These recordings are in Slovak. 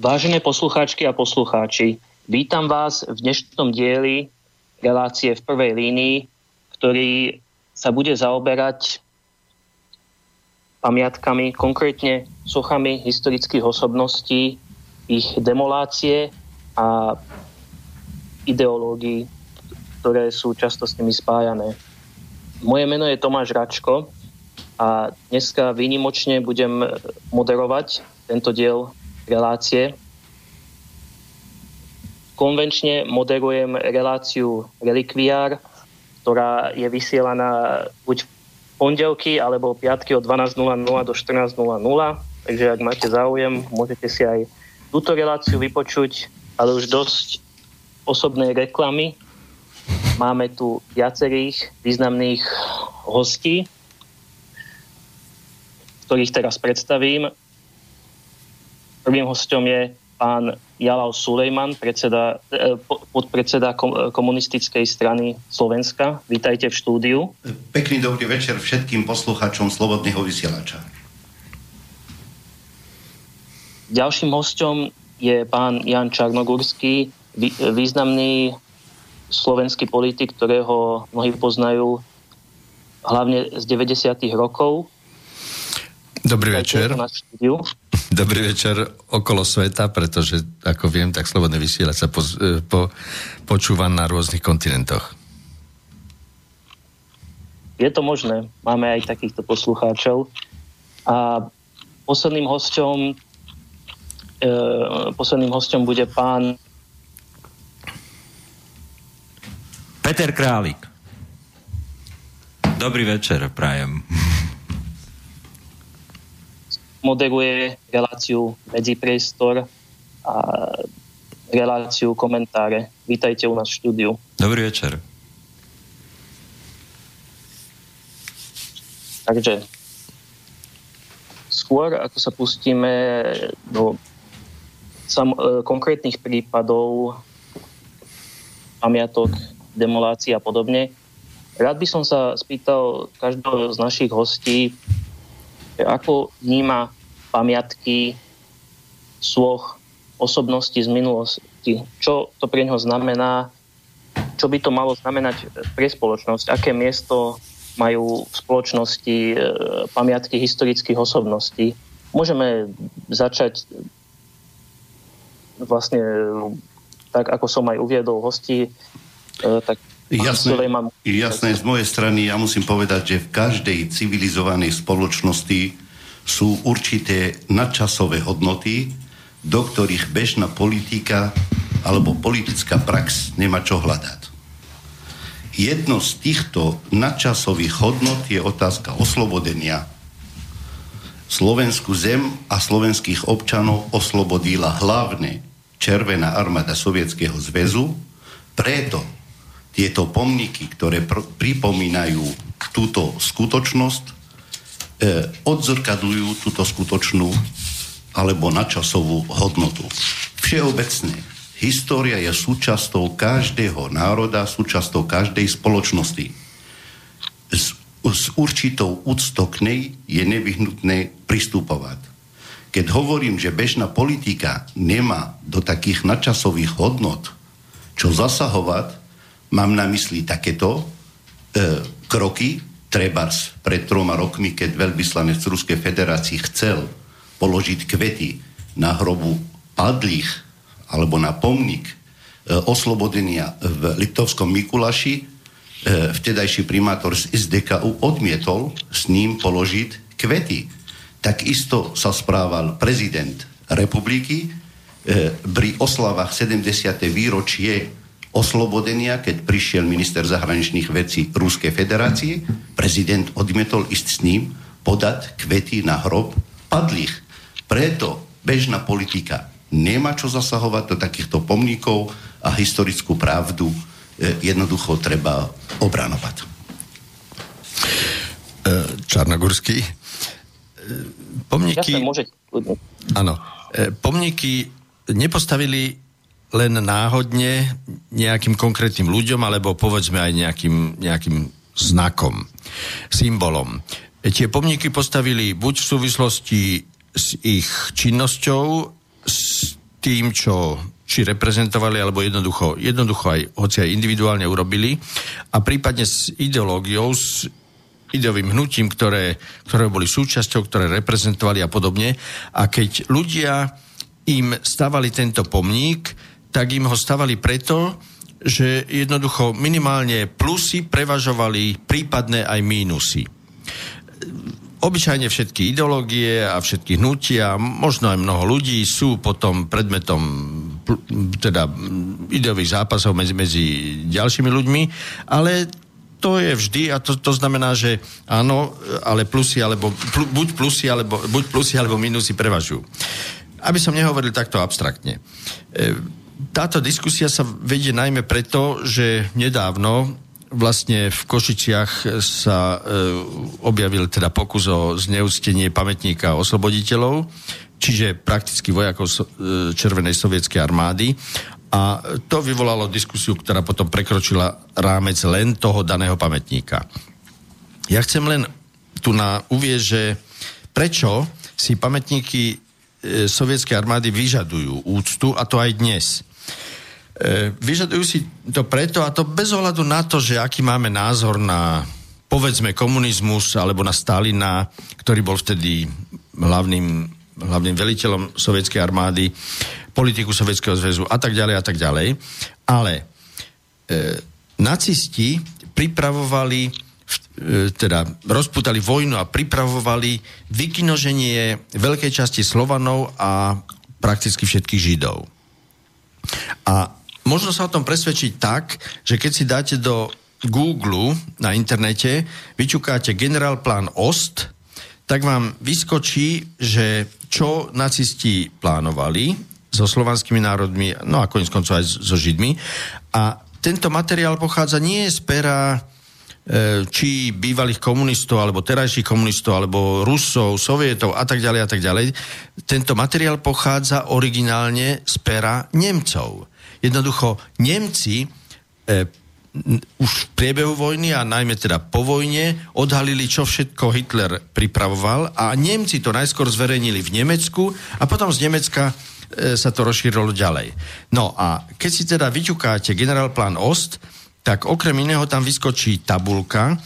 Vážené poslucháčky a poslucháči, vítam vás v dnešnom dieli relácie v prvej línii, ktorý sa bude zaoberať pamiatkami, konkrétne sochami historických osobností, ich demolácie a ideológií, ktoré sú často s nimi spájané. Moje meno je Tomáš Račko a dneska výnimočne budem moderovať tento diel relácie. Konvenčne moderujem reláciu Relikviár, ktorá je vysielaná buď v pondelky alebo piatky od 12.00 do 14.00. Takže ak máte záujem, môžete si aj túto reláciu vypočuť, ale už dosť osobnej reklamy. Máme tu viacerých významných hostí, ktorých teraz predstavím. Prvým hostom je pán Jalal Sulejman, predseda, eh, podpredseda komunistickej strany Slovenska. Vítajte v štúdiu. Pekný dobrý večer všetkým poslucháčom Slobodného vysielača. Ďalším hostom je pán Jan Čarnogurský, významný slovenský politik, ktorého mnohí poznajú hlavne z 90. rokov. Dobrý večer. Dobrý večer okolo sveta, pretože, ako viem, tak Slobodné vysielať sa po, e, po, počúva na rôznych kontinentoch. Je to možné. Máme aj takýchto poslucháčov. A posledným hosťom e, posledným hosťom bude pán Peter Králik. Dobrý večer, prajem moderuje reláciu Medzipriestor a reláciu komentáre. Vítajte u nás v štúdiu. Dobrý večer. Takže skôr, ako sa pustíme do sam, e, konkrétnych prípadov pamiatok, demolácií a podobne, rád by som sa spýtal každého z našich hostí, ako vníma pamiatky, sloh, osobnosti z minulosti. Čo to pre neho znamená, čo by to malo znamenať pre spoločnosť, aké miesto majú v spoločnosti e, pamiatky historických osobností. Môžeme začať vlastne tak, ako som aj uviedol hosti, e, tak Jasné, jasné, z mojej strany ja musím povedať, že v každej civilizovanej spoločnosti sú určité nadčasové hodnoty, do ktorých bežná politika alebo politická prax nemá čo hľadať. Jedno z týchto nadčasových hodnot je otázka oslobodenia. Slovenskú zem a slovenských občanov oslobodila hlavne Červená armáda Sovietskeho zväzu, preto tieto pomníky, ktoré pr- pripomínajú túto skutočnosť, e, odzrkadľujú túto skutočnú alebo načasovú hodnotu. Všeobecne, história je súčasťou každého národa, súčasťou každej spoločnosti. S, s určitou úctou k nej je nevyhnutné pristupovať. Keď hovorím, že bežná politika nemá do takých načasových hodnot čo zasahovať, Mám na mysli takéto e, kroky, trebars pred troma rokmi, keď veľvyslanec Ruskej federácii chcel položiť kvety na hrobu padlých alebo na pomník e, oslobodenia v Litovskom Mikulaši, e, vtedajší primátor z SDKU odmietol s ním položiť kvety. Takisto sa správal prezident republiky e, pri oslavách 70. výročie oslobodenia, keď prišiel minister zahraničných vecí Ruskej federácie, prezident odmietol ísť s ním podať kvety na hrob padlých. Preto bežná politika nemá čo zasahovať do takýchto pomníkov a historickú pravdu e, jednoducho treba obranovať. E, Čarnogurský. E, pomníky... Áno. Pomníky nepostavili len náhodne nejakým konkrétnym ľuďom, alebo povedzme aj nejakým, nejakým znakom, symbolom. Tie pomníky postavili buď v súvislosti s ich činnosťou, s tým, čo či reprezentovali, alebo jednoducho, jednoducho aj, hoci aj individuálne urobili a prípadne s ideológiou, s ideovým hnutím, ktoré, ktoré boli súčasťou, ktoré reprezentovali a podobne. A keď ľudia im stavali tento pomník, tak im ho stavali preto, že jednoducho minimálne plusy prevažovali prípadné aj mínusy obyčajne všetky ideológie a všetky hnutia, možno aj mnoho ľudí sú potom predmetom teda ideových zápasov medzi, medzi ďalšími ľuďmi, ale to je vždy a to, to znamená, že áno, ale plusy alebo pl, buď plusy alebo, buď plusy alebo minusy prevažujú. Aby som nehovoril takto abstraktne. E, táto diskusia sa vedie najmä preto, že nedávno vlastne v Košiciach sa e, objavil teda pokus o zneúctenie pamätníka osloboditeľov, čiže prakticky vojakov so, e, Červenej sovietskej armády. A to vyvolalo diskusiu, ktorá potom prekročila rámec len toho daného pamätníka. Ja chcem len tu na uvieť, že prečo si pamätníky e, sovietskej armády vyžadujú úctu, a to aj dnes – vyžadujú si to preto, a to bez ohľadu na to, že aký máme názor na povedzme komunizmus alebo na Stalina, ktorý bol vtedy hlavným, hlavným veliteľom sovietskej armády, politiku Sovietskeho zväzu a tak ďalej a tak ďalej. Ale e, nacisti pripravovali e, teda rozputali vojnu a pripravovali vykinoženie veľkej časti Slovanov a prakticky všetkých Židov. A možno sa o tom presvedčiť tak, že keď si dáte do Google na internete, vyčukáte generálplán OST, tak vám vyskočí, že čo nacisti plánovali so slovanskými národmi, no a konec koncov aj so Židmi. A tento materiál pochádza nie z pera e, či bývalých komunistov, alebo terajších komunistov, alebo Rusov, Sovietov a tak ďalej a tak ďalej. Tento materiál pochádza originálne z pera Nemcov. Jednoducho Nemci e, už v priebehu vojny a najmä teda po vojne odhalili, čo všetko Hitler pripravoval a Nemci to najskôr zverejnili v Nemecku a potom z Nemecka e, sa to rozšírilo ďalej. No a keď si teda vyťukáte generálplán Ost, tak okrem iného tam vyskočí tabulka,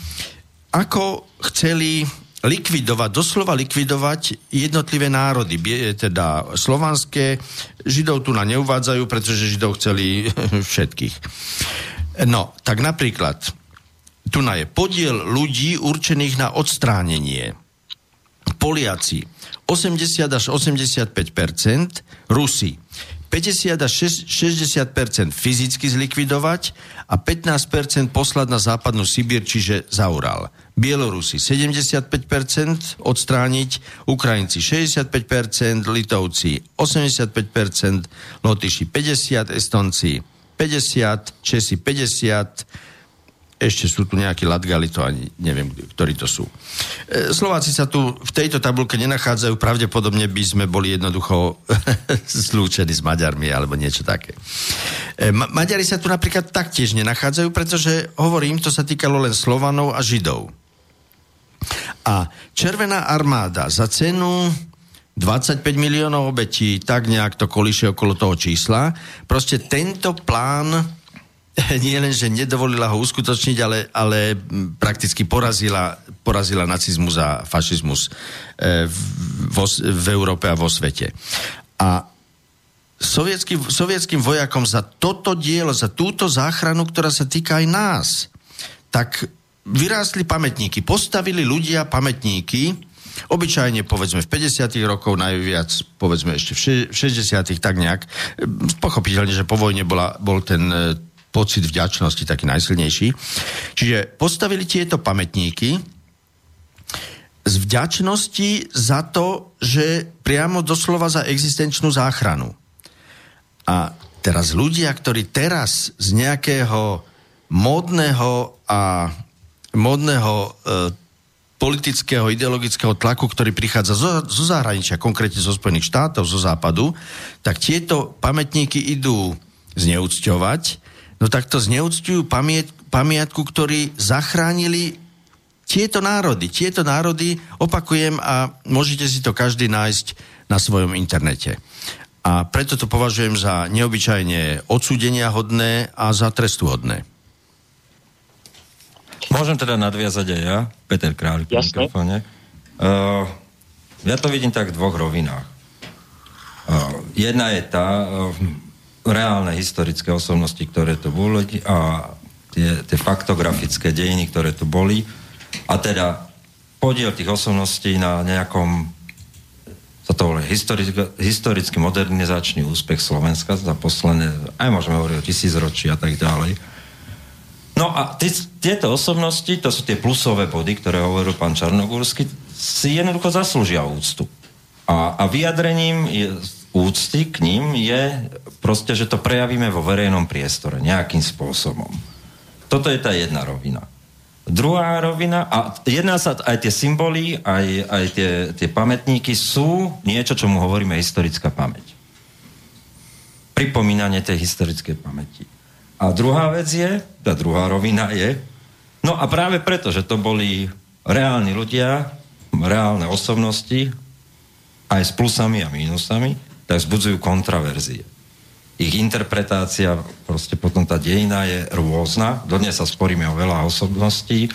ako chceli likvidovať, doslova likvidovať jednotlivé národy, teda slovanské. Židov tu na neuvádzajú, pretože Židov chceli všetkých. No, tak napríklad, tu na je podiel ľudí určených na odstránenie. Poliaci 80 až 85% Rusi 50 až 60% fyzicky zlikvidovať a 15% poslať na západnú Sibír, čiže za Ural. Bielorusi 75% odstrániť, Ukrajinci 65%, Litovci 85%, Lotyši 50%, Estonci 50%, Česi 50%, ešte sú tu nejakí Latgali, to ani neviem, ktorí to sú. E, Slováci sa tu v tejto tabulke nenachádzajú, pravdepodobne by sme boli jednoducho zlúčení s Maďarmi alebo niečo také. E, Ma- Maďari sa tu napríklad taktiež nenachádzajú, pretože hovorím, to sa týkalo len Slovanov a Židov. A Červená armáda za cenu 25 miliónov obetí, tak nejak to kolíše okolo toho čísla. Proste tento plán nie len, že nedovolila ho uskutočniť, ale, ale prakticky porazila, porazila nacizmus a fašizmus e, v, v Európe a vo svete. A sovietským, sovietským vojakom za toto dielo, za túto záchranu, ktorá sa týka aj nás, tak vyrástli pamätníky. Postavili ľudia pamätníky, obyčajne povedzme v 50 rokov najviac, povedzme ešte v 60 tak nejak. Pochopiteľne, že po vojne bola, bol ten e, pocit vďačnosti taký najsilnejší. Čiže postavili tieto pamätníky z vďačnosti za to, že priamo doslova za existenčnú záchranu. A teraz ľudia, ktorí teraz z nejakého módneho a modného e, politického, ideologického tlaku, ktorý prichádza zo, zo zahraničia, konkrétne zo Spojených štátov, zo západu, tak tieto pamätníky idú zneúcťovať, no tak to zneúcťujú pamiat, pamiatku, ktorí zachránili tieto národy. Tieto národy, opakujem, a môžete si to každý nájsť na svojom internete. A preto to považujem za neobyčajne odsúdenia hodné a za trestu hodné. Môžem teda nadviazať aj ja, Peter Králik po mikrofóne. Uh, ja to vidím tak v dvoch rovinách. Uh, jedna je tá uh, reálne historické osobnosti, ktoré tu boli a tie, tie faktografické dejiny, ktoré tu boli. A teda podiel tých osobností na nejakom sa to volá historicky, historicky modernizačný úspech Slovenska za posledné, aj môžeme hovoriť o tisícročí a tak ďalej. No a tí, tieto osobnosti, to sú tie plusové body, ktoré hovoril pán Čarnogórsky, si jednoducho zaslúžia úctu. A, a vyjadrením je, úcty k ním je proste, že to prejavíme vo verejnom priestore nejakým spôsobom. Toto je tá jedna rovina. Druhá rovina, a jedná sa aj tie symboly, aj, aj tie, tie pamätníky sú niečo, čo mu hovoríme historická pamäť. Pripomínanie tej historickej pamäti. A druhá vec je, tá druhá rovina je, no a práve preto, že to boli reálni ľudia, reálne osobnosti, aj s plusami a mínusami, tak vzbudzujú kontraverzie. Ich interpretácia, proste potom tá dejina je rôzna. Dodnes sa sporíme o veľa osobností.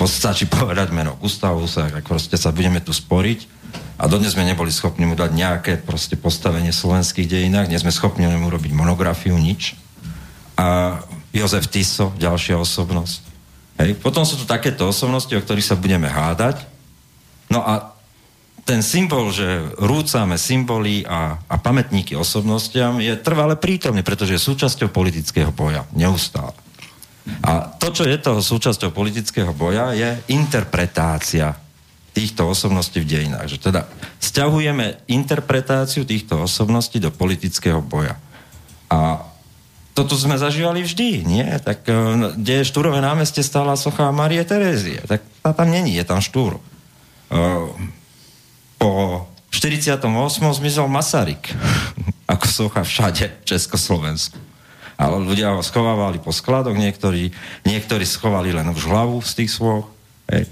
Stačí povedať meno Gustavusa, ak proste sa budeme tu sporiť. A dodnes sme neboli schopní mu dať nejaké proste postavenie slovenských dejinách. Nie sme schopní mu robiť monografiu, nič. A Jozef Tiso, ďalšia osobnosť. Hej. Potom sú tu takéto osobnosti, o ktorých sa budeme hádať. No a ten symbol, že rúcame symboly a, a pamätníky osobnostiam je trvale prítomný, pretože je súčasťou politického boja. Neustále. A to, čo je toho súčasťou politického boja, je interpretácia týchto osobností v dejinách. Že teda stiahujeme interpretáciu týchto osobností do politického boja. A toto sme zažívali vždy, nie? Tak eh, kde je Štúrové námestie stála socha Marie Terézie. Tak tá tam není, je tam Štúr. Uh, po 48. zmizol Masaryk ako socha všade v Československu. Ale ľudia ho schovávali po skladoch, niektorí, niektorí schovali len už hlavu z tých svoch. Hej.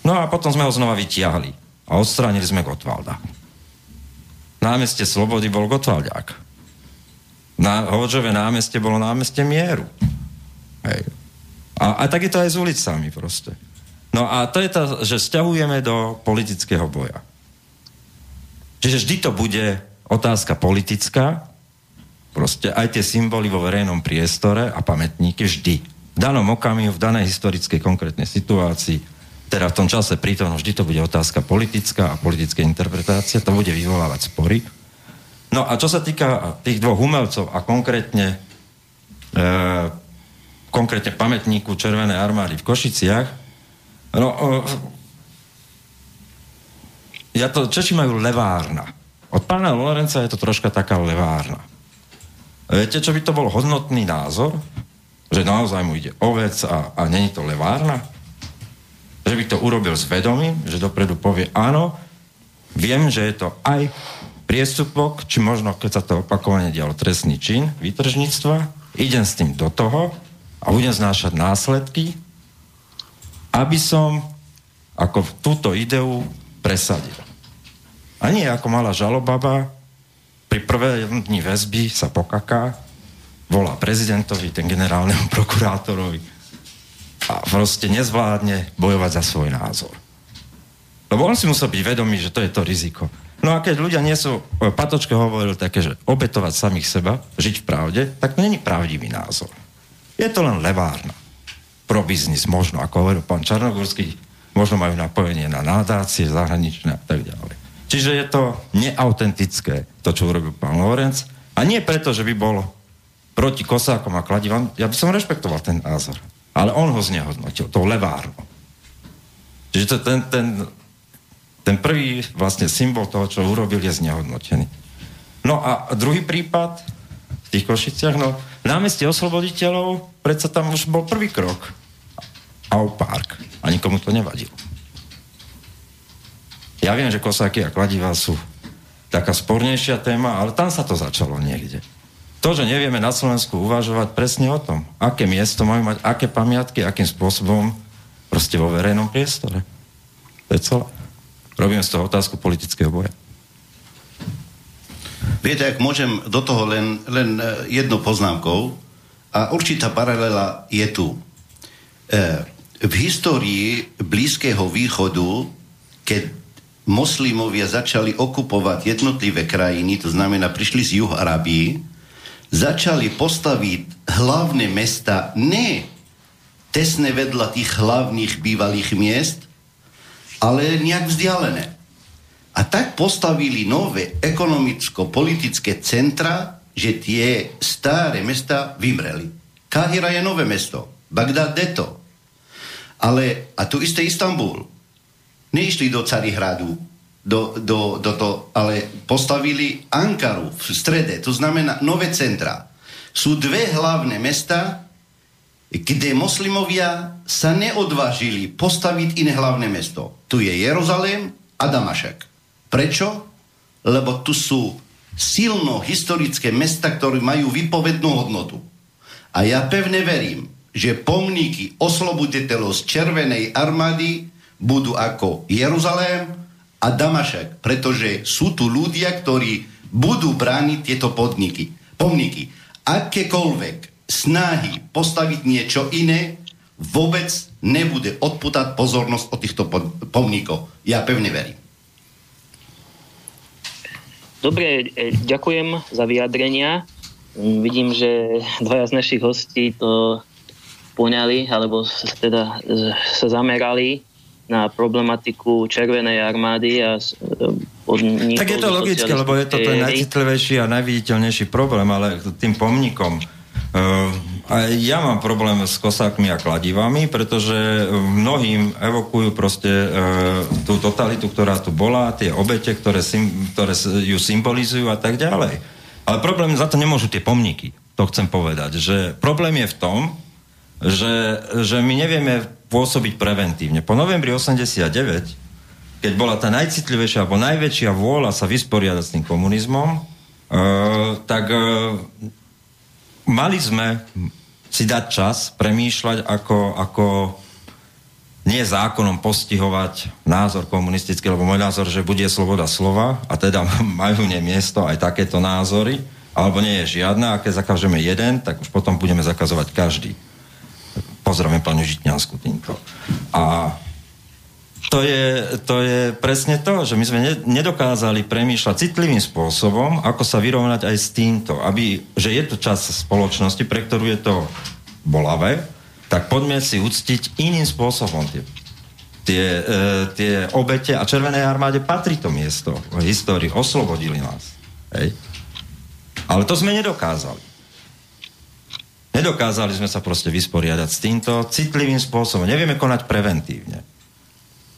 No a potom sme ho znova vytiahli a odstránili sme Gotwalda. Námestie Slobody bol Gotwaldák. Na Hoďové námestie bolo námestie Mieru. Hej. A, a tak je to aj s ulicami proste. No a to je to, že stiahujeme do politického boja. Čiže vždy to bude otázka politická, proste aj tie symboly vo verejnom priestore a pamätníky vždy. V danom okamihu, v danej historickej konkrétnej situácii, teda v tom čase prítomno, vždy to bude otázka politická a politické interpretácie, to bude vyvolávať spory. No a čo sa týka tých dvoch umelcov a konkrétne e, konkrétne pamätníku Červenej armády v Košiciach, no e, ja to, Češi majú levárna. Od pána Lorenca je to troška taká levárna. Viete, čo by to bol hodnotný názor? Že naozaj mu ide ovec a, a není to levárna? Že by to urobil s vedomím, že dopredu povie áno, viem, že je to aj priestupok, či možno, keď sa to opakovane dialo trestný čin, výtržníctva, idem s tým do toho a budem znášať následky, aby som ako túto ideu presadil. A nie ako malá žalobaba, pri prvé dni väzby sa pokaká, volá prezidentovi, ten generálnemu prokurátorovi a proste nezvládne bojovať za svoj názor. Lebo on si musel byť vedomý, že to je to riziko. No a keď ľudia nie sú, Patočka hovoril také, že obetovať samých seba, žiť v pravde, tak to není pravdivý názor. Je to len levárna. Pro biznis možno, ako hovoril pán Čarnogórský, možno majú napojenie na nadácie zahraničné a tak ďalej. Čiže je to neautentické, to, čo urobil pán Lorenc. A nie preto, že by bol proti kosákom a kladivom, ja by som rešpektoval ten názor. Ale on ho znehodnotil, to levárno. Čiže to ten, ten, ten prvý vlastne symbol toho, čo urobil, je znehodnotený. No a druhý prípad v tých Košiciach, no námestie osloboditeľov, predsa tam už bol prvý krok. Au park. A nikomu to nevadilo. Ja viem, že kosáky a kladiva sú taká spornejšia téma, ale tam sa to začalo niekde. To, že nevieme na Slovensku uvažovať presne o tom, aké miesto majú mať, aké pamiatky, akým spôsobom proste vo verejnom priestore. To je celé. Robíme z toho otázku politického boja. Viete, ak môžem do toho len, len e, jednou poznámkou, a určitá paralela je tu. E, v histórii Blízkeho východu, keď moslimovia začali okupovať jednotlivé krajiny, to znamená, prišli z juh Arabii, začali postaviť hlavné mesta ne tesne vedľa tých hlavných bývalých miest, ale nejak vzdialené. A tak postavili nové ekonomicko-politické centra, že tie staré mesta vymreli. Kahira je nové mesto, Bagdad deto. Ale, a tu isté Istanbul. Neišli do Carihradu, do, do, do to, ale postavili Ankaru v strede, to znamená nové centra. Sú dve hlavné mesta, kde moslimovia sa neodvážili postaviť iné hlavné mesto. Tu je Jeruzalém a Damašek. Prečo? Lebo tu sú silno historické mesta, ktoré majú vypovednú hodnotu. A ja pevne verím, že pomníky osloboditeľov z Červenej armády budú ako Jeruzalém a Damašek, pretože sú tu ľudia, ktorí budú brániť tieto podniky, pomníky. Akékoľvek snahy postaviť niečo iné vôbec nebude odputať pozornosť od týchto pomníkov. Ja pevne verím. Dobre, e, ďakujem za vyjadrenia. Mm, vidím, že dvaja z našich hostí to poňali, alebo teda e, sa zamerali na problematiku Červenej armády a e, Tak je to logické, lebo je to ten najcitlivejší a najviditeľnejší problém, ale tým pomníkom a ja mám problém s kosákmi a kladivami, pretože mnohým evokujú proste e, tú totalitu, ktorá tu bola, tie obete, ktoré, sim, ktoré ju symbolizujú a tak ďalej. Ale problém za to nemôžu tie pomníky. To chcem povedať. Že problém je v tom, že, že my nevieme pôsobiť preventívne. Po novembri 89, keď bola tá najcitlivejšia alebo najväčšia vôľa sa vysporiadať s tým komunizmom, e, tak e, mali sme si dať čas, premýšľať, ako, ako nie zákonom postihovať názor komunistický, lebo môj názor, že bude sloboda slova a teda majú nie miesto aj takéto názory, alebo nie je žiadna, a keď zakážeme jeden, tak už potom budeme zakazovať každý. Pozdravím pani Žitňansku týmto. A to je, to je presne to, že my sme nedokázali premýšľať citlivým spôsobom, ako sa vyrovnať aj s týmto. Aby, že je to čas spoločnosti, pre ktorú je to bolavé, tak poďme si uctiť iným spôsobom tie, tie, e, tie obete a Červenej armáde patrí to miesto v histórii, oslobodili nás. Hej. Ale to sme nedokázali. Nedokázali sme sa proste vysporiadať s týmto citlivým spôsobom. Nevieme konať preventívne.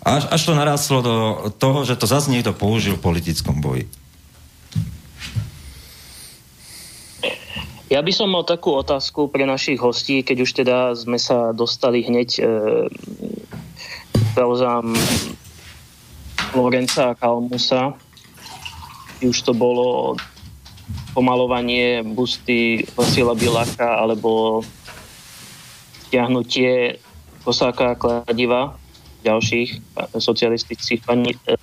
Až, až to narastlo do toho, že to zase niekto použil v politickom boji. Ja by som mal takú otázku pre našich hostí, keď už teda sme sa dostali hneď e, kauzám Lorenca a Kalmusa. Už to bolo pomalovanie busty Vasila Bilaka alebo stiahnutie Kosáka Kladiva ďalších socialistických pani, e,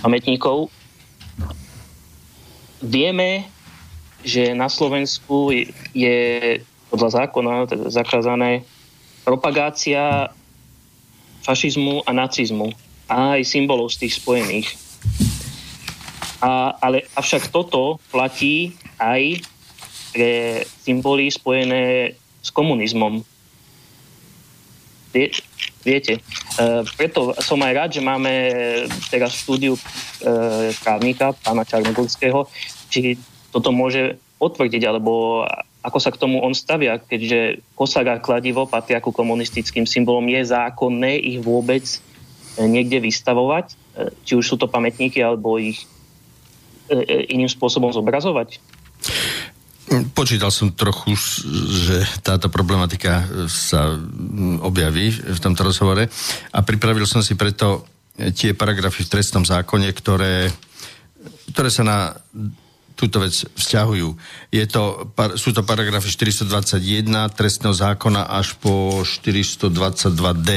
pamätníkov. Vieme, že na Slovensku je podľa zákona teda zakázané propagácia fašizmu a nacizmu a aj symbolov z tých spojených. A, ale avšak toto platí aj pre symboly spojené s komunizmom. Viete, uh, preto som aj rád, že máme teraz štúdiu uh, právnika, pána Čarnogorského, či toto môže potvrdiť, alebo ako sa k tomu on stavia, keďže kosák a kladivo patria ku komunistickým symbolom, je zákonné ich vôbec niekde vystavovať, či už sú to pamätníky, alebo ich iným spôsobom zobrazovať? Počítal som trochu, že táto problematika sa objaví v tomto rozhovore a pripravil som si preto tie paragrafy v trestnom zákone, ktoré, ktoré sa na túto vec vzťahujú. Je to, sú to paragrafy 421 trestného zákona až po 422d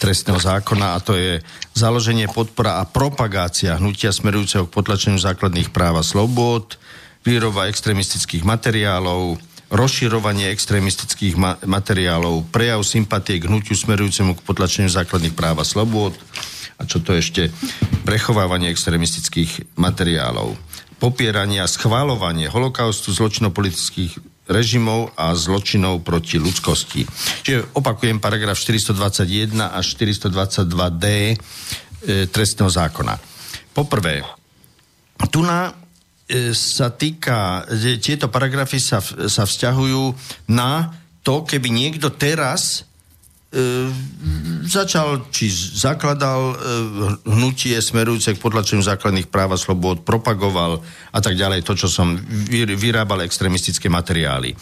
trestného zákona a to je založenie, podpora a propagácia hnutia smerujúceho k potlačeniu základných práv a slobod, výroba extremistických materiálov, rozširovanie extrémistických ma- materiálov, prejav sympatie k hnutiu smerujúcemu k potlačeniu základných práv a slobôd a čo to ešte, prechovávanie extrémistických materiálov, popieranie a schválovanie holokaustu zločinov politických režimov a zločinov proti ľudskosti. Čiže opakujem paragraf 421 až 422d e, trestného zákona. Poprvé, tu na sa týka, tieto paragrafy sa, sa vzťahujú na to, keby niekto teraz e, začal, či zakladal e, hnutie smerujúce k podlačeniu základných práv a slobod, propagoval a tak ďalej, to, čo som vy, vyrábal extremistické materiály. E,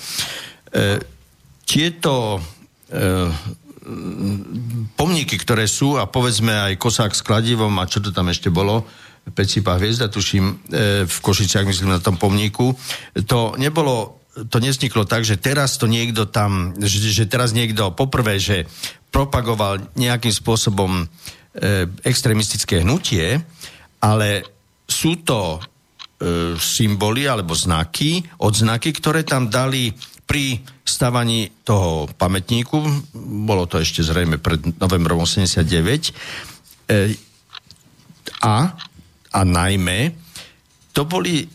tieto e, pomníky, ktoré sú, a povedzme aj Kosák s kladivom a čo to tam ešte bolo, Pecípa hviezda, tuším, e, v Košiciach, myslím, na tom pomníku. To nebolo, to nesniklo tak, že teraz to niekto tam, že, že teraz niekto poprvé, že propagoval nejakým spôsobom e, extremistické hnutie, ale sú to e, symboly alebo znaky, odznaky, ktoré tam dali pri stavaní toho pamätníku, bolo to ešte zrejme pred novembrom 89, e, a a najmä to boli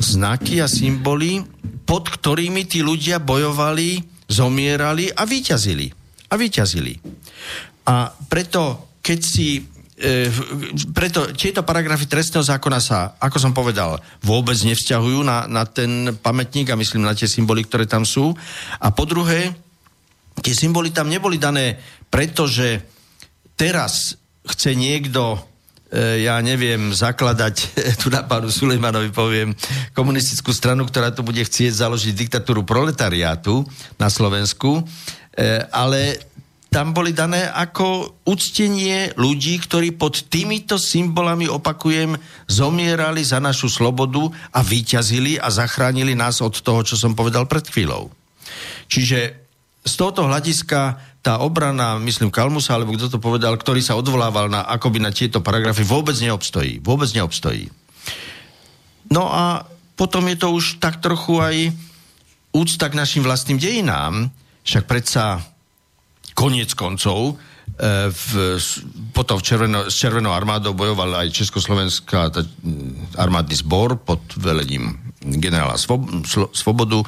znaky a symboly, pod ktorými tí ľudia bojovali, zomierali a vyťazili. A vyťazili. A preto, keď si e, preto tieto paragrafy trestného zákona sa, ako som povedal, vôbec nevzťahujú na, na ten pamätník a myslím na tie symboly, ktoré tam sú. A po druhé, tie symboly tam neboli dané, pretože teraz chce niekto ja neviem, zakladať, tu na pánu Sulejmanovi poviem, komunistickú stranu, ktorá tu bude chcieť založiť diktatúru proletariátu na Slovensku, e, ale tam boli dané ako uctenie ľudí, ktorí pod týmito symbolami, opakujem, zomierali za našu slobodu a vyťazili a zachránili nás od toho, čo som povedal pred chvíľou. Čiže z tohoto hľadiska tá obrana, myslím Kalmusa, alebo kto to povedal, ktorý sa odvolával na, akoby na tieto paragrafy, vôbec neobstojí. Vôbec neobstojí. No a potom je to už tak trochu aj úcta k našim vlastným dejinám, však predsa koniec koncov, e, v, potom v červeno, s Červenou armádou bojoval aj Československá armádny zbor pod velením generála Svobodu. E,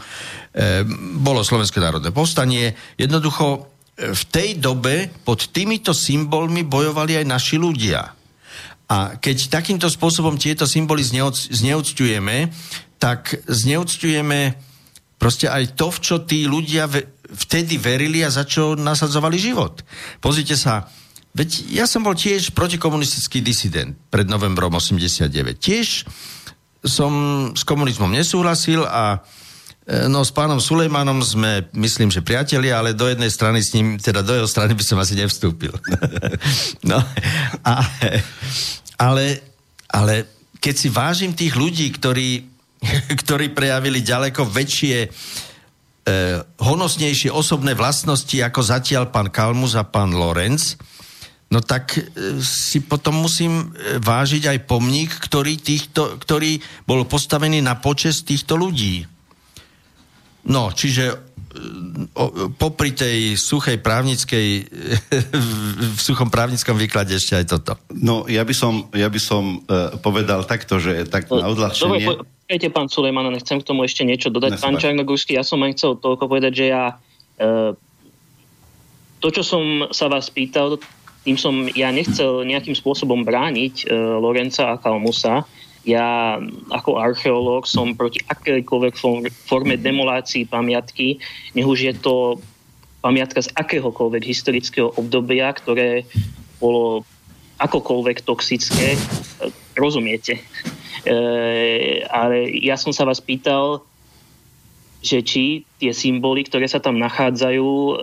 bolo Slovenské národné povstanie. Jednoducho v tej dobe pod týmito symbolmi bojovali aj naši ľudia. A keď takýmto spôsobom tieto symboly zneúctujeme, tak zneúctujeme proste aj to, v čo tí ľudia vtedy verili a za čo nasadzovali život. Pozrite sa, veď ja som bol tiež protikomunistický disident pred novembrom 89. Tiež som s komunizmom nesúhlasil a no s pánom Sulejmanom sme, myslím, že priatelia, ale do jednej strany s ním, teda do jeho strany by som asi nevstúpil. no, a, ale, ale keď si vážim tých ľudí, ktorí, ktorí prejavili ďaleko väčšie e, honosnejšie osobné vlastnosti ako zatiaľ pán Kalmus a pán Lorenz, no tak e, si potom musím e, vážiť aj pomník, ktorý, týchto, ktorý bol postavený na počes týchto ľudí. No, čiže o, popri tej suchej právnickej, v suchom právnickom výklade ešte aj toto. No, ja by som, ja by som uh, povedal takto, že tak na odľahčenie... Dobre, počkajte, pán Sulejman, nechcem k tomu ešte niečo dodať. Pán Čarnogórsky, ja som len chcel toľko povedať, že ja uh, to, čo som sa vás pýtal, tým som ja nechcel nejakým spôsobom brániť uh, Lorenca a Kalmusa, ja ako archeológ som proti akejkoľvek forme demolácií pamiatky, nech už je to pamiatka z akéhokoľvek historického obdobia, ktoré bolo akokoľvek toxické, rozumiete. E, ale ja som sa vás pýtal, že či tie symboly, ktoré sa tam nachádzajú, e,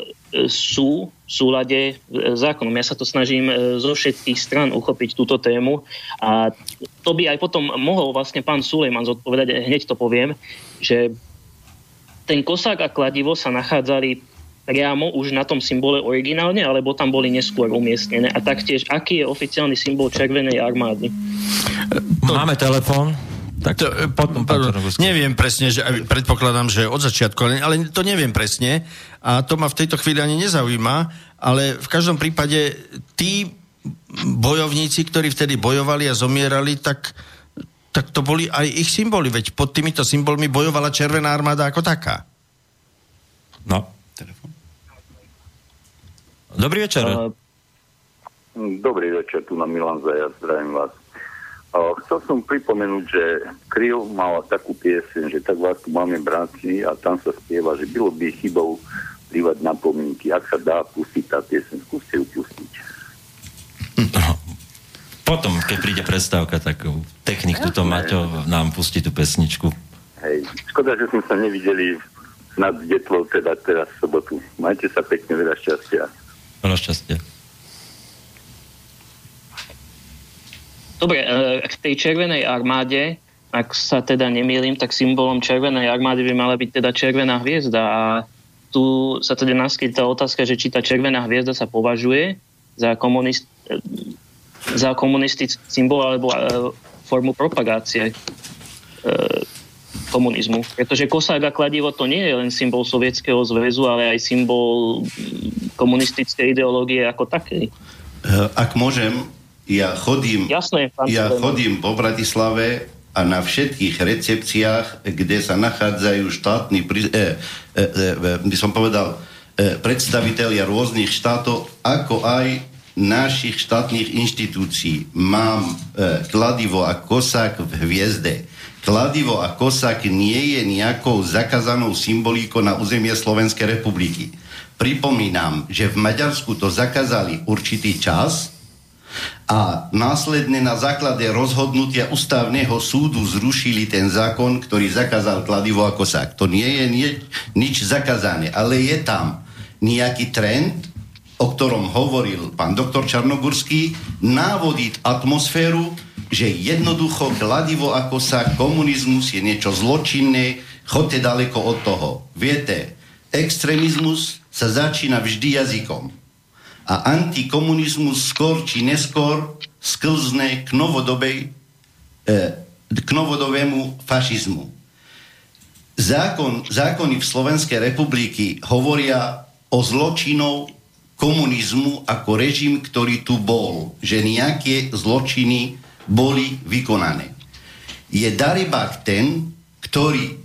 sú súlade s zákonom. Ja sa to snažím e, zo všetkých stran uchopiť túto tému a to by aj potom mohol vlastne pán Sulejman zodpovedať, hneď to poviem, že ten kosák a kladivo sa nachádzali priamo už na tom symbole originálne, alebo tam boli neskôr umiestnené. A taktiež, aký je oficiálny symbol Červenej armády? Máme telefón. Tak to, e, potom, potom, neviem presne, že predpokladám, že od začiatku, ale, ale to neviem presne a to ma v tejto chvíli ani nezaujíma, ale v každom prípade tí bojovníci, ktorí vtedy bojovali a zomierali, tak, tak to boli aj ich symboly, veď pod týmito symbolmi bojovala Červená armáda ako taká. No. Telefon. Dobrý večer. Uh, dobrý večer, tu na Milan Zajac, zdravím vás. Chcel som pripomenúť, že Kryl mal takú pieseň, že tak vás tu máme bratci a tam sa spieva, že bylo by chybou plývať na pomínky. Ak sa dá pustiť tá pieseň, skúste ju pustiť. No, potom, keď príde prestávka, tak technik tuto Maťo nám pustí tú pesničku. Hej, škoda, že sme sa nevideli nad detlou teda teraz v sobotu. Majte sa pekne, veľa šťastia. Veľa šťastia. Dobre, e, k tej červenej armáde, ak sa teda nemýlim, tak symbolom červenej armády by mala byť teda červená hviezda a tu sa teda naskytá otázka, že či tá červená hviezda sa považuje za, komunist, e, za komunistický symbol alebo e, formu propagácie komunizmu. Pretože kosák a kladivo to nie je len symbol Sovietskeho zväzu, ale aj symbol komunistickej ideológie ako takej. Ak môžem, ja chodím, Jasné, ja chodím po Bratislave a na všetkých recepciách, kde sa nachádzajú štátni, e, e, e, by som povedal, e, predstavitelia rôznych štátov, ako aj našich štátnych inštitúcií. Mám e, kladivo a kosák v hviezde. Kladivo a kosák nie je nejakou zakazanou symbolíkou na územie Slovenskej republiky. Pripomínam, že v Maďarsku to zakázali určitý čas, a následne na základe rozhodnutia ústavného súdu zrušili ten zákon, ktorý zakázal kladivo a kosák. To nie je nie, nič zakázané, ale je tam nejaký trend, o ktorom hovoril pán doktor Čarnogurský, návodiť atmosféru, že jednoducho kladivo a kosák, komunizmus je niečo zločinné, chodte daleko od toho. Viete, extrémizmus sa začína vždy jazykom a antikomunizmus skôr či neskôr sklzne k novodobej e, k novodovému fašizmu. Zákon, zákony v Slovenskej republiky hovoria o zločinov komunizmu ako režim, ktorý tu bol, že nejaké zločiny boli vykonané. Je Daribak ten, ktorý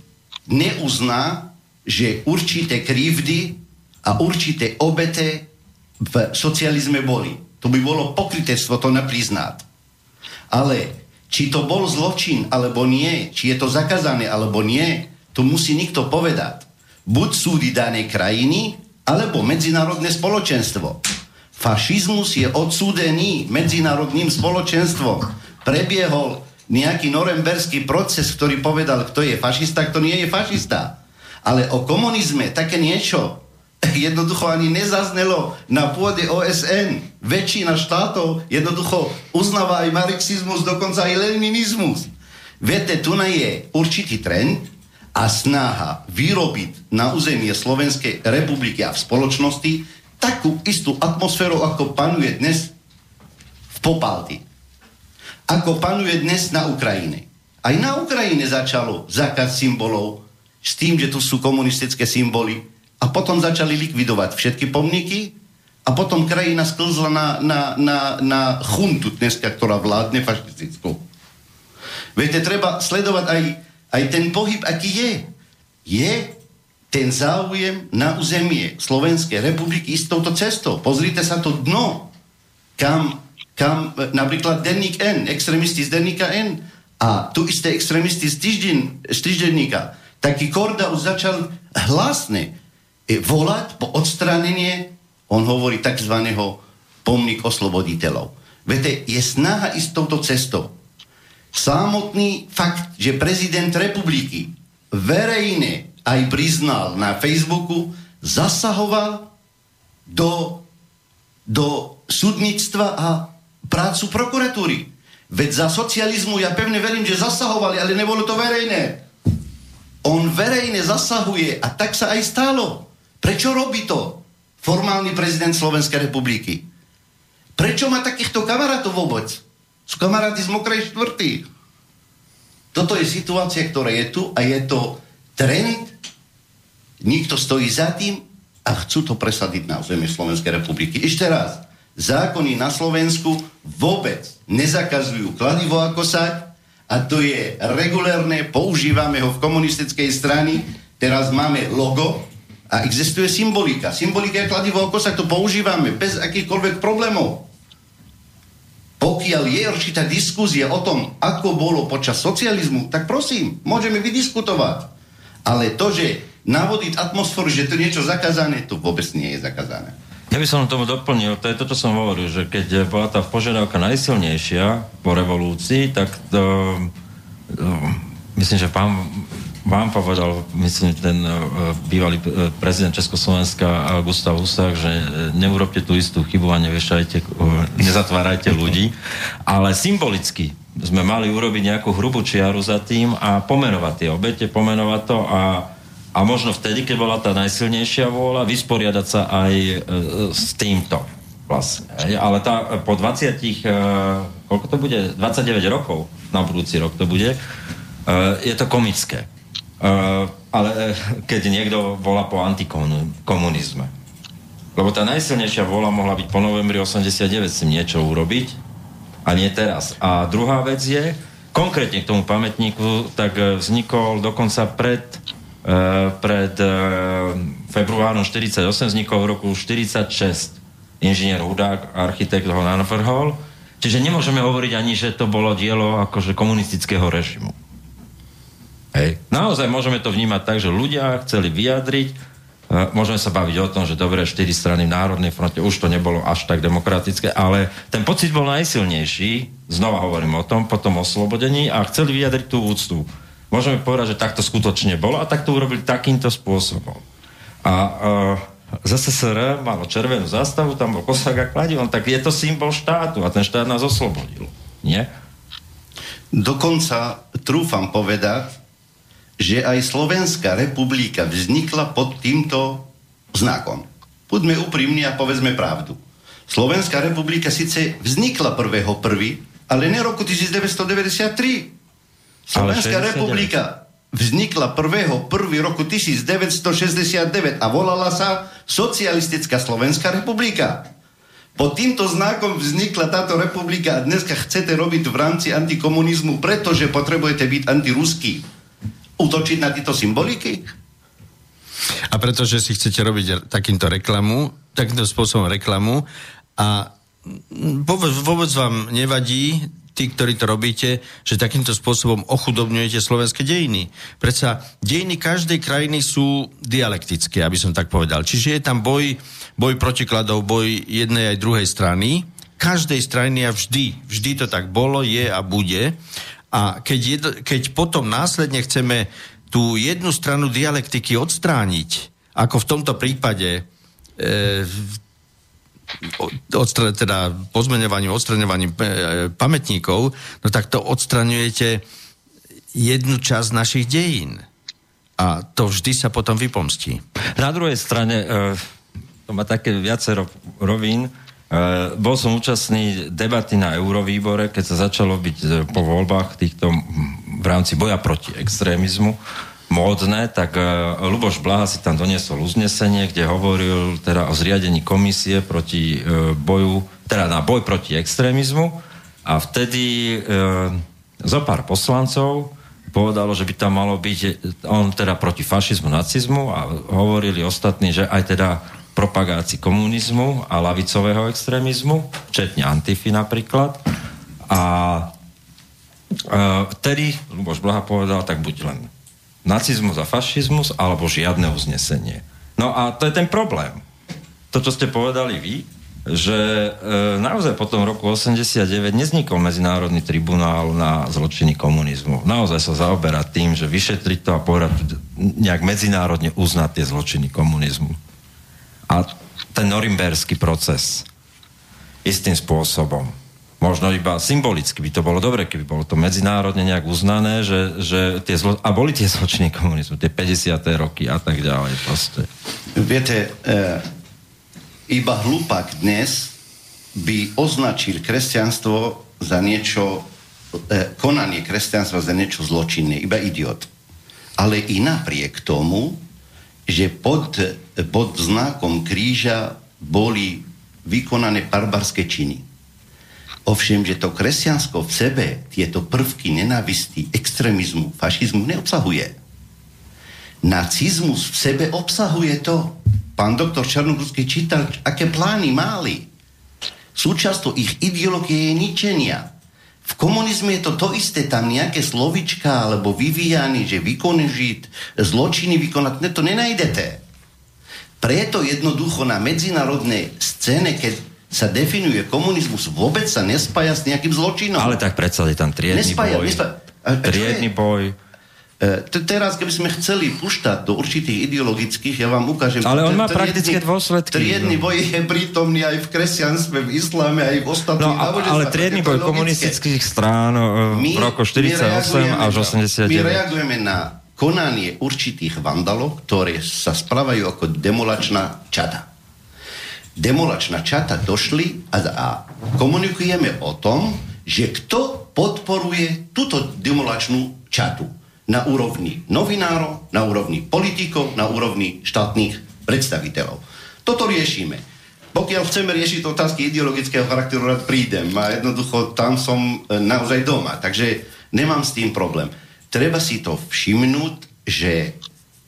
neuzná, že určité krivdy a určité obete v socializme boli. To by bolo pokrytectvo to nepriznať. Ale či to bol zločin alebo nie, či je to zakázané alebo nie, to musí nikto povedať. Buď súdy danej krajiny, alebo medzinárodné spoločenstvo. Fašizmus je odsúdený medzinárodným spoločenstvom. Prebiehol nejaký noremberský proces, ktorý povedal, kto je fašista, kto nie je fašista. Ale o komunizme také niečo jednoducho ani nezaznelo na pôde OSN. Väčšina štátov jednoducho uznáva aj marxizmus, dokonca aj leninizmus. Viete, tu je určitý trend a snaha vyrobiť na územie Slovenskej republiky a v spoločnosti takú istú atmosféru, ako panuje dnes v Popalti. Ako panuje dnes na Ukrajine. Aj na Ukrajine začalo zákaz symbolov s tým, že tu sú komunistické symboly, a potom začali likvidovať všetky pomníky a potom krajina sklzla na, na, na, na chuntu dneska, ktorá vládne fašistickú. Viete, treba sledovať aj, aj ten pohyb, aký je. Je ten záujem na územie Slovenskej republiky s touto cestou. Pozrite sa to dno, kam, kam napríklad denník N, extrémisti z denníka N a tu isté extrémisti z, týždeň, z týždenníka. Taký Korda už začal hlasne volať po odstránenie, on hovorí tzv. pomník osloboditeľov. Viete, je snaha ísť touto cestou. Samotný fakt, že prezident republiky verejne aj priznal na Facebooku, zasahoval do, do súdnictva a prácu prokuratúry. Veď za socializmu ja pevne verím, že zasahovali, ale nebolo to verejné. On verejne zasahuje a tak sa aj stalo. Prečo robí to formálny prezident Slovenskej republiky? Prečo má takýchto kamarátov vôbec? Sú kamaráti z Mokrej štvrtý. Toto je situácia, ktorá je tu a je to trend. Nikto stojí za tým a chcú to presadiť na území Slovenskej republiky. Ešte raz, zákony na Slovensku vôbec nezakazujú kladivo ako sať a to je regulérne, používame ho v komunistickej strany, teraz máme logo a existuje symbolika. Symbolika je kladivo ako sa to používame bez akýchkoľvek problémov. Pokiaľ je určitá diskúzia o tom, ako bolo počas socializmu, tak prosím, môžeme vydiskutovať. Ale to, že navodiť atmosféru, že to niečo zakázané, to vôbec nie je zakázané. Ja by som tomu doplnil, to je to, čo som hovoril, že keď bola tá požiadavka najsilnejšia po revolúcii, tak to, to, myslím, že pán vám povedal, myslím, ten uh, bývalý uh, prezident Československa uh, Gustav Husák, že neurobte tú istú chybu a neviešajte, nezatvárajte ľudí, ale symbolicky sme mali urobiť nejakú hrubú čiaru za tým a pomenovať tie obete, pomenovať to a, a možno vtedy, keď bola tá najsilnejšia vôľa, vysporiadať sa aj uh, s týmto vlastne. Ale tá, po 20, uh, koľko to bude? 29 rokov na budúci rok to bude, je to komické. Uh, ale keď niekto volá po antikomunizme. Lebo tá najsilnejšia vola mohla byť po novembri 89 si niečo urobiť a nie teraz. A druhá vec je, konkrétne k tomu pamätníku, tak vznikol dokonca pred, pred februárom 48, vznikol v roku 46 inžinier Hudák, architekt ho navrhol. Čiže nemôžeme hovoriť ani, že to bolo dielo akože komunistického režimu. Hej. Naozaj môžeme to vnímať tak, že ľudia chceli vyjadriť, môžeme sa baviť o tom, že dobre, štyri strany v Národnej fronte, už to nebolo až tak demokratické, ale ten pocit bol najsilnejší, znova hovorím o tom, po tom oslobodení a chceli vyjadriť tú úctu. Môžeme povedať, že takto skutočne bolo a tak to urobili takýmto spôsobom. A uh, ZSSR malo červenú zástavu, tam bol kosák a kladivom, tak je to symbol štátu a ten štát nás oslobodil. Nie? Dokonca trúfam povedať, že aj Slovenská republika vznikla pod týmto znakom. Buďme úprimní a povedzme pravdu. Slovenská republika síce vznikla 1.1., ale ne roku 1993. Slovenská republika vznikla 1.1. roku 1969 a volala sa Socialistická Slovenská republika. Pod týmto znakom vznikla táto republika a dneska chcete robiť v rámci antikomunizmu, pretože potrebujete byť antiruský útočiť na tieto symboliky? A pretože si chcete robiť takýmto reklamu, takýmto spôsobom reklamu a vôbec, vôbec vám nevadí, tí, ktorí to robíte, že takýmto spôsobom ochudobňujete slovenské dejiny. Predsa dejiny každej krajiny sú dialektické, aby som tak povedal. Čiže je tam boj, boj protikladov, boj jednej aj druhej strany. Každej strany a vždy, vždy to tak bolo, je a bude. A keď, jed, keď potom následne chceme tú jednu stranu dialektiky odstrániť, ako v tomto prípade e, odstra, teda pozmeňovaním, odstraňovaním e, pamätníkov, no tak to odstraňujete jednu časť našich dejín. A to vždy sa potom vypomstí. Na druhej strane, e, to má také viacero rovín, Uh, bol som účastný debaty na Eurovýbore, keď sa začalo byť uh, po voľbách týchto v rámci boja proti extrémizmu módne, tak uh, Luboš Blaha si tam doniesol uznesenie, kde hovoril teda o zriadení komisie proti uh, boju, teda na boj proti extrémizmu. A vtedy uh, zo pár poslancov povedalo, že by tam malo byť on teda proti fašizmu, nacizmu a hovorili ostatní, že aj teda propagácii komunizmu a lavicového extrémizmu, včetne Antify napríklad. A vtedy Luboš Blaha povedal, tak buď len nacizmus a fašizmus, alebo žiadne uznesenie. No a to je ten problém. To, čo ste povedali vy, že e, naozaj po tom roku 89 neznikol Medzinárodný tribunál na zločiny komunizmu. Naozaj sa zaoberať tým, že vyšetriť to a povedať, nejak medzinárodne uznať tie zločiny komunizmu. A ten norimberský proces istým spôsobom možno iba symbolicky by to bolo dobre, keby bolo to medzinárodne nejak uznané, že, že tie zlo... a boli tie zločiny komunizmu, tie 50. roky a tak ďalej proste. Viete, e, iba hlupak dnes by označil kresťanstvo za niečo, e, konanie kresťanstva za niečo zločinné, iba idiot. Ale i napriek tomu, že pod, pod znakom kríža boli vykonané barbarské činy Ovšem, že to kresťansko v sebe tieto prvky nenávisti, extrémizmu, fašizmu neobsahuje. Nacizmus v sebe obsahuje to. Pán doktor Čarnogurský čítal, aké plány máli. Súčasťou ich ideológie je ničenia. V komunizme je to to isté, tam nejaké slovička alebo vyvíjanie, že vykonežiť, zločiny vykonať, ne, to nenajdete. Preto jednoducho na medzinárodnej scéne, keď sa definuje komunizmus, vôbec sa nespája s nejakým zločinom. Ale tak predsa je tam triedny nespája, boj. Nespája. A, triedny boj. E, teraz, keby sme chceli puštať do určitých ideologických, ja vám ukážem... Ale on má praktické dôsledky. Triedny no. boj je prítomný aj v kresťanstve, v isláme, aj v ostatných no, Ale triedny boj komunistických strán e, my, v roku 48 až 89. My reagujeme na konanie určitých vandalov, ktoré sa správajú ako demolačná čata demolačná čata došli a, a komunikujeme o tom, že kto podporuje túto demolačnú čatu na úrovni novinárov, na úrovni politikov, na úrovni štátnych predstaviteľov. Toto riešime. Pokiaľ chceme riešiť otázky ideologického charakteru, rád prídem a jednoducho tam som e, naozaj doma, takže nemám s tým problém. Treba si to všimnúť, že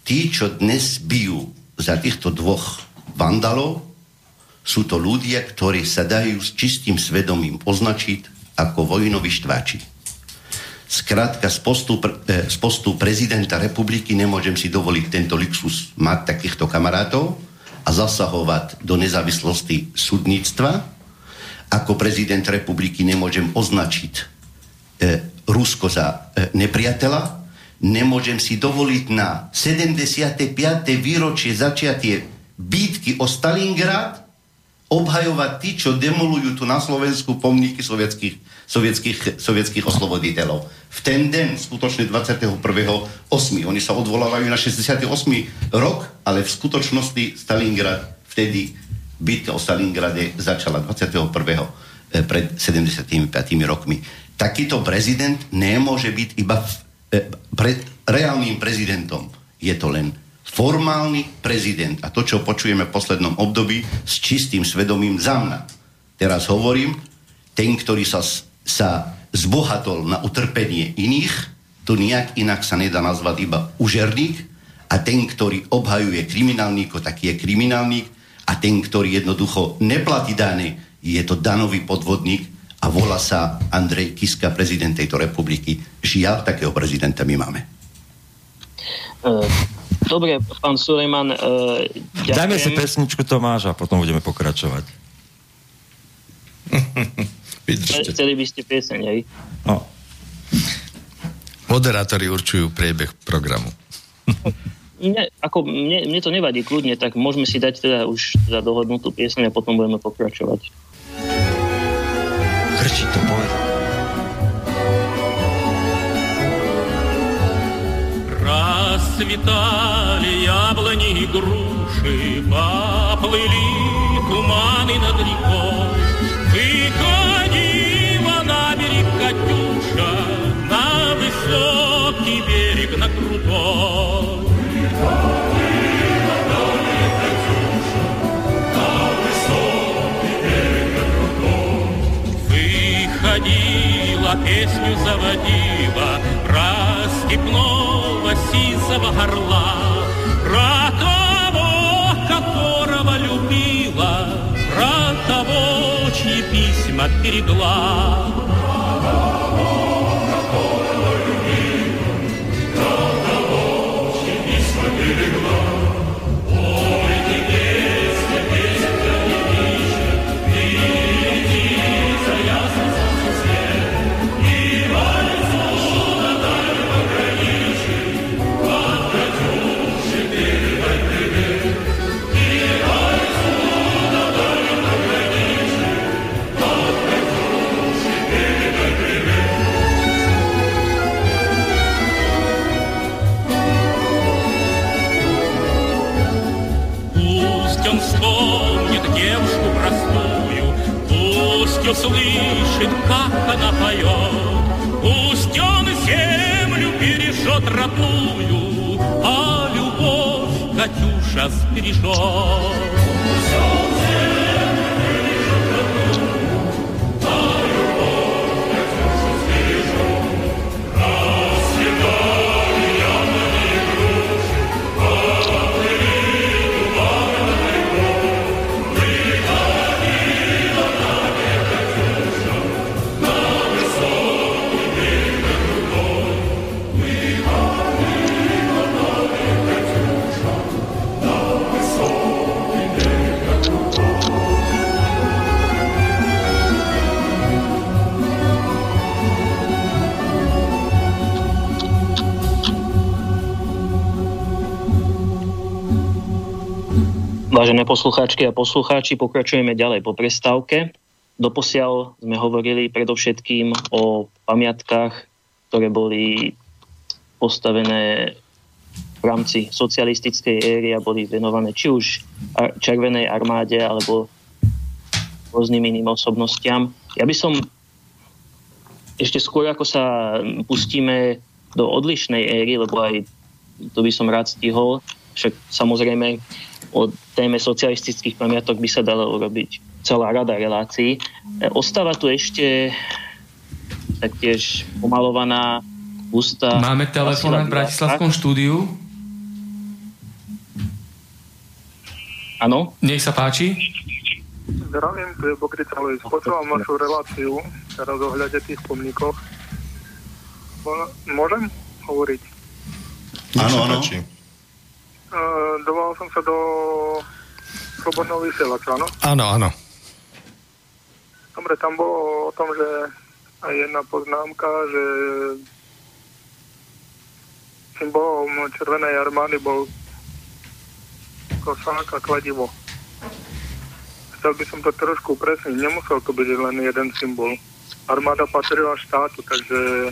tí, čo dnes bijú za týchto dvoch vandalov, sú to ľudia, ktorí sa dajú s čistým svedomím označiť ako vojnoví štváči. Skrátka, z postu, e, z postu prezidenta republiky nemôžem si dovoliť tento luxus mať takýchto kamarátov a zasahovať do nezávislosti súdnictva. Ako prezident republiky nemôžem označiť e, Rusko za e, nepriateľa. Nemôžem si dovoliť na 75. výročie začiatie bitky o Stalingrad obhajovať tí, čo demolujú tu na Slovensku pomníky sovietských, sovietských, sovietských osloboditeľov. V ten den, skutočne 21.8. Oni sa odvolávajú na 68. rok, ale v skutočnosti Stalingrad vtedy bitka o Stalingrade začala 21. Eh, pred 75 rokmi. Takýto prezident nemôže byť iba e, pred reálnym prezidentom. Je to len formálny prezident a to, čo počujeme v poslednom období s čistým svedomím za mňa. Teraz hovorím, ten, ktorý sa, sa zbohatol na utrpenie iných, to nejak inak sa nedá nazvať iba užerník a ten, ktorý obhajuje kriminálníko, taký je kriminálník a ten, ktorý jednoducho neplatí dane, je to danový podvodník a volá sa Andrej Kiska, prezident tejto republiky. Žiaľ, takého prezidenta my máme. Uh Dobre, pán Sulejman, uh, ďakujem. Dajme si pesničku Tomáša a potom budeme pokračovať. Chceli by ste pieseň, hej? No. Moderátori určujú priebeh programu. Ne, ako mne, mne to nevadí kľudne, tak môžeme si dať teda už za dohodnutú pieseň a potom budeme pokračovať. To povedal. Расцветали яблони и груши, Поплыли туманы над рекой. Выходила на берег Катюша, На высокий берег, на крутой. Выходила, песню заводила, про степной сизого горла, про того, которого любила, про того, чьи письма берегла. Слышит, как она поет. Пусть он землю бережет родную, а любовь Катюша сбережет. Vážené poslucháčky a poslucháči, pokračujeme ďalej po prestávke. Doposiaľ sme hovorili predovšetkým o pamiatkách, ktoré boli postavené v rámci socialistickej éry a boli venované či už Červenej armáde alebo rôznym iným osobnostiam. Ja by som ešte skôr, ako sa pustíme do odlišnej éry, lebo aj to by som rád stihol, však samozrejme o téme socialistických pamiatok by sa dalo urobiť celá rada relácií. E, ostáva tu ešte taktiež pomalovaná ústa... Máme telefón v Bratislavskom štúdiu. Áno? Nech sa páči. Zdravím, tu je Bokrica Luis. Počúvam vašu reláciu teraz o hľade tých pomníkov. Môžem hovoriť? Áno, áno. Dovolal som sa do slobodného vysielača, áno? Áno, áno. Dobre, tam bolo o tom, že aj jedna poznámka, že symbolom Červenej armády bol kosák a kladivo. Chcel by som to trošku presniť. Nemusel to byť len jeden symbol. Armáda patrila štátu, takže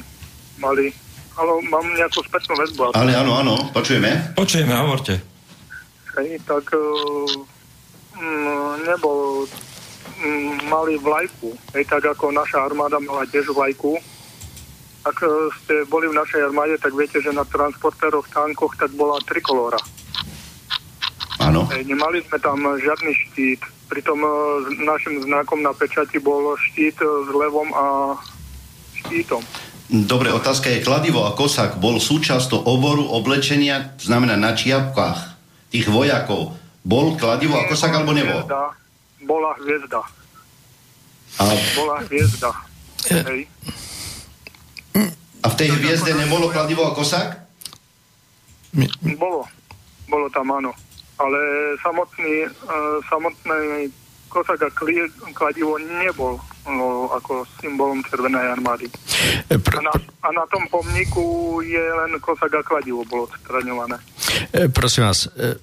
mali ale mám nejakú spätnú väzbu. Ale áno, áno, počujeme. Počujeme, hovorte. Hej, tak uh, nebol um, mali vlajku. Hej, tak ako naša armáda mala tiež vlajku. Ak uh, ste boli v našej armáde, tak viete, že na transportéroch, tankoch tak bola trikolóra. Áno. Hej, nemali sme tam žiadny štít. Pritom uh, našim znakom na pečati bol štít uh, s levom a štítom. Dobre, otázka je, kladivo a kosák bol súčasťou oboru oblečenia, to znamená na čiapkách tých vojakov. Bol kladivo a kosák alebo nebol? Hviezda, bola hviezda. A, Bola hviezda. E, Hej. a v tej hviezde nebolo kladivo a kosák? Bolo. Bolo tam, áno. Ale samotný, uh, samotný kosák a kladivo nebol no, ako symbolom Červenej armády. E, pr- A na, a na tom pomníku je len kosák a kladivo bolo odstraňované. E, prosím vás, e,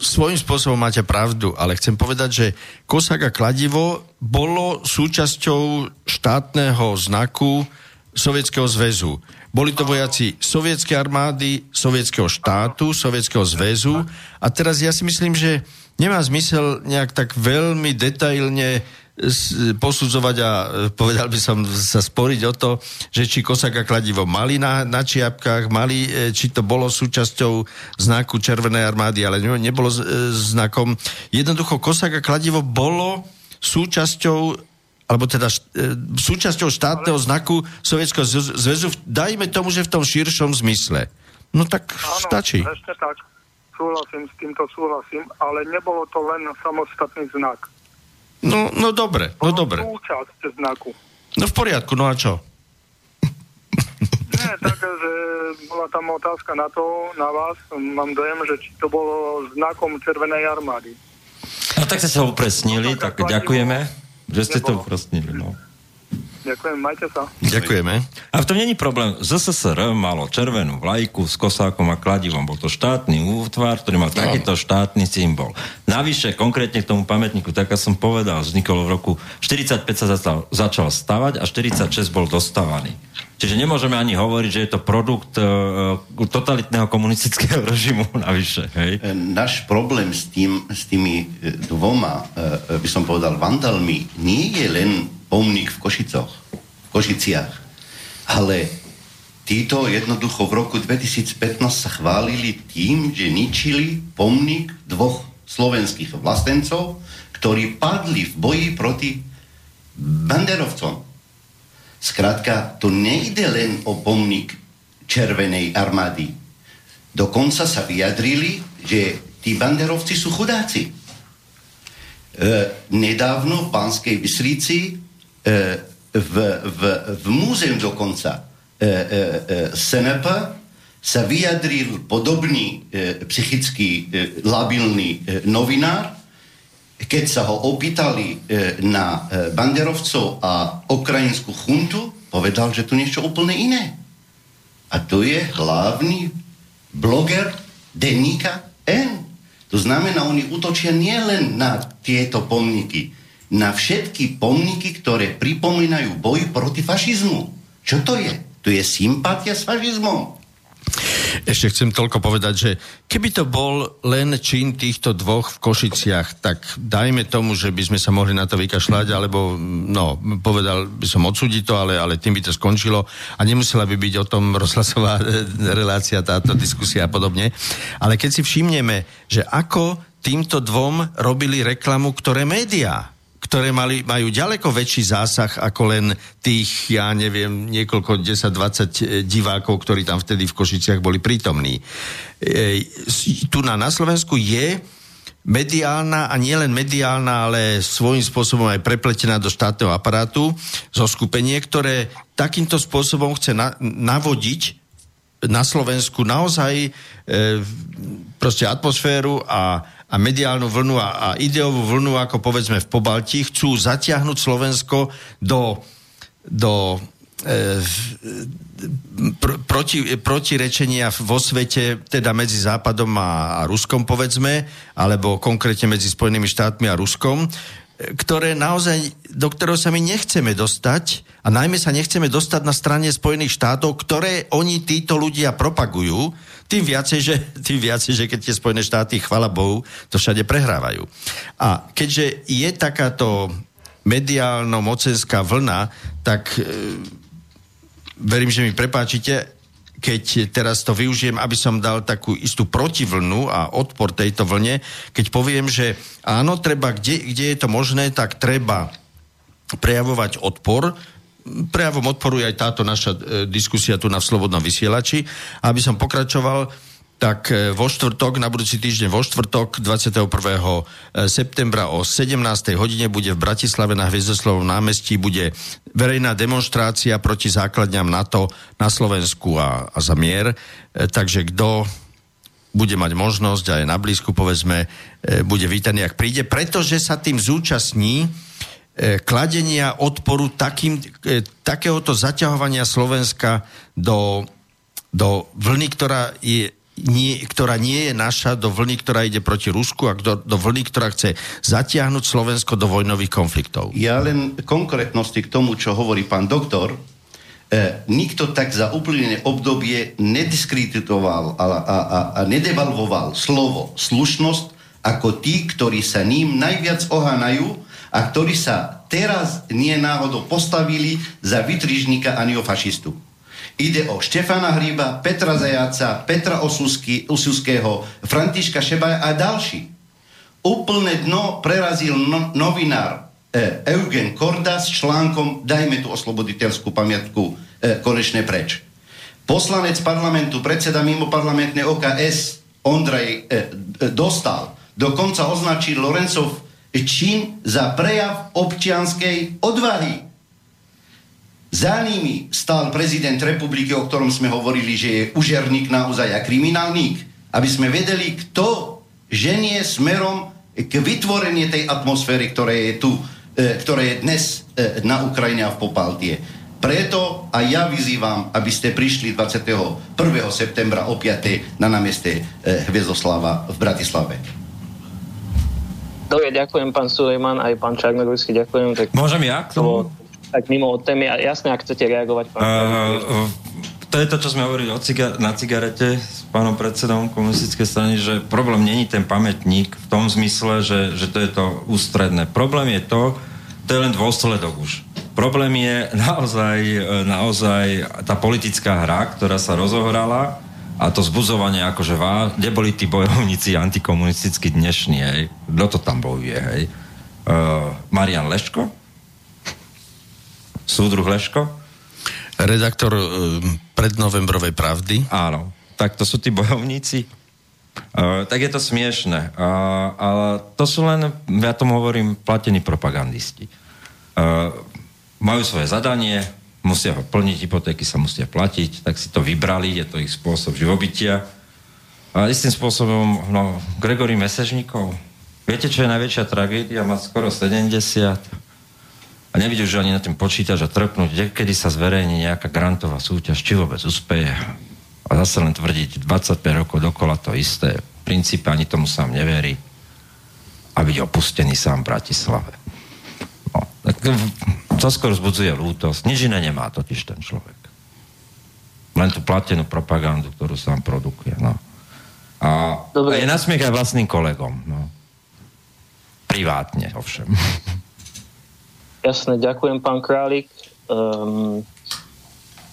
svojím spôsobom máte pravdu, ale chcem povedať, že kosák a kladivo bolo súčasťou štátneho znaku Sovietskeho zväzu. Boli to vojaci sovietskej armády, sovietskeho štátu, sovietskeho zväzu a teraz ja si myslím, že nemá zmysel nejak tak veľmi detailne posudzovať a e, povedal by som sa sporiť o to, že či kosák a kladivo mali na, na čiapkách, mali, e, či to bolo súčasťou znaku Červenej armády, ale ne- nebolo e, znakom. Jednoducho kosák a kladivo bolo súčasťou alebo teda št- súčasťou štátneho znaku Sovietskeho zväzu- dajme tomu, že v tom širšom zmysle. No tak Áno, stačí. presne tak. Súhlasím, s týmto súhlasím, ale nebolo to len samostatný znak. No, no dobre, no dobre. No v poriadku, no a čo? Nie, tak, že bola tam otázka na to, na vás. Mám dojem, že či to bolo znakom Červenej armády. No tak ste sa upresnili, No, tak tak ďakujeme, že ste to upresnili. No. Ďakujem, majte sa. Ďakujeme. A v tom není problém. ZSSR malo červenú vlajku s kosákom a kladivom. Bol to štátny útvar, ktorý mal takýto štátny symbol. Navyše, konkrétne k tomu pamätníku, tak ako som povedal, vznikol v roku 45 sa začal, začal stavať a 46 bol dostávaný. Čiže nemôžeme ani hovoriť, že je to produkt uh, totalitného komunistického režimu navyše. Hej? E, Náš problém s, tým, s tými dvoma, e, by som povedal, vandalmi, nie je len pomník v Košicoch, v Košiciach. Ale títo jednoducho v roku 2015 sa chválili tým, že ničili pomník dvoch slovenských vlastencov, ktorí padli v boji proti banderovcom. Skrátka, to nejde len o pomník Červenej armády. Dokonca sa vyjadrili, že tí banderovci sú chudáci. E, nedávno v Banskej Bystrici v, v, v múzeu dokonca e, e, e, SNP sa vyjadril podobný e, psychicky e, labilný e, novinár, keď sa ho opýtali e, na e, banderovcov a ukrajinskú chuntu, povedal, že tu niečo úplne iné. A to je hlavný bloger denníka N. To znamená, oni útočia nielen na tieto pomníky, na všetky pomníky, ktoré pripomínajú boj proti fašizmu. Čo to je? To je sympatia s fašizmom. Ešte chcem toľko povedať, že keby to bol len čin týchto dvoch v Košiciach, tak dajme tomu, že by sme sa mohli na to vykašľať, alebo no, povedal by som odsúdiť to, ale, ale tým by to skončilo a nemusela by byť o tom rozhlasová relácia, táto diskusia a podobne. Ale keď si všimneme, že ako týmto dvom robili reklamu, ktoré médiá ktoré mali, majú ďaleko väčší zásah ako len tých, ja neviem, niekoľko 10-20 e, divákov, ktorí tam vtedy v Košiciach boli prítomní. E, tu na, na Slovensku je mediálna a nielen mediálna, ale svojím spôsobom aj prepletená do štátneho aparátu zo skupenie, ktoré takýmto spôsobom chce na, navodiť na Slovensku naozaj e, proste atmosféru a, a mediálnu vlnu a, a ideovú vlnu, ako povedzme v Pobalti, chcú zatiahnuť Slovensko do, do e, pr- proti, protirečenia vo svete, teda medzi Západom a, a Ruskom, povedzme, alebo konkrétne medzi Spojenými štátmi a Ruskom, ktoré naozaj, do ktorého sa my nechceme dostať a najmä sa nechceme dostať na strane Spojených štátov, ktoré oni títo ľudia propagujú, tým viacej, že, tým viacej, že keď tie Spojené štáty, chvala Bohu, to všade prehrávajú. A keďže je takáto mediálno-mocenská vlna, tak e, verím, že mi prepáčite, keď teraz to využijem, aby som dal takú istú protivlnu a odpor tejto vlne, keď poviem, že áno, treba, kde, kde je to možné, tak treba prejavovať odpor, prejavom odporu je aj táto naša e, diskusia tu na Slobodnom vysielači. Aby som pokračoval, tak e, vo štvrtok, na budúci týždeň vo štvrtok 21. E, septembra o 17. hodine bude v Bratislave na Hviezdoslovom námestí bude verejná demonstrácia proti základňam NATO na Slovensku a, a za mier. E, takže kto bude mať možnosť aj na blízku, povedzme, bude vítaný, ak príde, pretože sa tým zúčastní kladenia odporu takým, takéhoto zaťahovania Slovenska do, do vlny, ktorá je nie, ktorá nie je naša, do vlny, ktorá ide proti Rusku a do, do vlny, ktorá chce zatiahnuť Slovensko do vojnových konfliktov. Ja len konkrétnosti k tomu, čo hovorí pán doktor, e, nikto tak za úplne obdobie nediskreditoval a, a, a, a nedevalvoval slovo slušnosť ako tí, ktorí sa ním najviac ohánajú a ktorí sa teraz nie náhodou postavili za vytrižníka a neofašistu. Ide o Štefana Hríba, Petra Zajaca, Petra Osusky, Osuského, Františka Šebaja a ďalší. Úplne dno prerazil no, novinár e, Eugen Korda s článkom Dajme tu osloboditeľskú pamiatku e, konečne preč. Poslanec parlamentu, predseda mimo parlamentnej OKS Ondrej e, e, dostal, dokonca označil Lorencov čin za prejav občianskej odvahy za nimi stal prezident republiky, o ktorom sme hovorili, že je užerník naozaj a kriminálník. Aby sme vedeli, kto ženie smerom k vytvorenie tej atmosféry, ktoré je tu, e, ktoré je dnes e, na Ukrajine a v Popaltie. Preto aj ja vyzývam, aby ste prišli 21. septembra o 5. na námeste e, Hviezoslava v Bratislave. Dobre, ďakujem pán Sulejman, aj pán Čarnogorsky, ďakujem. Tak Môžem ja k tomu? tak mimo od témy. Jasne, ak chcete reagovať, pán uh, To je to, čo sme hovorili o ciga- na cigarete s pánom predsedom komunistickej strany, že problém není ten pamätník v tom zmysle, že, že to je to ústredné. Problém je to, to je len dôsledok už. Problém je naozaj, naozaj tá politická hra, ktorá sa rozohrala a to zbuzovanie akože vá, kde boli tí bojovníci antikomunisticky dnešní, hej? Kto to tam bojuje, hej? Uh, Marian Leško? Súdruh Leško? Redaktor uh, prednovembrovej pravdy. Áno. Tak to sú tí bojovníci. Uh, tak je to smiešne. Uh, ale to sú len, ja tomu hovorím, platení propagandisti. Uh, majú svoje zadanie, musia ho plniť, hypotéky sa musia platiť, tak si to vybrali, je to ich spôsob živobytia. A istým spôsobom, no, Gregory Mesežníkov, viete, čo je najväčšia tragédia? Má skoro 70 a nevidíš, že ani na tým počítač a trpnúť, kedy sa zverejní nejaká grantová súťaž, či vôbec úspeje. A zase len tvrdiť 25 rokov dokola to isté. V princípe ani tomu sám neverí. A byť opustený sám v Bratislave. No, tak to skôr zbudzuje lútosť. Nič iné nemá totiž ten človek. Len tú platenú propagandu, ktorú sám produkuje. No. A, Dobre. a je nasmiech aj vlastným kolegom. No. Privátne, ovšem. Jasne, ďakujem, pán Králik. Um,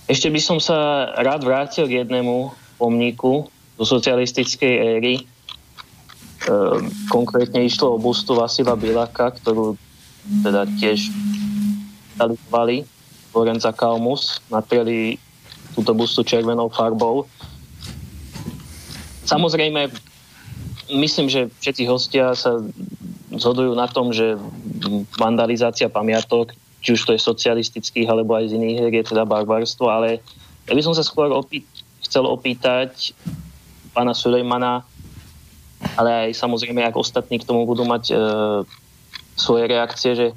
ešte by som sa rád vrátil k jednému pomníku do socialistickej éry. Um, konkrétne išlo o bustu Vasila Bilaka, ktorú teda tiež realizovali Lorenza Kalmus, natreli túto bustu červenou farbou. Samozrejme, myslím, že všetci hostia sa zhodujú na tom, že vandalizácia pamiatok, či už to je socialistických alebo aj z iných hier, je teda barbarstvo, ale ja by som sa skôr opý- chcel opýtať pána Sulejmana, ale aj samozrejme, ak ostatní k tomu budú mať e, svoje reakcie, že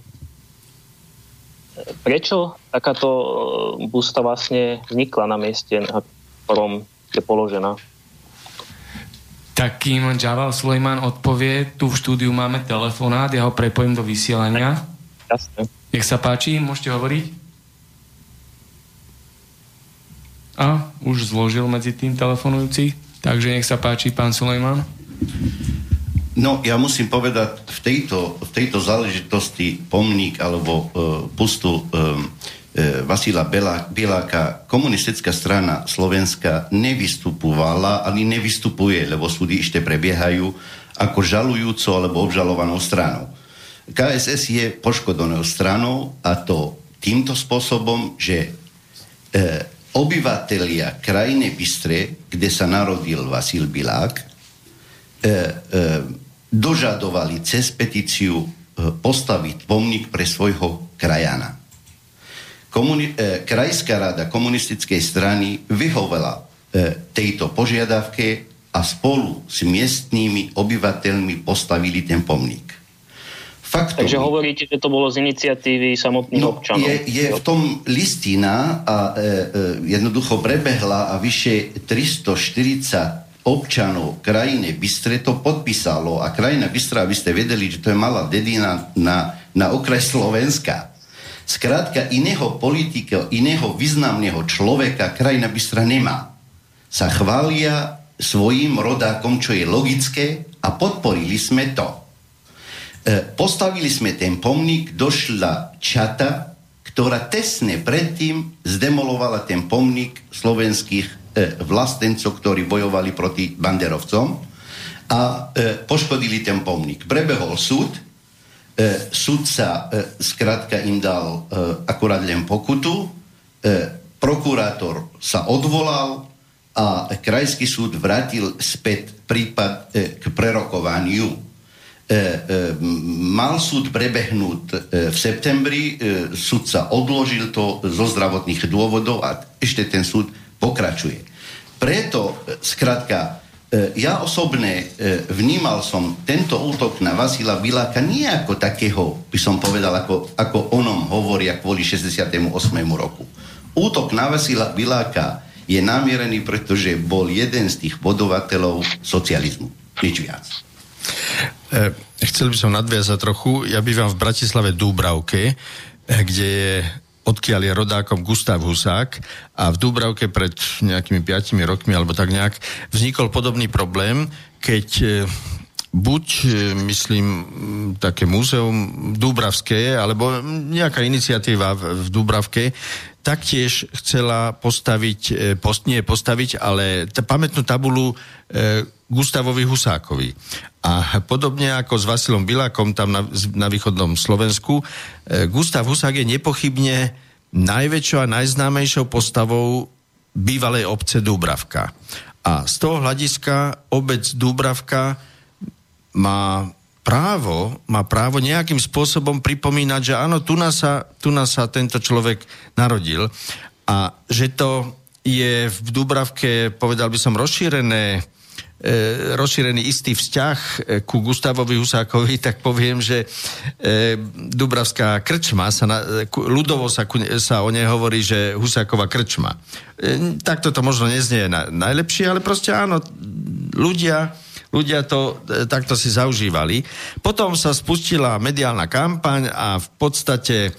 prečo takáto e, busta vlastne vznikla na mieste, na ktorom je položená? Tak kým Javal Sulejman odpovie, tu v štúdiu máme telefonát, ja ho prepojím do vysielania. Jasne. Nech sa páči, môžete hovoriť. A už zložil medzi tým telefonujúci, takže nech sa páči, pán Sulejman. No, ja musím povedať, v tejto, v tejto záležitosti pomník alebo uh, pustu uh, E, Vasila Bieláka komunistická strana Slovenska nevystupovala, ani nevystupuje, lebo súdy ešte prebiehajú ako žalujúco alebo obžalovanou stranou. KSS je poškodenou stranou a to týmto spôsobom, že e, obyvatelia krajiny Bystre, kde sa narodil Vasil Bilák, e, e, dožadovali cez petíciu e, postaviť pomník pre svojho krajana komuni- e, Krajská rada komunistickej strany vyhovela e, tejto požiadavke a spolu s miestnými obyvateľmi postavili ten pomník. Faktom, Takže hovoríte, že to bolo z iniciatívy samotných no, občanov. Je, je v tom listina a e, e, jednoducho prebehla a vyše 340 občanov krajiny Bystre to podpísalo a krajina Bystra, aby ste vedeli, že to je malá dedina na, na okraj Slovenska Skrátka, iného politika, iného významného človeka krajina Bystra nemá. Sa chvália svojim rodákom, čo je logické a podporili sme to. E, postavili sme ten pomník, došla čata, ktorá tesne predtým zdemolovala ten pomník slovenských vlastencov, ktorí bojovali proti banderovcom a e, poškodili ten pomník. Prebehol súd, e, sudca e, zkrátka im dal e, akurát len pokutu, e, prokurátor sa odvolal a krajský súd vrátil späť prípad e, k prerokovaniu. E, e, mal súd prebehnúť e, v septembri, e, sudca odložil to zo zdravotných dôvodov a ešte ten súd pokračuje. Preto, e, skrátka, E, ja osobne e, vnímal som tento útok na Vasila Biláka nie ako takého, by som povedal, ako, ako onom hovoria kvôli 68. roku. Útok na Vasila Biláka je namierený, pretože bol jeden z tých budovateľov socializmu. Nič viac. Chcel by som nadviazať trochu. Ja bývam v Bratislave Dúbravke, kde je odkiaľ je rodákom Gustav Husák a v Dúbravke pred nejakými 5 rokmi alebo tak nejak vznikol podobný problém, keď e, buď, e, myslím, také múzeum Dúbravské, alebo nejaká iniciatíva v, v Dúbravke, taktiež chcela postaviť, e, post, nie postaviť, ale t- pamätnú tabulu e, Gustavovi Husákovi. A podobne ako s Vasilom Bilákom tam na, na východnom Slovensku, e, Gustav Husák je nepochybne najväčšou a najznámejšou postavou bývalej obce Dúbravka. A z toho hľadiska obec Dúbravka má právo, má právo nejakým spôsobom pripomínať, že áno, tu nás sa, tu nás sa tento človek narodil a že to je v Dubravke, povedal by som, rozšírené rozšírený istý vzťah e, ku Gustavovi Husákovi, tak poviem, že e, Dubravská krčma, sa na, e, ľudovo sa, sa o nej hovorí, že Husáková krčma. E, takto to možno neznie na, najlepšie, ale proste áno, ľudia, ľudia to e, takto si zaužívali. Potom sa spustila mediálna kampaň a v podstate e,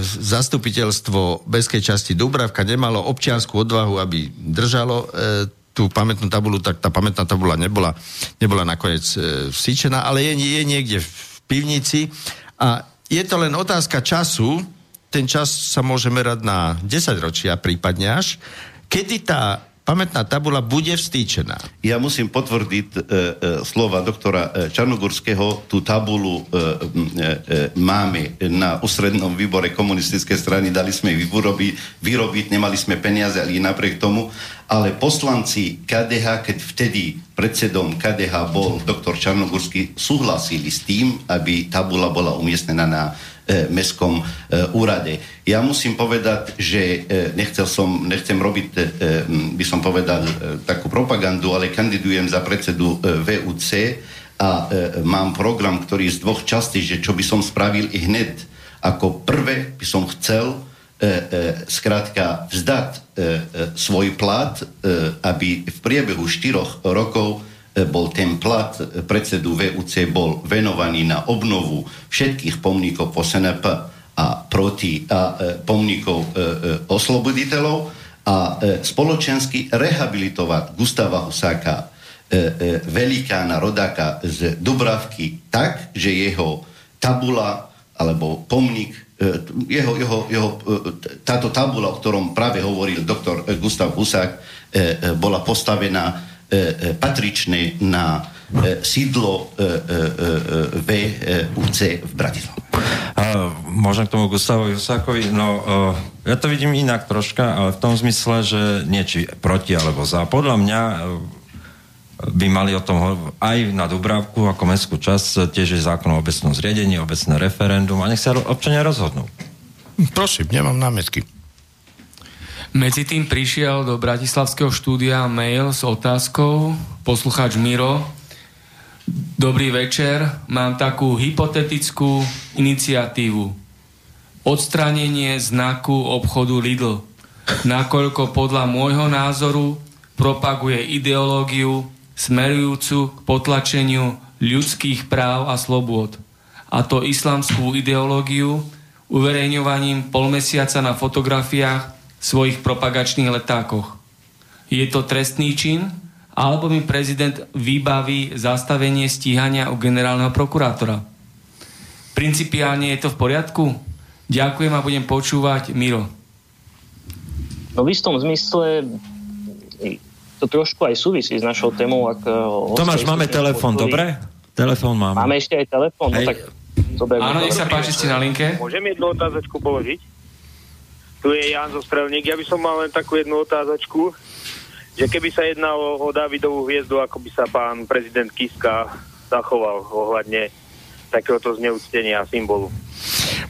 zastupiteľstvo Beskej časti Dubravka nemalo občianskú odvahu, aby držalo e, tú pamätnú tabulu, tak tá pamätná tabula nebola, nebola nakoniec e, ale je, je niekde v pivnici. A je to len otázka času, ten čas sa môže merať na 10 ročia prípadne až, kedy tá pamätná tabula bude vstýčená. Ja musím potvrdiť e, e, slova doktora e, Čarnogorského. Tú tabulu e, e, e, máme na ústrednom výbore komunistickej strany, dali sme ju vyrobiť, vyrobiť, nemali sme peniaze, ale napriek tomu. Ale poslanci KDH, keď vtedy predsedom KDH bol doktor Čarnogorský, súhlasili s tým, aby tabula bola umiestnená na e, mestskom e, úrade. Ja musím povedať, že e, nechcel som, nechcem robiť, e, m, by som povedal, e, takú propagandu, ale kandidujem za predsedu e, VUC a e, mám program, ktorý z dvoch častí, že čo by som spravil i hned. Ako prvé by som chcel e, e, skrátka vzdať e, e, svoj plat, e, aby v priebehu štyroch rokov e, bol ten plat e, predsedu VUC bol venovaný na obnovu všetkých pomníkov po SNP a proti a e, pomníkov e, e, osloboditeľov a e, spoločensky rehabilitovať Gustava Husáka, e, e, velikána rodáka z Dubravky tak, že jeho tabula alebo pomník, e, jeho, jeho, jeho, e, táto tabula, o ktorom práve hovoril doktor e, Gustav Husák, e, e, bola postavená e, e, patrične na e, sídlo VUC v Bratislave. A môžem k tomu Gustavovi Husákovi? No, ja to vidím inak troška, ale v tom zmysle, že nie či proti alebo za. Podľa mňa by mali o tom aj na Dubravku ako mestskú časť tiež je zákon o obecnom zriedení, obecné referendum a nech sa občania rozhodnú. Prosím, nemám námetky. Medzi tým prišiel do Bratislavského štúdia mail s otázkou, poslucháč Miro, Dobrý večer, mám takú hypotetickú iniciatívu. Odstránenie znaku obchodu Lidl, nakoľko podľa môjho názoru propaguje ideológiu smerujúcu k potlačeniu ľudských práv a slobôd. A to islamskú ideológiu uverejňovaním polmesiaca na fotografiách svojich propagačných letákoch. Je to trestný čin, alebo mi prezident vybaví zastavenie stíhania u generálneho prokurátora. Principiálne je to v poriadku? Ďakujem a budem počúvať Miro. No v istom zmysle to trošku aj súvisí s našou témou. Ak, eh, Tomáš, máme telefón, dobre? Telefón mám. Máme ešte aj telefón? No tak dobre, Áno, nech sa páči, ste na linke. Môžem jednu otázočku položiť? Tu je Jan zo Strelník. Ja by som mal len takú jednu otázočku, že keby sa jednalo o Davidovú hviezdu, ako by sa pán prezident Kiska zachoval ohľadne takéhoto zneúctenia a symbolu.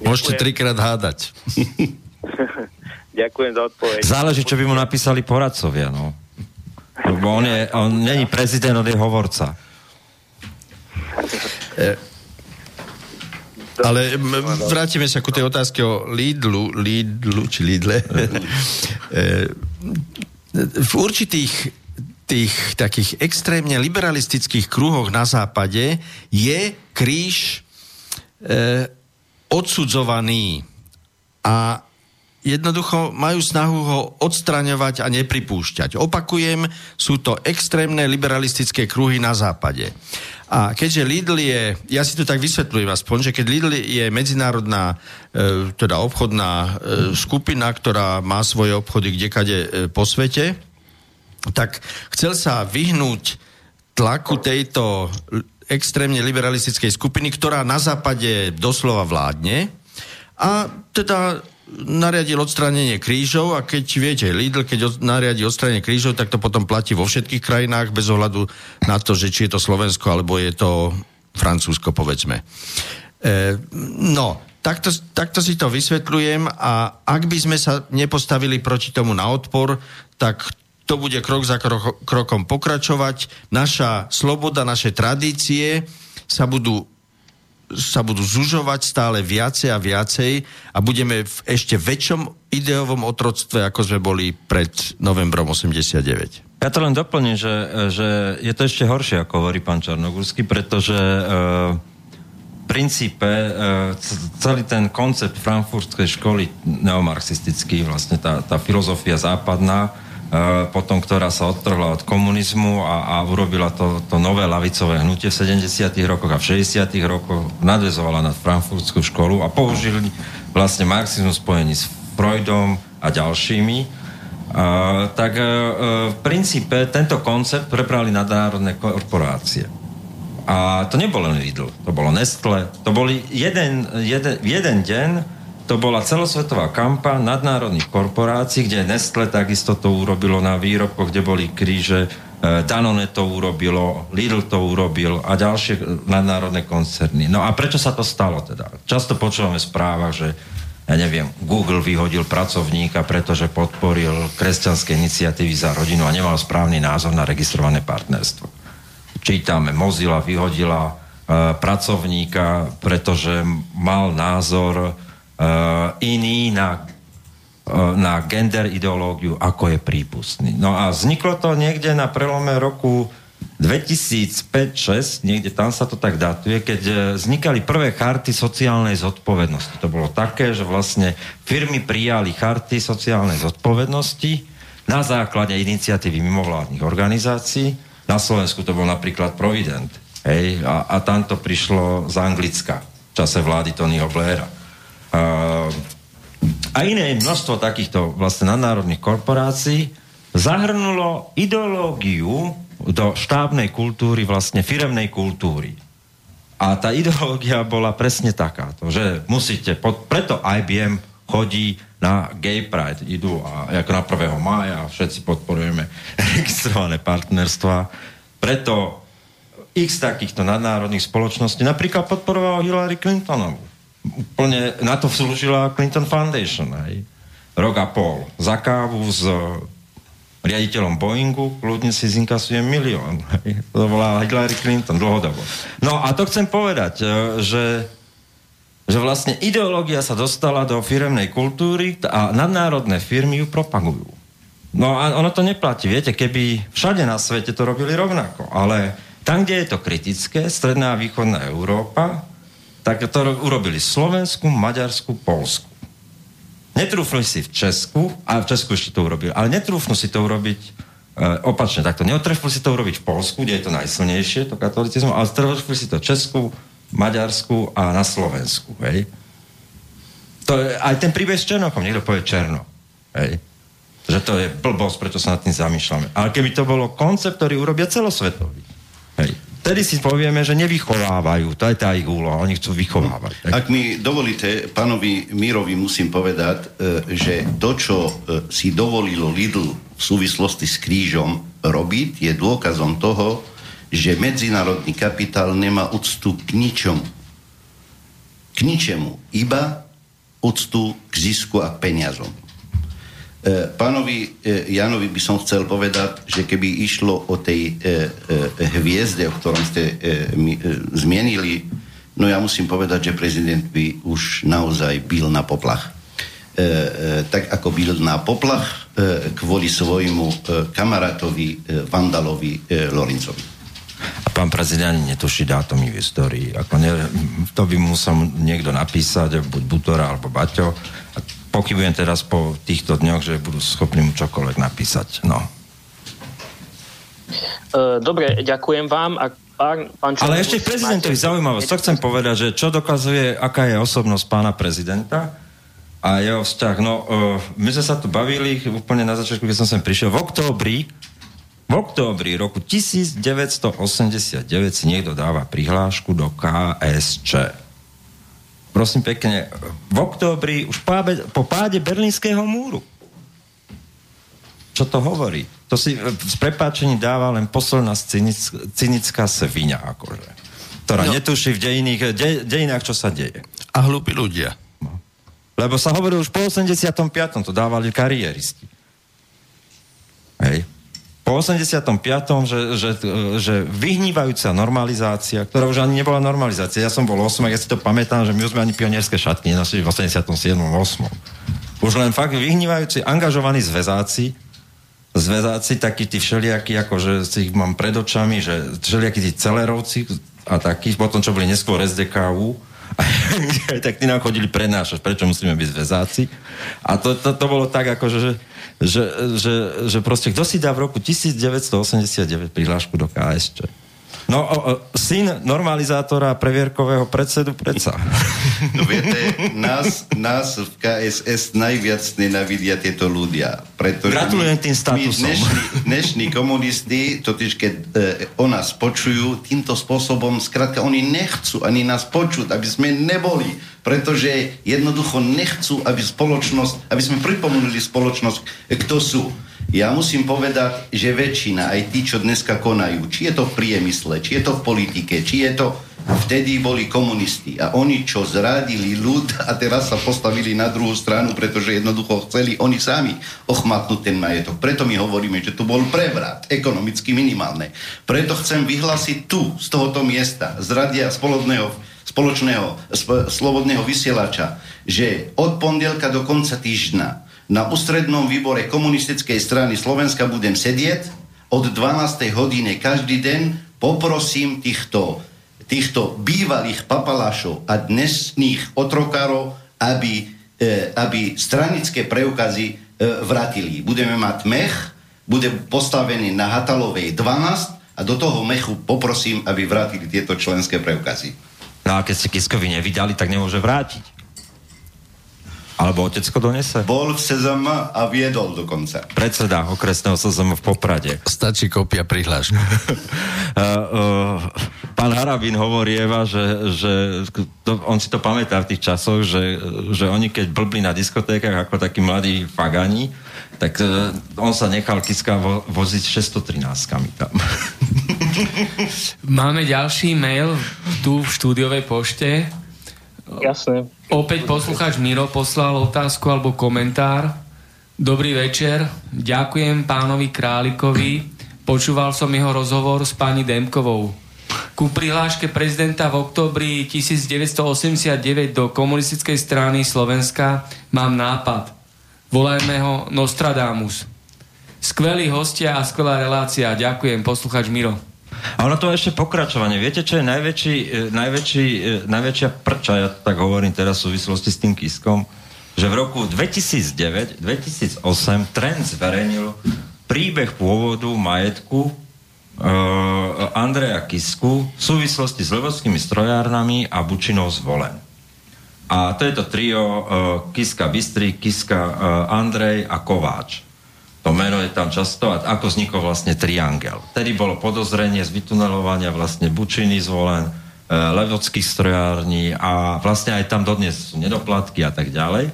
Môžete trikrát hádať. Ďakujem za odpoveď. Záleží, čo by mu napísali poradcovia, no. Lebo on, je, on není prezident, on je hovorca. Ale vrátime sa ku tej otázke o Lidlu, Lidlu či Lidle. E, v určitých tých takých extrémne liberalistických kruhoch na západe je kríž e, odsudzovaný a jednoducho majú snahu ho odstraňovať a nepripúšťať. Opakujem, sú to extrémne liberalistické kruhy na západe. A keďže Lidl je, ja si to tak vysvetľujem aspoň, že keď Lidl je medzinárodná e, teda obchodná e, skupina, ktorá má svoje obchody kdekade e, po svete, tak chcel sa vyhnúť tlaku tejto extrémne liberalistickej skupiny, ktorá na západe doslova vládne a teda nariadil odstránenie krížov a keď viete, Lidl, keď od, nariadí odstránenie krížov, tak to potom platí vo všetkých krajinách bez ohľadu na to, že či je to Slovensko alebo je to Francúzsko, povedzme. E, no, takto, takto si to vysvetľujem a ak by sme sa nepostavili proti tomu na odpor, tak to bude krok za krok, krokom pokračovať. Naša sloboda, naše tradície sa budú sa budú zužovať stále viacej a viacej a budeme v ešte väčšom ideovom otroctve, ako sme boli pred novembrom 89. Ja to len doplním, že, že je to ešte horšie, ako hovorí pán Čarnogórsky, pretože e, v princípe e, celý ten koncept frankfurtskej školy neomarxistický, vlastne tá, tá filozofia západná, potom ktorá sa odtrhla od komunizmu a, a urobila to, to nové lavicové hnutie v 70. rokoch a v 60. rokoch, nadvezovala na frankfurtskú školu a použili vlastne marxizmus spojený s Freudom a ďalšími, Uh, tak uh, v princípe tento koncept prebrali nadnárodné korporácie. A to nebolo len Lidl, to bolo Nestle, to boli jeden, jeden, jeden deň to bola celosvetová kampa nadnárodných korporácií, kde Nestle takisto to urobilo na výrobkoch, kde boli kríže, e, Danone to urobilo, Lidl to urobil a ďalšie nadnárodné koncerny. No a prečo sa to stalo teda? Často počúvame v správach, že ja neviem, Google vyhodil pracovníka, pretože podporil kresťanské iniciatívy za rodinu a nemal správny názor na registrované partnerstvo. Čítame, Mozilla vyhodila uh, pracovníka, pretože mal názor iný na, uh, na gender ideológiu, ako je prípustný. No a vzniklo to niekde na prelome roku 2005-2006, niekde tam sa to tak datuje, keď uh, vznikali prvé charty sociálnej zodpovednosti. To bolo také, že vlastne firmy prijali charty sociálnej zodpovednosti na základe iniciatívy mimovládnych organizácií. Na Slovensku to bol napríklad Provident. Hej, a, a tam to prišlo z Anglicka v čase vlády Tonyho Blaira. A iné množstvo takýchto vlastne nadnárodných korporácií zahrnulo ideológiu do štábnej kultúry, vlastne firemnej kultúry. A tá ideológia bola presne takáto, že musíte, pod, preto IBM chodí na Gay Pride, idú a, ako na 1. mája všetci podporujeme registrované partnerstva. Preto x takýchto nadnárodných spoločností napríklad podporoval Hillary Clintonovú úplne na to slúžila Clinton Foundation. Hej. Rok a pol. Za kávu s riaditeľom Boeingu kľudne si zinkasuje milión. Hej. To bola Hillary Clinton dlhodobo. No a to chcem povedať, e, že že vlastne ideológia sa dostala do firemnej kultúry a nadnárodné firmy ju propagujú. No a ono to neplatí. Viete, keby všade na svete to robili rovnako, ale tam, kde je to kritické, stredná a východná Európa, tak to urobili Slovensku, Maďarsku, Polsku. Netrúfli si v Česku, a v Česku ešte to urobili, ale netrúfnu si to urobiť e, opačne takto. Neotrefli si to urobiť v Polsku, kde je to najsilnejšie, to katolicizmu, ale trefli si to v Česku, Maďarsku a na Slovensku. Hej. To je, aj ten príbeh s Černochom, niekto povie Černo. Hej. Že to je blbosť, prečo sa nad tým zamýšľame. Ale keby to bolo koncept, ktorý urobia celosvetový. Hej Vtedy si povieme, že nevychovávajú. To je tá ich úloha. Oni chcú vychovávať. Ak mi dovolíte, pánovi Mírovi musím povedať, e, že to, čo e, si dovolilo Lidl v súvislosti s krížom robiť, je dôkazom toho, že medzinárodný kapitál nemá úctu k ničomu. K ničemu. Iba úctu k zisku a peniazom. E, pánovi e, Janovi by som chcel povedať, že keby išlo o tej e, hviezde, o ktorom ste zmienili, no ja musím povedať, že prezident by už naozaj byl na poplach. Tak ako byl na poplach kvôli svojmu kamarátovi Vandalovi Lorincovi. A pán prezident netuší dátumy v histórii. Ako ne, to by musel niekto napísať, buď Butora alebo Baťo pochybujem teraz po týchto dňoch, že budú schopní mu čokoľvek napísať. No. E, dobre, ďakujem vám. Ak Pán, pán Ale ešte k prezidentovi zaujímavosť. To chcem povedať, že čo dokazuje, aká je osobnosť pána prezidenta a jeho vzťah. No, uh, my sme sa tu bavili úplne na začiatku, keď som sem prišiel. V októbri v októbri roku 1989 si niekto dáva prihlášku do KSČ. Prosím pekne, v októbri, už pábe, po páde Berlínskeho múru. Čo to hovorí? To si s prepáčením dáva len posledná cynic, cynická svinia, akože. Ktorá no. netuší v dejiných, de, dejinách, čo sa deje. A hlúpi ľudia. No. Lebo sa hovorí už po 85. to dávali kariéristi. Hej po 85. že, že, že vyhnívajúca normalizácia, ktorá už ani nebola normalizácia. Ja som bol 8, ja si to pamätám, že my už sme ani pionierské šatky nenosili v 87. 8. Už len fakt vyhnívajúci, angažovaní zväzáci, zväzáci, takí tí všelijakí, akože si ich mám pred očami, že všelijakí tí celerovci a takí, potom čo boli neskôr SDKU, tak tí nám chodili prenášať, prečo musíme byť zväzáci. A to, to, to bolo tak, akože, že že, že, že proste kto si dá v roku 1989 prihlášku do KSČ? No, o, o, syn normalizátora previerkového predsedu predsa. No viete, nás, nás v KSS najviac nenavidia tieto ľudia. Pretože Gratulujem tým statusom. Dnešní, dnešní komunisti, totiž keď e, o nás počujú, týmto spôsobom, skrátka, oni nechcú ani nás počuť, aby sme neboli pretože jednoducho nechcú, aby spoločnosť, aby sme pripomenuli spoločnosť, kto sú. Ja musím povedať, že väčšina, aj tí, čo dneska konajú, či je to v priemysle, či je to v politike, či je to vtedy boli komunisti a oni, čo zradili ľud a teraz sa postavili na druhú stranu, pretože jednoducho chceli oni sami ochmatnúť ten majetok. Preto my hovoríme, že tu bol prevrat, ekonomicky minimálne. Preto chcem vyhlásiť tu, z tohoto miesta, z radia spoločného spoločného sp- slobodného vysielača, že od pondelka do konca týždňa na ústrednom výbore komunistickej strany Slovenska budem sedieť od 12. hodine každý deň poprosím týchto, týchto bývalých papalášov a dnesných otrokárov, aby, e, aby stranické preukazy e, vratili. Budeme mať mech, bude postavený na Hatalovej 12 a do toho mechu poprosím, aby vrátili tieto členské preukazy. No a keď ste Kiskovi nevydali, tak nemôže vrátiť. Alebo otecko donese? Bol v SZM a viedol dokonca. Predseda okresného SZM v Poprade. Stačí kopia prihlášky. uh, uh, pán Harabín hovorí Eva, že, že to, on si to pamätá v tých časoch, že, že oni keď blbli na diskotékach ako takí mladí fagani, tak uh, on sa nechal Kiska vo, voziť 613 tam. Máme ďalší mail tu v štúdiovej pošte. Jasné. Opäť poslucháč Miro poslal otázku alebo komentár. Dobrý večer, ďakujem pánovi Králikovi. Počúval som jeho rozhovor s pani Demkovou. Ku prihláške prezidenta v oktobri 1989 do komunistickej strany Slovenska mám nápad. Volajme ho Nostradamus. Skvelí hostia a skvelá relácia. Ďakujem, posluchač Miro. A ono to je ešte pokračovanie. Viete, čo je najväčší, e, najväčší, e, najväčšia prča, ja tak hovorím teraz v súvislosti s tým Kiskom, že v roku 2009-2008 Trend zverejnil príbeh pôvodu majetku uh, Andreja Kisku v súvislosti s levovskými strojárnami a Bučinou zvolen. A to je to trio uh, Kiska Bystry, Kiska uh, Andrej a Kováč. To meno je tam často a ako vznikol vlastne triangel. Tedy bolo podozrenie z vytunelovania vlastne Bučiny zvolen, e, levockých strojární a vlastne aj tam dodnes sú nedoplatky a tak ďalej.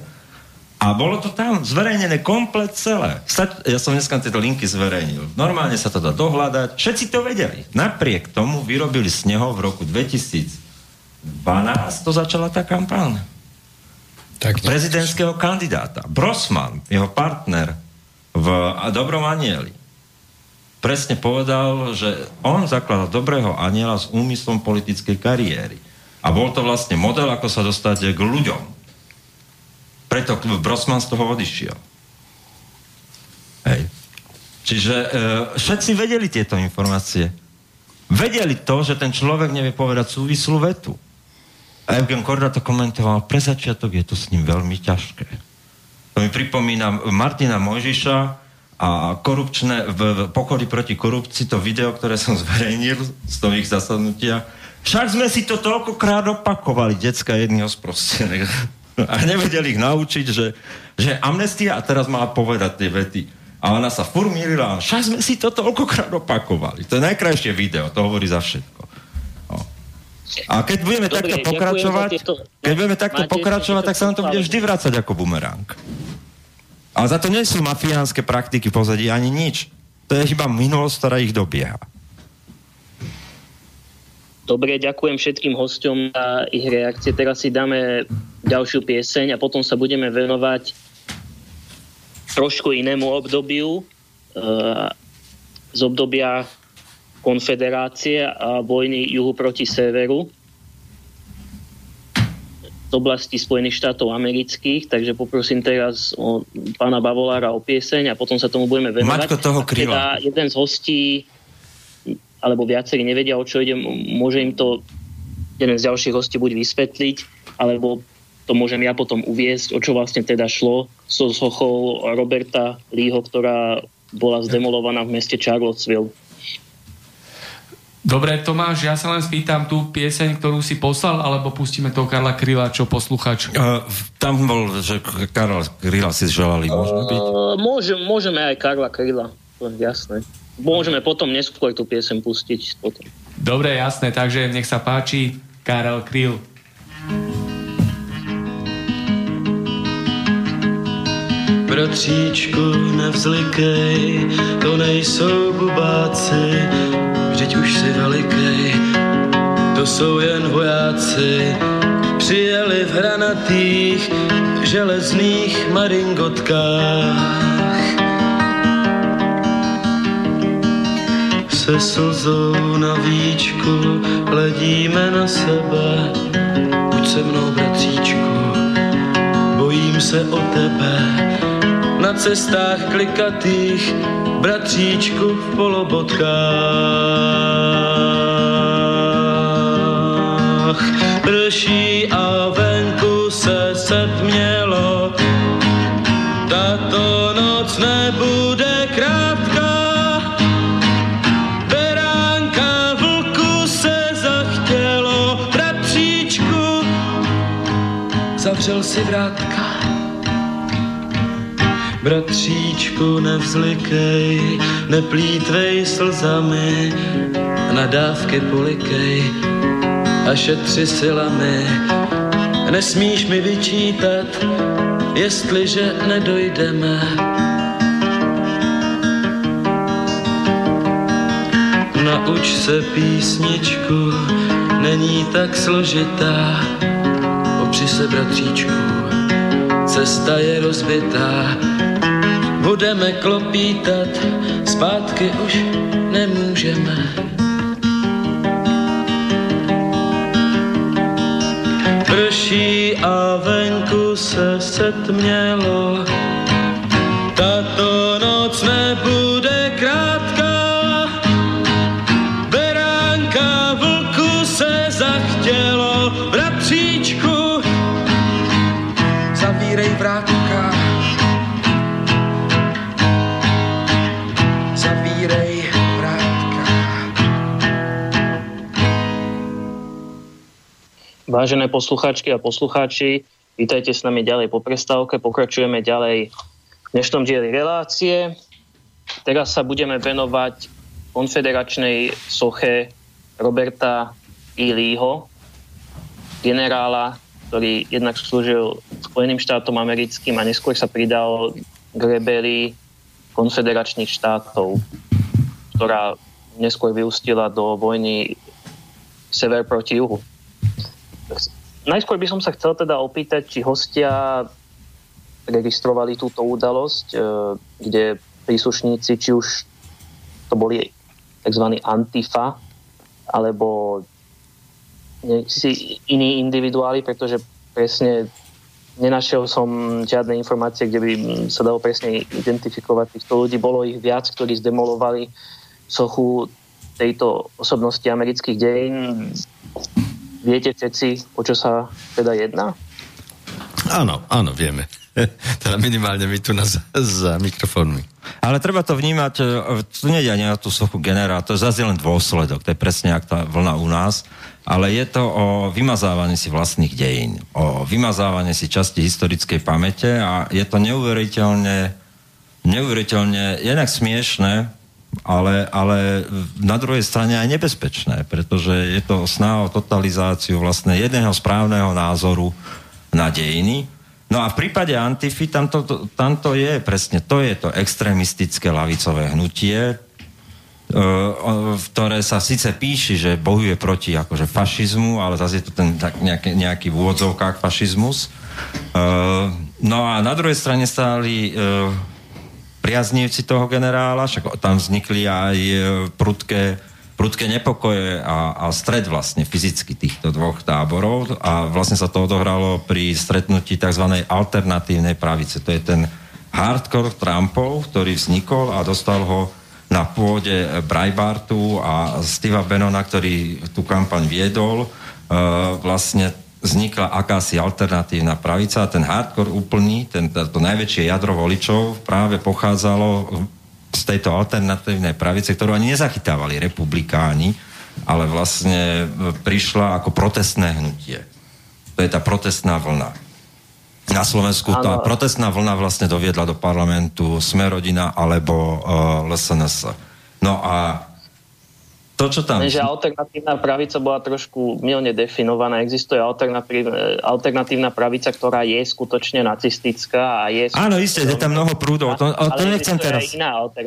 A bolo to tam zverejnené komplet celé. Ja som dneska tieto linky zverejnil. Normálne sa to dá dohľadať. Všetci to vedeli. Napriek tomu vyrobili z neho v roku 2012 to začala tá kampáň. Tak prezidentského kandidáta. Brosman, jeho partner, v Dobrom anieli presne povedal, že on zakladal dobrého aniela s úmyslom politickej kariéry. A bol to vlastne model, ako sa dostať k ľuďom. Preto Brosman z toho odišiel. Hej. Čiže e, všetci vedeli tieto informácie. Vedeli to, že ten človek nevie povedať súvislú vetu. A Evgen Korda to komentoval, pre začiatok je to s ním veľmi ťažké. To mi pripomína Martina Mojžiša a korupčné, v, v pochodí proti korupcii, to video, ktoré som zverejnil z toho ich zasadnutia, však sme si to toľkokrát opakovali, decka jedného sprostených. A nevedeli ich naučiť, že, že amnestia a teraz má povedať tie vety. A ona sa furt však sme si to toľkokrát opakovali. To je najkrajšie video, to hovorí za všetko. No. A keď budeme Dobre, takto pokračovať, tieto- keď budeme takto pokračovať, tak sa nám to bude vždy vrácať ako bumerang. Ale za to nie sú mafiánske praktiky pozadí ani nič. To je iba minulosť, ktorá ich dobieha. Dobre, ďakujem všetkým hosťom za ich reakcie. Teraz si dáme ďalšiu pieseň a potom sa budeme venovať trošku inému obdobiu eh, z obdobia konfederácie a vojny juhu proti severu z oblasti Spojených štátov amerických, takže poprosím teraz o pána Bavolára o pieseň a potom sa tomu budeme venovať. Maťko toho kryla. Teda jeden z hostí alebo viacerí nevedia, o čo ide, môže im to jeden z ďalších hostí buď vysvetliť, alebo to môžem ja potom uviezť, o čo vlastne teda šlo so sochou Roberta Leeho, ktorá bola zdemolovaná v meste Charlottesville. Dobre, Tomáš, ja sa len spýtam tú pieseň, ktorú si poslal, alebo pustíme toho Karla Kryla, čo posluchač? Uh, tam bol, že Karol Kryla si želali, môžeme byť? Uh, môžem, môžeme aj Karla Kryla, jasné. Môžeme potom neskôr tú piesem pustiť. Potom. Dobre, jasné, takže nech sa páči Karel Kryl. Bratříčku, nevzlikej, to nejsou bubáci, vždyť už si velikej, to jsou jen vojáci, přijeli v hranatých železných maringotkách. Se slzou na víčku hledíme na sebe, buď se mnou, bratříčku, bojím se o tebe. Na cestách klikatých, bratříčku v polobotkách. Prší a venku se setmělo, tato noc nebude krátká. Beránka vlku se zachtělo, bratříčku, zavřel si vrátka. Bratříčku, nevzlikej, neplítvej slzami, nadávky polikej a šetři silami. Nesmíš mi vyčítat, jestliže nedojdeme. Nauč se písničku, není tak složitá, opři se bratříčku, cesta je rozbitá, budeme klopítat, zpátky už nemůžeme. Prší a venku se setmělo, tato noc nebude Vážené poslucháčky a poslucháči, vítajte s nami ďalej po prestávke. Pokračujeme ďalej v dnešnom dieli relácie. Teraz sa budeme venovať konfederačnej soche Roberta E. Leeho, generála, ktorý jednak slúžil Spojeným štátom americkým a neskôr sa pridal k rebelii konfederačných štátov, ktorá neskôr vyústila do vojny sever proti juhu. Najskôr by som sa chcel teda opýtať, či hostia registrovali túto udalosť, e, kde príslušníci, či už to boli tzv. antifa, alebo si iní individuáli, pretože presne nenašiel som žiadne informácie, kde by sa dalo presne identifikovať týchto ľudí. Bolo ich viac, ktorí zdemolovali sochu tejto osobnosti amerických dejín. Viete všetci, o čo sa teda jedná? Áno, áno, vieme. teda minimálne my tu na, za, mikrofónmi. Ale treba to vnímať, e, tu nejde ani na tú sochu generála, to je zase len dôsledok, to je presne jak tá vlna u nás, ale je to o vymazávaní si vlastných dejín, o vymazávaní si časti historickej pamäte a je to neuveriteľne, neuveriteľne jednak smiešné, ale, ale na druhej strane aj nebezpečné, pretože je to snaha o totalizáciu vlastne jedného správneho názoru na dejiny, No a v prípade Antify tam to, to, tam to je presne, to je to extrémistické lavicové hnutie, e, v ktoré sa síce píši, že bojuje proti akože fašizmu, ale zase je to ten tak nejaký, nejaký v úvodzovkách fašizmus. E, no a na druhej strane stáli e, priaznívci toho generála, však tam vznikli aj prudké prudké nepokoje a, a stred vlastne fyzicky týchto dvoch táborov a vlastne sa to odohralo pri stretnutí tzv. alternatívnej pravice. To je ten hardcore Trumpov, ktorý vznikol a dostal ho na pôde Breitbartu a Steva Benona, ktorý tú kampaň viedol, uh, vlastne vznikla akási alternatívna pravica a ten hardcore úplný, ten, to najväčšie jadro voličov práve pochádzalo z tejto alternatívnej pravice, ktorú ani nezachytávali republikáni, ale vlastne e, prišla ako protestné hnutie. To je tá protestná vlna. Na Slovensku ano. tá protestná vlna vlastne doviedla do parlamentu Smerodina alebo uh, LSNS. No a to, čo tam... že alternatívna pravica bola trošku milne definovaná. Existuje alternatívna pravica, ktorá je skutočne nacistická a je... Áno, isté, je tam mnoho prúdov. To, to nechcem teraz...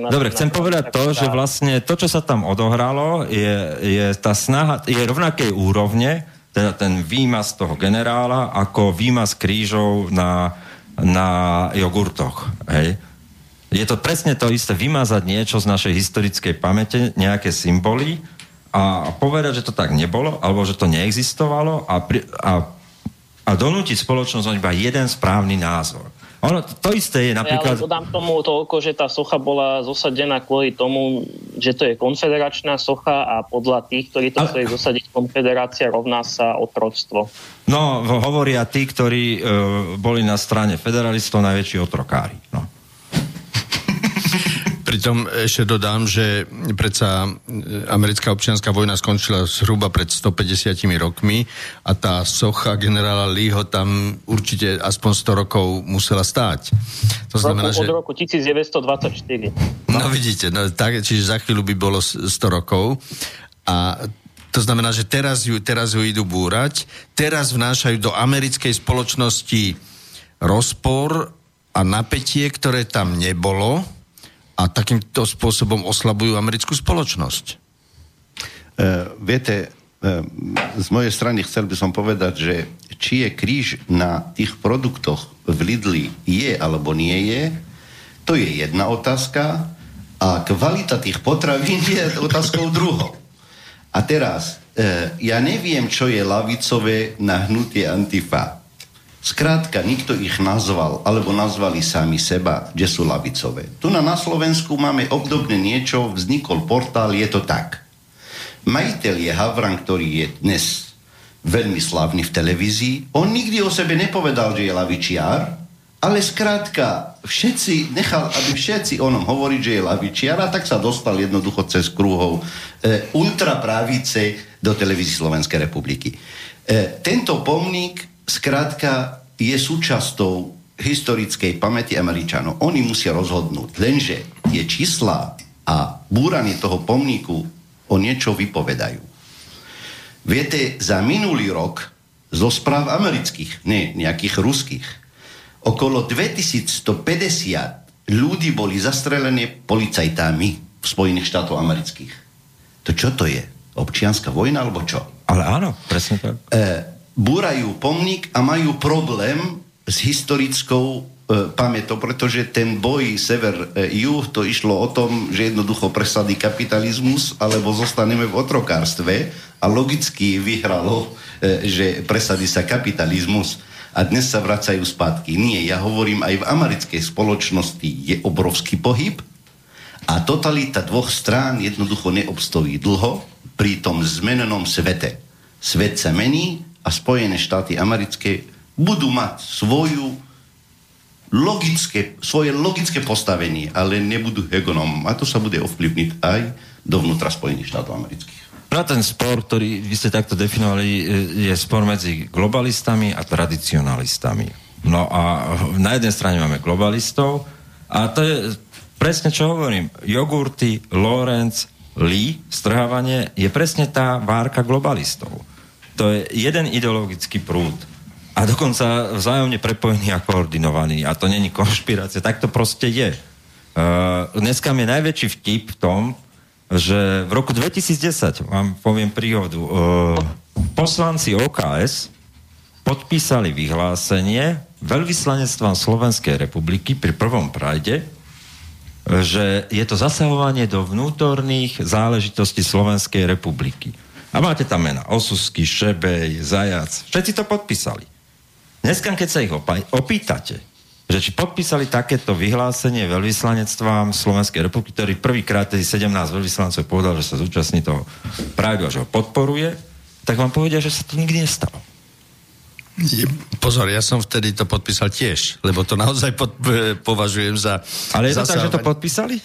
Dobre, chcem povedať to, že vlastne to, čo sa tam odohralo, je, je tá snaha, je rovnakej úrovne, teda ten výmaz toho generála, ako výmaz krížov na, na jogurtoch. Hej? Je to presne to isté, vymazať niečo z našej historickej pamäte, nejaké symboly a povedať, že to tak nebolo, alebo že to neexistovalo a, pri, a, a donútiť spoločnosť iba jeden správny názor. Ono, to, isté je napríklad... Ja dodám tomu toľko, že tá socha bola zosadená kvôli tomu, že to je konfederačná socha a podľa tých, ktorí to chceli zosadiť konfederácia, rovná sa otroctvo. No, hovoria tí, ktorí e, boli na strane federalistov najväčší otrokári. No. Pritom ešte dodám, že predsa americká občianská vojna skončila zhruba pred 150 rokmi a tá socha generála Leeho tam určite aspoň 100 rokov musela stáť. To znamená, že... Od roku 1924. No vidíte, no, tak, čiže za chvíľu by bolo 100 rokov a to znamená, že teraz ju, teraz ju idú búrať, teraz vnášajú do americkej spoločnosti rozpor a napätie, ktoré tam nebolo, a takýmto spôsobom oslabujú americkú spoločnosť. E, viete, e, z mojej strany chcel by som povedať, že či je kríž na tých produktoch v Lidli je alebo nie je, to je jedna otázka a kvalita tých potravín je otázkou druhou. A teraz, e, ja neviem, čo je lavicové na hnutie Antifa. Skrátka, nikto ich nazval, alebo nazvali sami seba, že sú lavicové. Tu na, na Slovensku máme obdobne niečo, vznikol portál, je to tak. Majiteľ je Havran, ktorý je dnes veľmi slavný v televízii. On nikdy o sebe nepovedal, že je lavičiar, ale skrátka, všetci, nechal, aby všetci o ňom hovoriť, že je lavičiar a tak sa dostal jednoducho cez krúhov e, ultrapravice do televízie Slovenskej republiky. E, tento pomník skrátka je súčasťou historickej pamäti Američanov. Oni musia rozhodnúť. Lenže tie čísla a búranie toho pomníku o niečo vypovedajú. Viete, za minulý rok zo správ amerických, ne nejakých ruských, okolo 2150 ľudí boli zastrelené policajtami v Spojených štátoch amerických. To čo to je? Občianská vojna alebo čo? Ale áno, presne tak. E, búrajú pomník a majú problém s historickou e, pamätou, pretože ten boj sever-juh to išlo o tom, že jednoducho presadí kapitalizmus alebo zostaneme v otrokárstve a logicky vyhralo, e, že presadí sa kapitalizmus a dnes sa vracajú spátky. Nie, ja hovorím, aj v americkej spoločnosti je obrovský pohyb a totalita dvoch strán jednoducho neobstojí dlho pri tom zmenenom svete. Svet sa mení, a Spojené štáty americké budú mať svoju logické, svoje logické postavenie, ale nebudú hegenom. A to sa bude ovplyvniť aj dovnútra Spojených štátov amerických. No a ten spor, ktorý vy ste takto definovali, e, je spor medzi globalistami a tradicionalistami. No a na jednej strane máme globalistov a to je presne čo hovorím. Jogurty, Lorenz, Lee, strhávanie je presne tá várka globalistov. To je jeden ideologický prúd a dokonca vzájomne prepojený a koordinovaný. A to není konšpirácia, tak to proste je. Uh, dneska je najväčší vtip v tom, že v roku 2010, vám poviem príhodu, uh, poslanci OKS podpísali vyhlásenie veľvyslanectva Slovenskej republiky pri prvom prajde, že je to zasahovanie do vnútorných záležitostí Slovenskej republiky. A máte tam mena Osusky, Šebej, Zajac. Všetci to podpísali. Dneska, keď sa ich opaj, opýtate, že či podpísali takéto vyhlásenie veľvyslanectvám Slovenskej republiky, ktorý prvýkrát tedy 17 veľvyslancov povedal, že sa zúčastní toho práve, že ho podporuje, tak vám povedia, že sa to nikdy nestalo. Pozor, ja som vtedy to podpísal tiež, lebo to naozaj pod, považujem za... Ale je to tak, že to podpísali?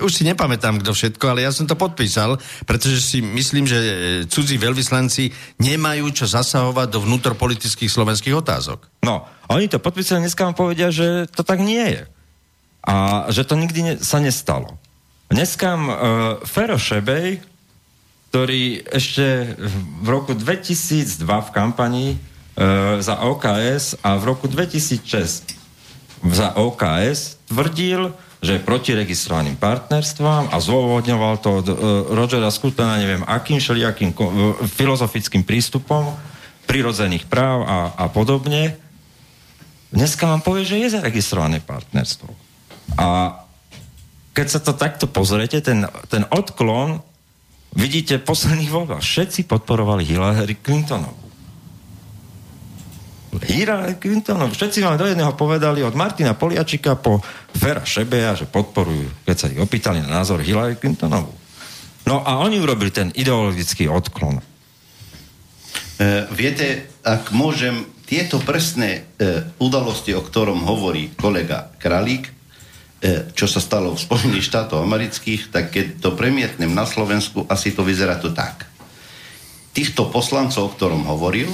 Už si nepamätám, kto všetko, ale ja som to podpísal, pretože si myslím, že e, cudzí veľvyslanci nemajú čo zasahovať do vnútropolitických slovenských otázok. No, oni to podpísali, dneska vám povedia, že to tak nie je. A že to nikdy ne, sa nestalo. Dneska uh, Fero Šebej, ktorý ešte v roku 2002 v kampani uh, za OKS a v roku 2006 za OKS tvrdil, že je proti registrovaným partnerstvám a zôvodňoval to od uh, Rogera Scrutona, neviem akým všelijakým uh, filozofickým prístupom prirodzených práv a, a podobne. Dneska vám povie, že je zaregistrované partnerstvo. A keď sa to takto pozriete, ten, ten odklon vidíte posledných voľbách. Všetci podporovali Hillary Clintonovú. Hillary Clintonov. Všetci vám do jedného povedali od Martina Poliačika po Fera Šebeja, že podporujú, keď sa ich opýtali na názor Hillary Clintonovú. No a oni urobili ten ideologický odklon. E, viete, ak môžem, tieto presné e, udalosti, o ktorom hovorí kolega Kralík, e, čo sa stalo v Spojených štátoch amerických, tak keď to premietnem na Slovensku, asi to vyzerá to tak. Týchto poslancov, o ktorom hovoril,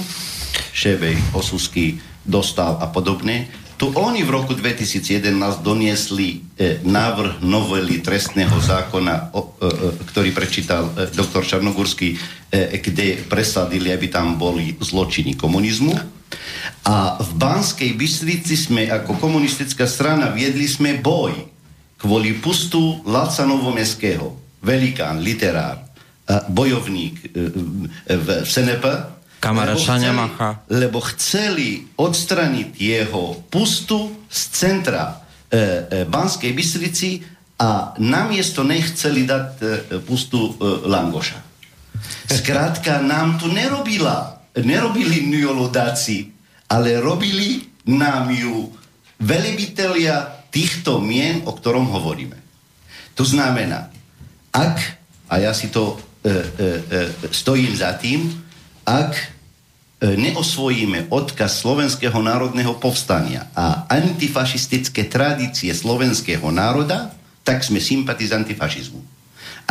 Šebej, Osusky, Dostal a podobne, tu oni v roku 2011 doniesli e, návrh novely trestného zákona, o, e, e, ktorý prečítal e, doktor Čarnogurský, e, kde presadili, aby tam boli zločiny komunizmu. A v Banskej Bystrici sme ako komunistická strana viedli sme boj kvôli pustu Laca Novomeského, velikán, literár, bojovník e, e, v SNP, Kamara lebo Šania chceli, Macha. lebo chceli odstraniť jeho pustu z centra e, e, Banskej Bystrici a namiesto nechceli dať e, pustu e, Langoša. Skrátka, nám tu nerobila, nerobili neolodáci, ale robili nám ju velebitelia týchto mien, o ktorom hovoríme. To znamená, ak, a ja si to e, e, e, stojím za tým, ak e, neosvojíme odkaz Slovenského národného povstania a antifašistické tradície slovenského národa, tak sme sympatizanti fašizmu.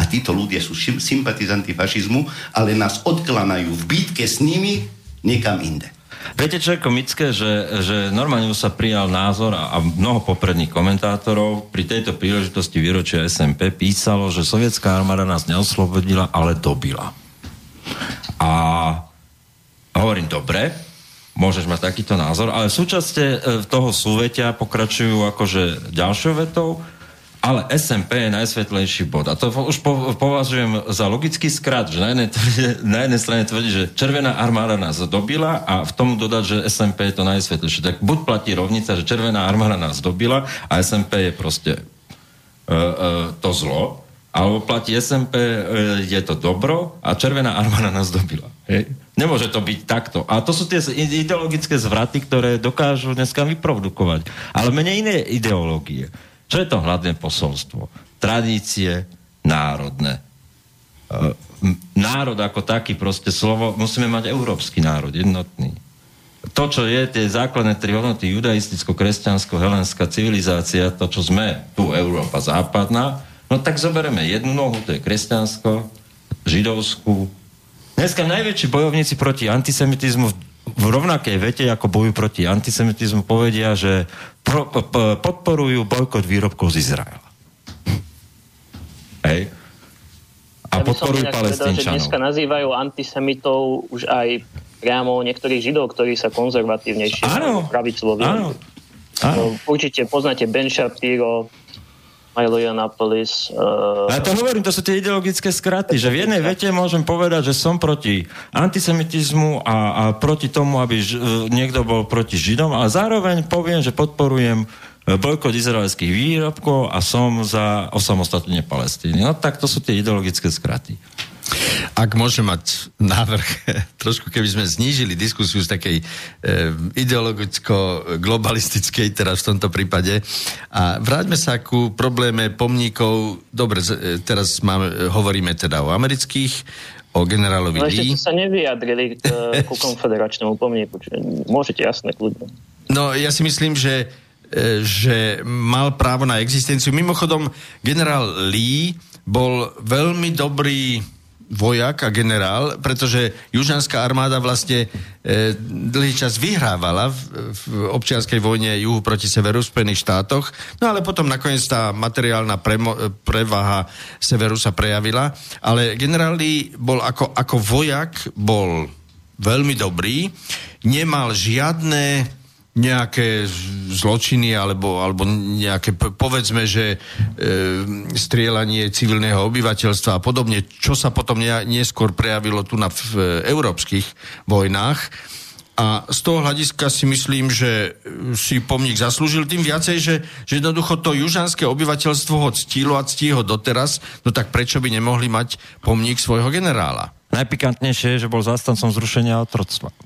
A títo ľudia sú sympatizanti fašizmu, ale nás odklanajú v bitke s nimi niekam inde. Viete, čo je komické, že, že normálne sa prijal názor a, a mnoho popredných komentátorov pri tejto príležitosti výročia SMP písalo, že sovietská armáda nás neoslobodila, ale dobila. A hovorím, dobre, môžeš mať takýto názor, ale súčasne e, toho súvetia pokračujú akože ďalšou vetou, ale SMP je najsvetlejší bod. A to už po, považujem za logický skrat, že na jednej, tvrdie, na jednej strane tvrdí, že Červená armáda nás dobila a v tomu dodať, že SMP je to najsvetlejšie. Tak buď platí rovnica, že Červená armáda nás dobila a SMP je proste uh, uh, to zlo, alebo platí SMP, e, je to dobro a Červená armáda nás dobila. Hej? Nemôže to byť takto. A to sú tie ideologické zvraty, ktoré dokážu dneska vyprodukovať. Ale menej iné ideológie. Čo je to hlavné posolstvo? Tradície národné. E, národ ako taký, proste slovo, musíme mať európsky národ, jednotný. To čo je tie základné tri hodnoty, judaisticko, kresťansko, helenská civilizácia, to, čo sme tu, Európa západná, no tak zoberieme jednu nohu, to je kresťansko, židovskú. Dneska najväčší bojovníci proti antisemitizmu v rovnakej vete, ako bojujú proti antisemitizmu, povedia, že pro, p, podporujú bojkot výrobkov z Izraela. Hej. A Ja podporujú že palestínčanov. dneska nazývajú antisemitov už aj priamo niektorých židov, ktorí sa konzervatívnejšie Áno. pravicovo Áno. No, určite poznáte Ben Shapiro, Milo Yiannopoulos. Uh, ja to hovorím, to sú tie ideologické skraty, že v jednej vete môžem povedať, že som proti antisemitizmu a, a proti tomu, aby ž, e, niekto bol proti Židom, a zároveň poviem, že podporujem bojkot izraelských výrobkov a som za osamostatnenie Palestíny. No tak to sú tie ideologické skraty. Ak môžem mať návrh, trošku keby sme znížili diskusiu z takej e, ideologicko-globalistickej, teraz v tomto prípade, a vráťme sa ku probléme pomníkov. Dobre, e, teraz máme, hovoríme teda o amerických, o generálovi no ešte sa nevyjadrili k, e, ku konfederačnému pomníku. Čiže môžete jasne kľudne. No, ja si myslím, že, e, že mal právo na existenciu. Mimochodom, generál Lee bol veľmi dobrý vojak a generál, pretože južanská armáda vlastne e, dlhý čas vyhrávala v, v občianskej vojne juhu proti severu v Spojených štátoch, no ale potom nakoniec tá materiálna premo, prevaha severu sa prejavila, ale generál Lee bol ako, ako vojak, bol veľmi dobrý, nemal žiadne nejaké zločiny alebo, alebo nejaké, povedzme, že e, strieľanie civilného obyvateľstva a podobne, čo sa potom ne, neskôr prejavilo tu na v, v európskych vojnách. A z toho hľadiska si myslím, že e, si pomník zaslúžil tým viacej, že, že jednoducho to južanské obyvateľstvo ho ctilo a ctí ho doteraz, no tak prečo by nemohli mať pomník svojho generála? Najpikantnejšie je, že bol zastancom zrušenia otroctva.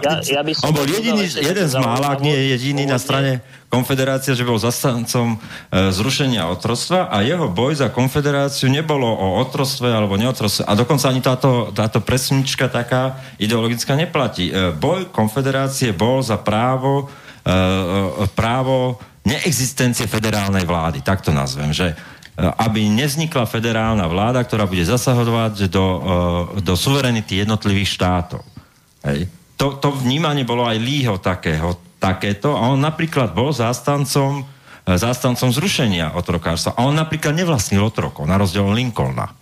Ja- ja by som On bol jediný, jeden z mála, ak nie je jediný na strane konfederácie, že bol zastancom e, zrušenia otroctva a jeho boj za konfederáciu nebolo o otroctve alebo neotroctve. A dokonca ani táto, táto presnička taká ideologická neplatí. E, boj konfederácie bol za právo, e, e, právo neexistencie federálnej vlády, tak to nazvem, že aby nevznikla federálna vláda, ktorá bude zasahovať do, e, do suverenity jednotlivých štátov. Hej. To, to vnímanie bolo aj Lího takého, takéto a on napríklad bol zástancom, e, zástancom zrušenia otrokárstva. A on napríklad nevlastnil otrokov, na rozdiel od Lincolna.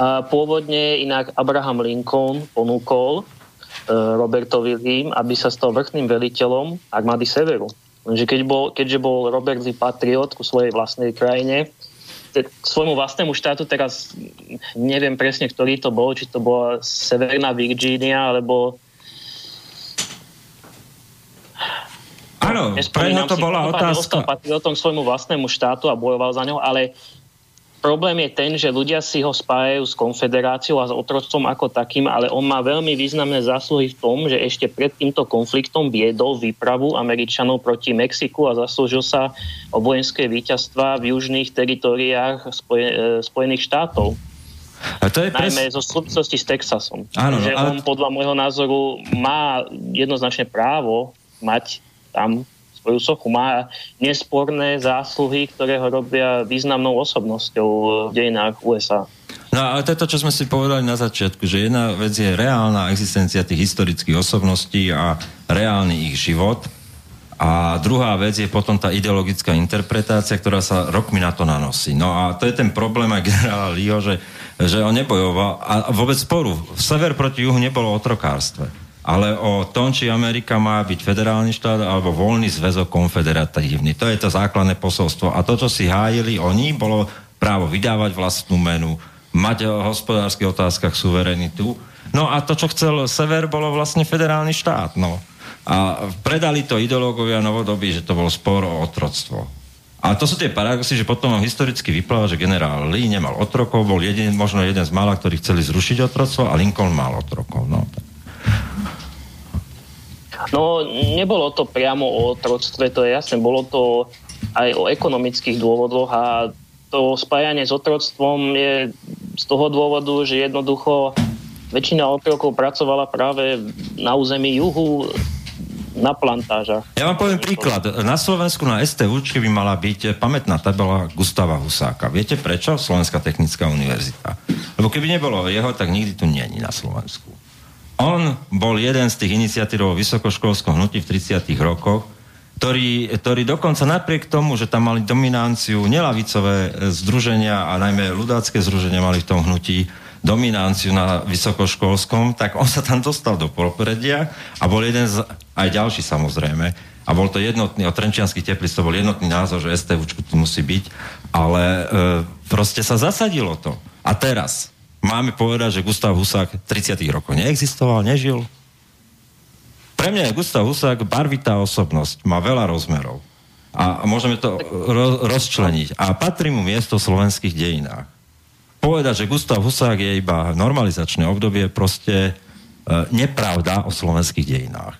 A pôvodne inak Abraham Lincoln ponúkol e, Robertovi Lee, aby sa stal vrchným veliteľom armády Severu. Lenže keď bol, keďže bol Robert Lee patriot ku svojej vlastnej krajine, k svojmu vlastnému štátu teraz neviem presne, ktorý to bol, či to bola Severná Virginia, alebo Áno, pre to bola každopádne Ostal otázka. patriotom svojmu vlastnému štátu a bojoval za ňo, ale problém je ten, že ľudia si ho spájajú s konfederáciou a s otroctvom ako takým, ale on má veľmi významné zásluhy v tom, že ešte pred týmto konfliktom viedol výpravu Američanov proti Mexiku a zaslúžil sa o vojenské víťazstva v južných teritoriách Spoje, e, Spojených štátov. A to je pres... Najmä zo súvislosti s Texasom. Áno, no, Takže ale- on podľa môjho názoru má jednoznačne právo mať tam svoju sochu. Má nesporné zásluhy, ktoré ho robia významnou osobnosťou v dejinách USA. No ale to je to, čo sme si povedali na začiatku, že jedna vec je reálna existencia tých historických osobností a reálny ich život. A druhá vec je potom tá ideologická interpretácia, ktorá sa rokmi na to nanosí. No a to je ten problém aj generála Lího, že, že on nebojoval a vôbec sporu. Sever proti juhu nebolo o otrokárstve, ale o tom, či Amerika má byť federálny štát alebo voľný zväzok konfederatívny. To je to základné posolstvo. A to, čo si hájili oni, bolo právo vydávať vlastnú menu, mať o hospodárskych otázkach suverenitu. No a to, čo chcel Sever, bolo vlastne federálny štát. No. A predali to ideológovia novodobí, že to bol spor o otroctvo. A to sú tie paradoxy, že potom historicky vypláva, že generál Lee nemal otrokov, bol jeden, možno jeden z mála, ktorí chceli zrušiť otroctvo a Lincoln mal otrokov. No. No, nebolo to priamo o otroctve, to je jasné, bolo to aj o ekonomických dôvodoch a to spájanie s otroctvom je z toho dôvodu, že jednoducho väčšina otrokov pracovala práve na území juhu, na plantážach. Ja vám poviem príklad. Na Slovensku na STUčke by mala byť pamätná tabela Gustava Husáka. Viete prečo? Slovenská technická univerzita. Lebo keby nebolo jeho, tak nikdy tu není na Slovensku. On bol jeden z tých iniciatívov vysokoškolského hnutí v 30 rokoch, ktorý, ktorý dokonca napriek tomu, že tam mali dominanciu nelavicové združenia a najmä ľudácké združenia mali v tom hnutí, dominanciu na vysokoškolskom, tak on sa tam dostal do propredia a bol jeden z, aj ďalší samozrejme, a bol to jednotný, o Trenčianských teplic to bol jednotný názor, že STVčku tu musí byť, ale e, proste sa zasadilo to. A teraz máme povedať, že Gustav Husák 30 rokov neexistoval, nežil. Pre mňa je Gustav Husák barvitá osobnosť, má veľa rozmerov. A môžeme to ro- rozčleniť. A patrí mu miesto v slovenských dejinách povedať, že Gustav Husák je iba normalizačné obdobie, proste e, nepravda o slovenských dejinách.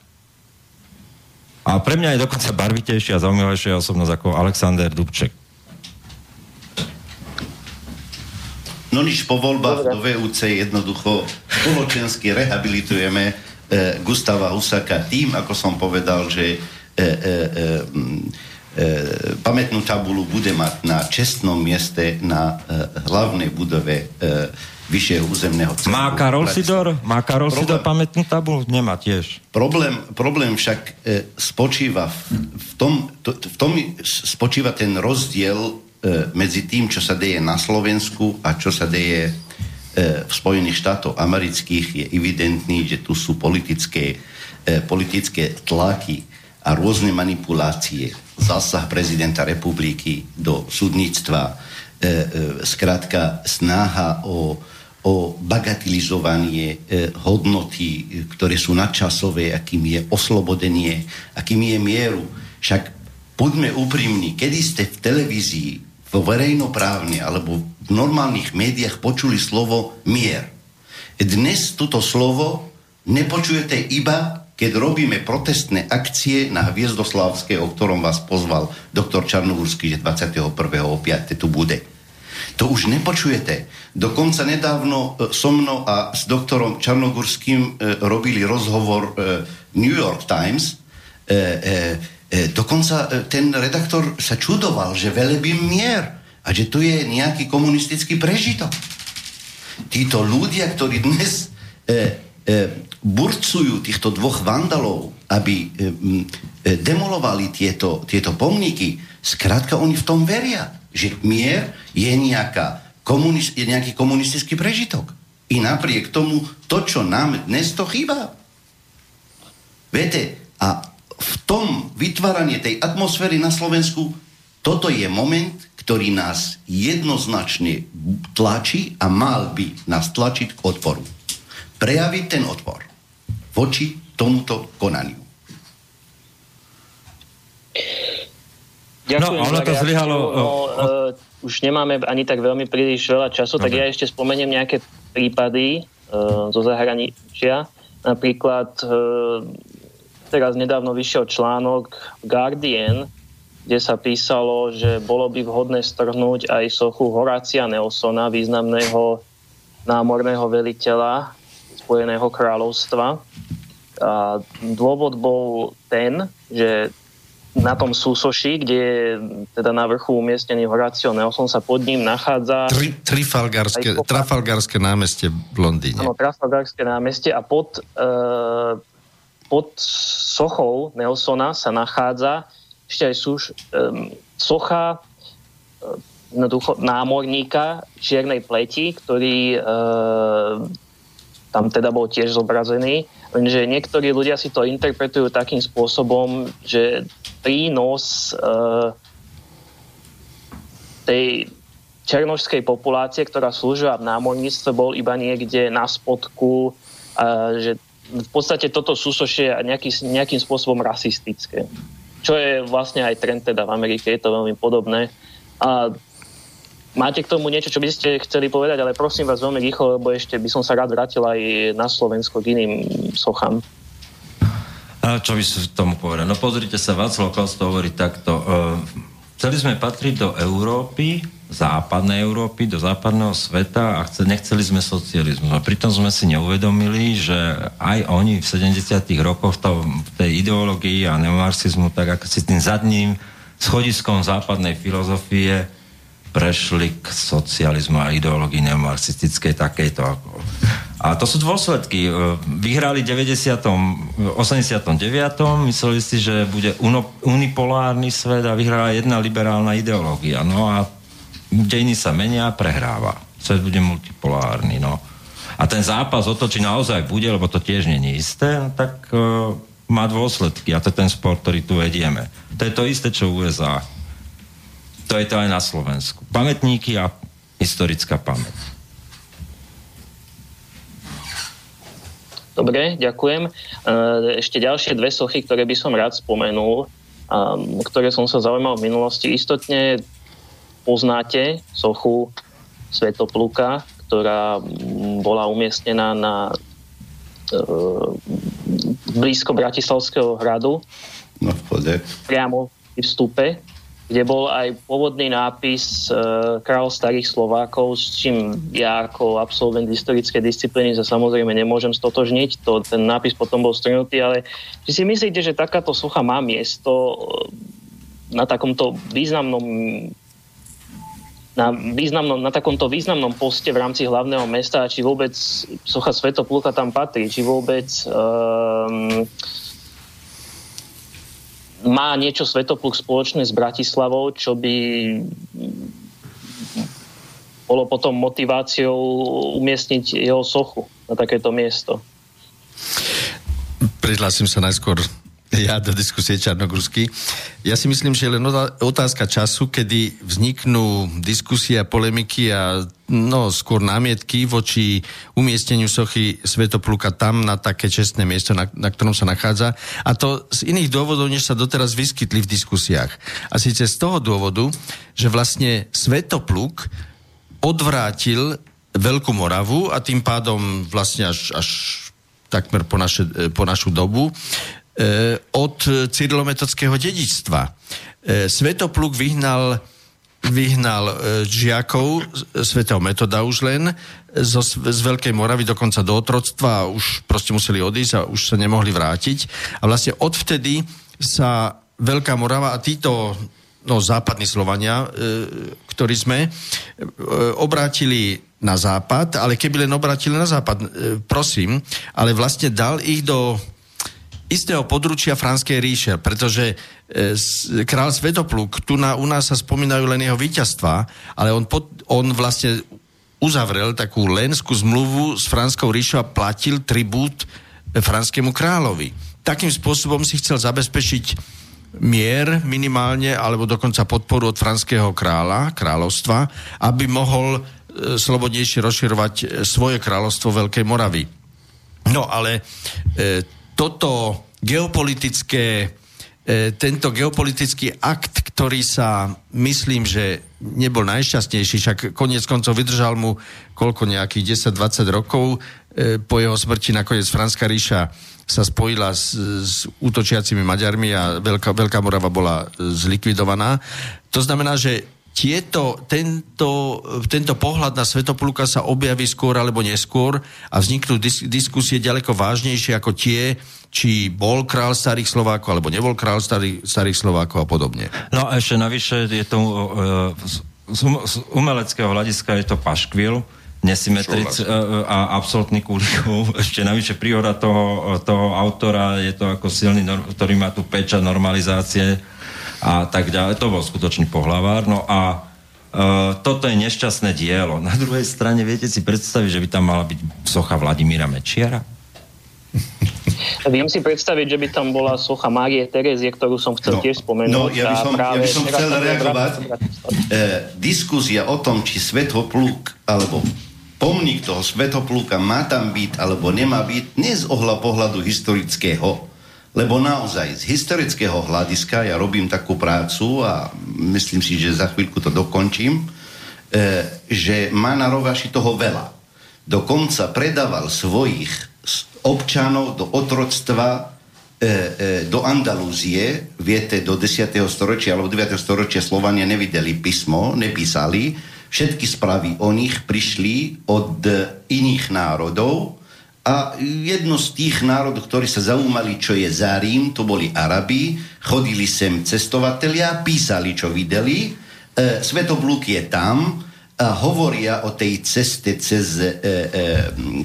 A pre mňa je dokonca barvitejšia a zaujímavejšia osobnosť ako Alexander Dubček. No nič po voľbách do VUC jednoducho spoločensky rehabilitujeme e, Gustava Husaka tým, ako som povedal, že e, e, e, e, pamätnú tabulu bude mať na čestnom mieste na e, hlavnej budove e, vyššieho územného centru. Má Karol Sidor? Má Karol problém, Sidor pamätnú tabulu? Nemá tiež. Problém, problém však e, spočíva v, v, tom, to, v tom spočíva ten rozdiel medzi tým, čo sa deje na Slovensku a čo sa deje e, v Spojených štátoch amerických je evidentný, že tu sú politické, e, politické tlaky a rôzne manipulácie, zásah prezidenta republiky do súdnictva, e, e, skrátka snaha o, o bagatelizovanie e, hodnoty, ktoré sú nadčasové, akým je oslobodenie, akým je mieru. Však buďme úprimní, kedy ste v televízii, vo verejnoprávne alebo v normálnych médiách počuli slovo mier. Dnes toto slovo nepočujete iba keď robíme protestné akcie na Hviezdoslavské, o ktorom vás pozval doktor Čarnogurský, že 21.5. tu bude. To už nepočujete. Dokonca nedávno e, so mnou a s doktorom Čarnogurským e, robili rozhovor e, New York Times. E, e, dokonca e, ten redaktor sa čudoval, že velebím mier a že tu je nejaký komunistický prežitok. Títo ľudia, ktorí dnes e, e, burcujú týchto dvoch vandalov, aby e, e, demolovali tieto, tieto pomníky, skrátka oni v tom veria, že mier je, nejaká komunis- je nejaký komunistický prežitok. I napriek tomu to, čo nám dnes to chýba. Viete, v tom vytváranie tej atmosféry na Slovensku, toto je moment, ktorý nás jednoznačne tlačí a mal by nás tlačiť k odporu. Prejaviť ten odpor voči tomuto konaniu. Ďakujem, no, ono to zlyhalo. No, uh, už nemáme ani tak veľmi príliš veľa času, okay. tak ja ešte spomeniem nejaké prípady uh, zo zahraničia. Napríklad uh, teraz nedávno vyšiel článok Guardian, kde sa písalo, že bolo by vhodné strhnúť aj sochu Horácia Nelsona, významného námorného veliteľa Spojeného kráľovstva. A dôvod bol ten, že na tom súsoši, kde je teda na vrchu umiestnený Horacio Nelson, sa pod ním nachádza... Tri, trifalgarské, trafalgarské námestie v Londýne. Áno, Trafalgarské námestie a pod, e, pod sochou Nelsona sa nachádza ešte aj súš, e, socha e, námorníka čiernej pleti, ktorý e, tam teda bol tiež zobrazený, lenže niektorí ľudia si to interpretujú takým spôsobom, že prínos uh, tej černožskej populácie, ktorá slúžila v námorníctve, bol iba niekde na spodku, uh, že v podstate toto súsošie nejaký, nejakým spôsobom rasistické. Čo je vlastne aj trend teda v Amerike, je to veľmi podobné. A Máte k tomu niečo, čo by ste chceli povedať, ale prosím vás veľmi rýchlo, lebo ešte by som sa rád vrátil aj na Slovensko k iným sochám. A čo by som tomu povedal? No pozrite sa, Václav Klaus to hovorí takto. Uh, chceli sme patriť do Európy, západnej Európy, do západného sveta a chce, nechceli sme socializmus. A pritom sme si neuvedomili, že aj oni v 70 rokoch to, v tej ideológii a neomarxizmu, tak ako si tým zadným schodiskom západnej filozofie prešli k socializmu a ideológii neomarxistickej takejto. A to sú dôsledky. E, vyhrali v 90. 89. Mysleli si, že bude unipolárny svet a vyhrala jedna liberálna ideológia. No a dejiny sa menia a prehráva. Svet bude multipolárny, no. A ten zápas o to, či naozaj bude, lebo to tiež je isté, tak uh, má dôsledky. A to je ten sport, ktorý tu vedieme. To je to isté, čo USA. To je to aj na Slovensku. Pamätníky a historická pamäť. Dobre, ďakujem. E, ešte ďalšie dve sochy, ktoré by som rád spomenul, ktoré som sa zaujímal v minulosti. Istotne poznáte sochu Svetopluka, ktorá bola umiestnená na e, blízko Bratislavského hradu. No v pode. Priamo v vstupe, kde bol aj pôvodný nápis e, Král starých Slovákov, s čím ja ako absolvent historické disciplíny sa samozrejme nemôžem stotožniť. To, ten nápis potom bol strnutý, ale či si myslíte, že takáto socha má miesto e, na takomto významnom na, významnom, na takomto významnom poste v rámci hlavného mesta, či vôbec socha Svetopluka tam patrí, či vôbec um, má niečo Svetopluk spoločné s Bratislavou, čo by bolo potom motiváciou umiestniť jeho sochu na takéto miesto. Prihlásim sa najskôr ja do diskusie Čarnogórsky. Ja si myslím, že len otázka času, kedy vzniknú diskusie polemiky a no, skôr námietky voči umiestneniu sochy Svetopluka tam na také čestné miesto, na, na ktorom sa nachádza. A to z iných dôvodov, než sa doteraz vyskytli v diskusiách. A síce z toho dôvodu, že vlastne Svetopluk odvrátil Veľkú Moravu a tým pádom vlastne až, až takmer po, naše, po našu dobu od cyrilometodského dedičstva. E, Svetopluk vyhnal vyhnal e, žiakov svetého metoda už len zo, z Veľkej Moravy dokonca do otroctva a už proste museli odísť a už sa nemohli vrátiť. A vlastne odvtedy sa Veľká Morava a títo no, západní Slovania, e, ktorí sme, e, obrátili na západ, ale keby len obrátili na západ, e, prosím, ale vlastne dal ich do istého područia Franskej ríše, pretože e, král Svetopluk, tu na, u nás sa spomínajú len jeho víťazstva, ale on, pod, on vlastne uzavrel takú lenskú zmluvu s Franskou ríšou a platil tribút e, franskému kráľovi. Takým spôsobom si chcel zabezpečiť mier minimálne, alebo dokonca podporu od franského kráľa, kráľovstva, aby mohol e, slobodnejšie rozširovať e, svoje kráľovstvo Veľkej Moravy. No ale e, toto geopolitické, e, tento geopolitický akt, ktorý sa myslím, že nebol najšťastnejší, však koniec koncov vydržal mu koľko nejakých 10-20 rokov, e, po jeho smrti nakoniec Franská ríša sa spojila s, s útočiacimi Maďarmi a Veľká, Veľká Morava bola zlikvidovaná. To znamená, že tieto, tento, tento pohľad na Svetopluka sa objaví skôr alebo neskôr a vzniknú dis- diskusie ďaleko vážnejšie ako tie, či bol král starých Slovákov alebo nebol král starých, starých Slovákov a podobne. No a ešte navyše je to z, um, z umeleckého hľadiska je to paškvil, nesymetric a absolútny kulikov. Ešte navyše príhoda toho, toho autora je to ako silný, ktorý má tu peča normalizácie a tak ďalej. To bol skutočný pohlavár. No a Uh, toto je nešťastné dielo. Na druhej strane viete si predstaviť, že by tam mala byť socha Vladimíra Mečiara? Viem si predstaviť, že by tam bola socha Márie Terezie, ktorú som chcel no, tiež spomenúť. No, ja by som, ja by som chcel reagovať. E, diskusia o tom, či Svetopluk alebo pomník toho Svetopluka má tam byť alebo nemá byť, nie z ohľa pohľadu historického, lebo naozaj z historického hľadiska ja robím takú prácu a myslím si, že za chvíľku to dokončím, e, že má na Rovaši toho veľa. Dokonca predával svojich občanov do otroctva e, do Andalúzie, viete, do 10. storočia alebo 9. storočia Slovania nevideli písmo, nepísali, všetky správy o nich prišli od iných národov a jedno z tých národov, ktorí sa zaujímali, čo je za Rím, to boli Arabi, chodili sem cestovatelia, písali, čo videli, e, Svetoblúk je tam, a hovoria o tej ceste cez e, e,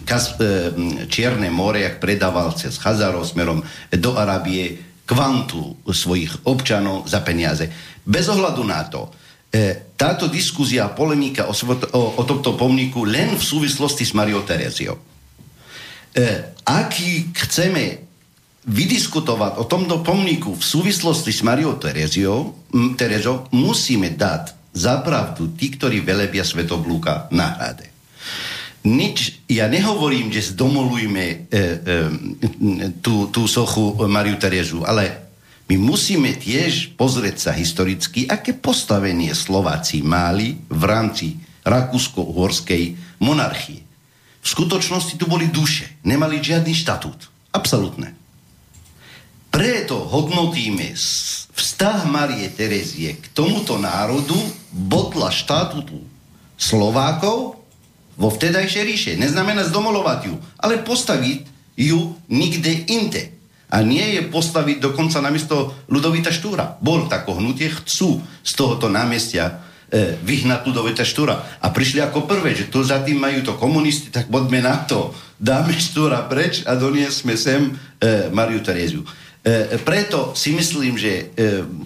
Kas, e, Čierne more, jak predával cez Chazarov smerom do Arábie kvantu svojich občanov za peniaze. Bez ohľadu na to, e, táto diskuzia a polemika o, o, o tomto pomníku len v súvislosti s Mariou Tereziou. E, aký chceme vydiskutovať o tomto pomníku v súvislosti s Mariou Tereziou, Terezou, musíme dať zapravdu tí, ktorí velebia svetoblúka na hrade. Nič, ja nehovorím, že zdomolujme e, e, tú, tú sochu Mariu Terezu, ale my musíme tiež pozrieť sa historicky, aké postavenie Slováci mali v rámci rakúsko-uhorskej monarchie. V skutočnosti tu boli duše, nemali žiadny štatút. Absolutne. Preto hodnotíme vztah Marie Terezie k tomuto národu bodla štátutu Slovákov vo vtedajšej ríše. Neznamená zdomolovať ju, ale postaviť ju nikde inde. A nie je postaviť dokonca namiesto Ludovita Štúra. Bol tako hnutie, chcú z tohoto námestia e, vyhnať Ludovita Štúra. A prišli ako prvé, že tu za tým majú to komunisti, tak poďme na to. Dáme Štúra preč a doniesme sem e, Mariu Tereziu. E, preto si myslím, že e,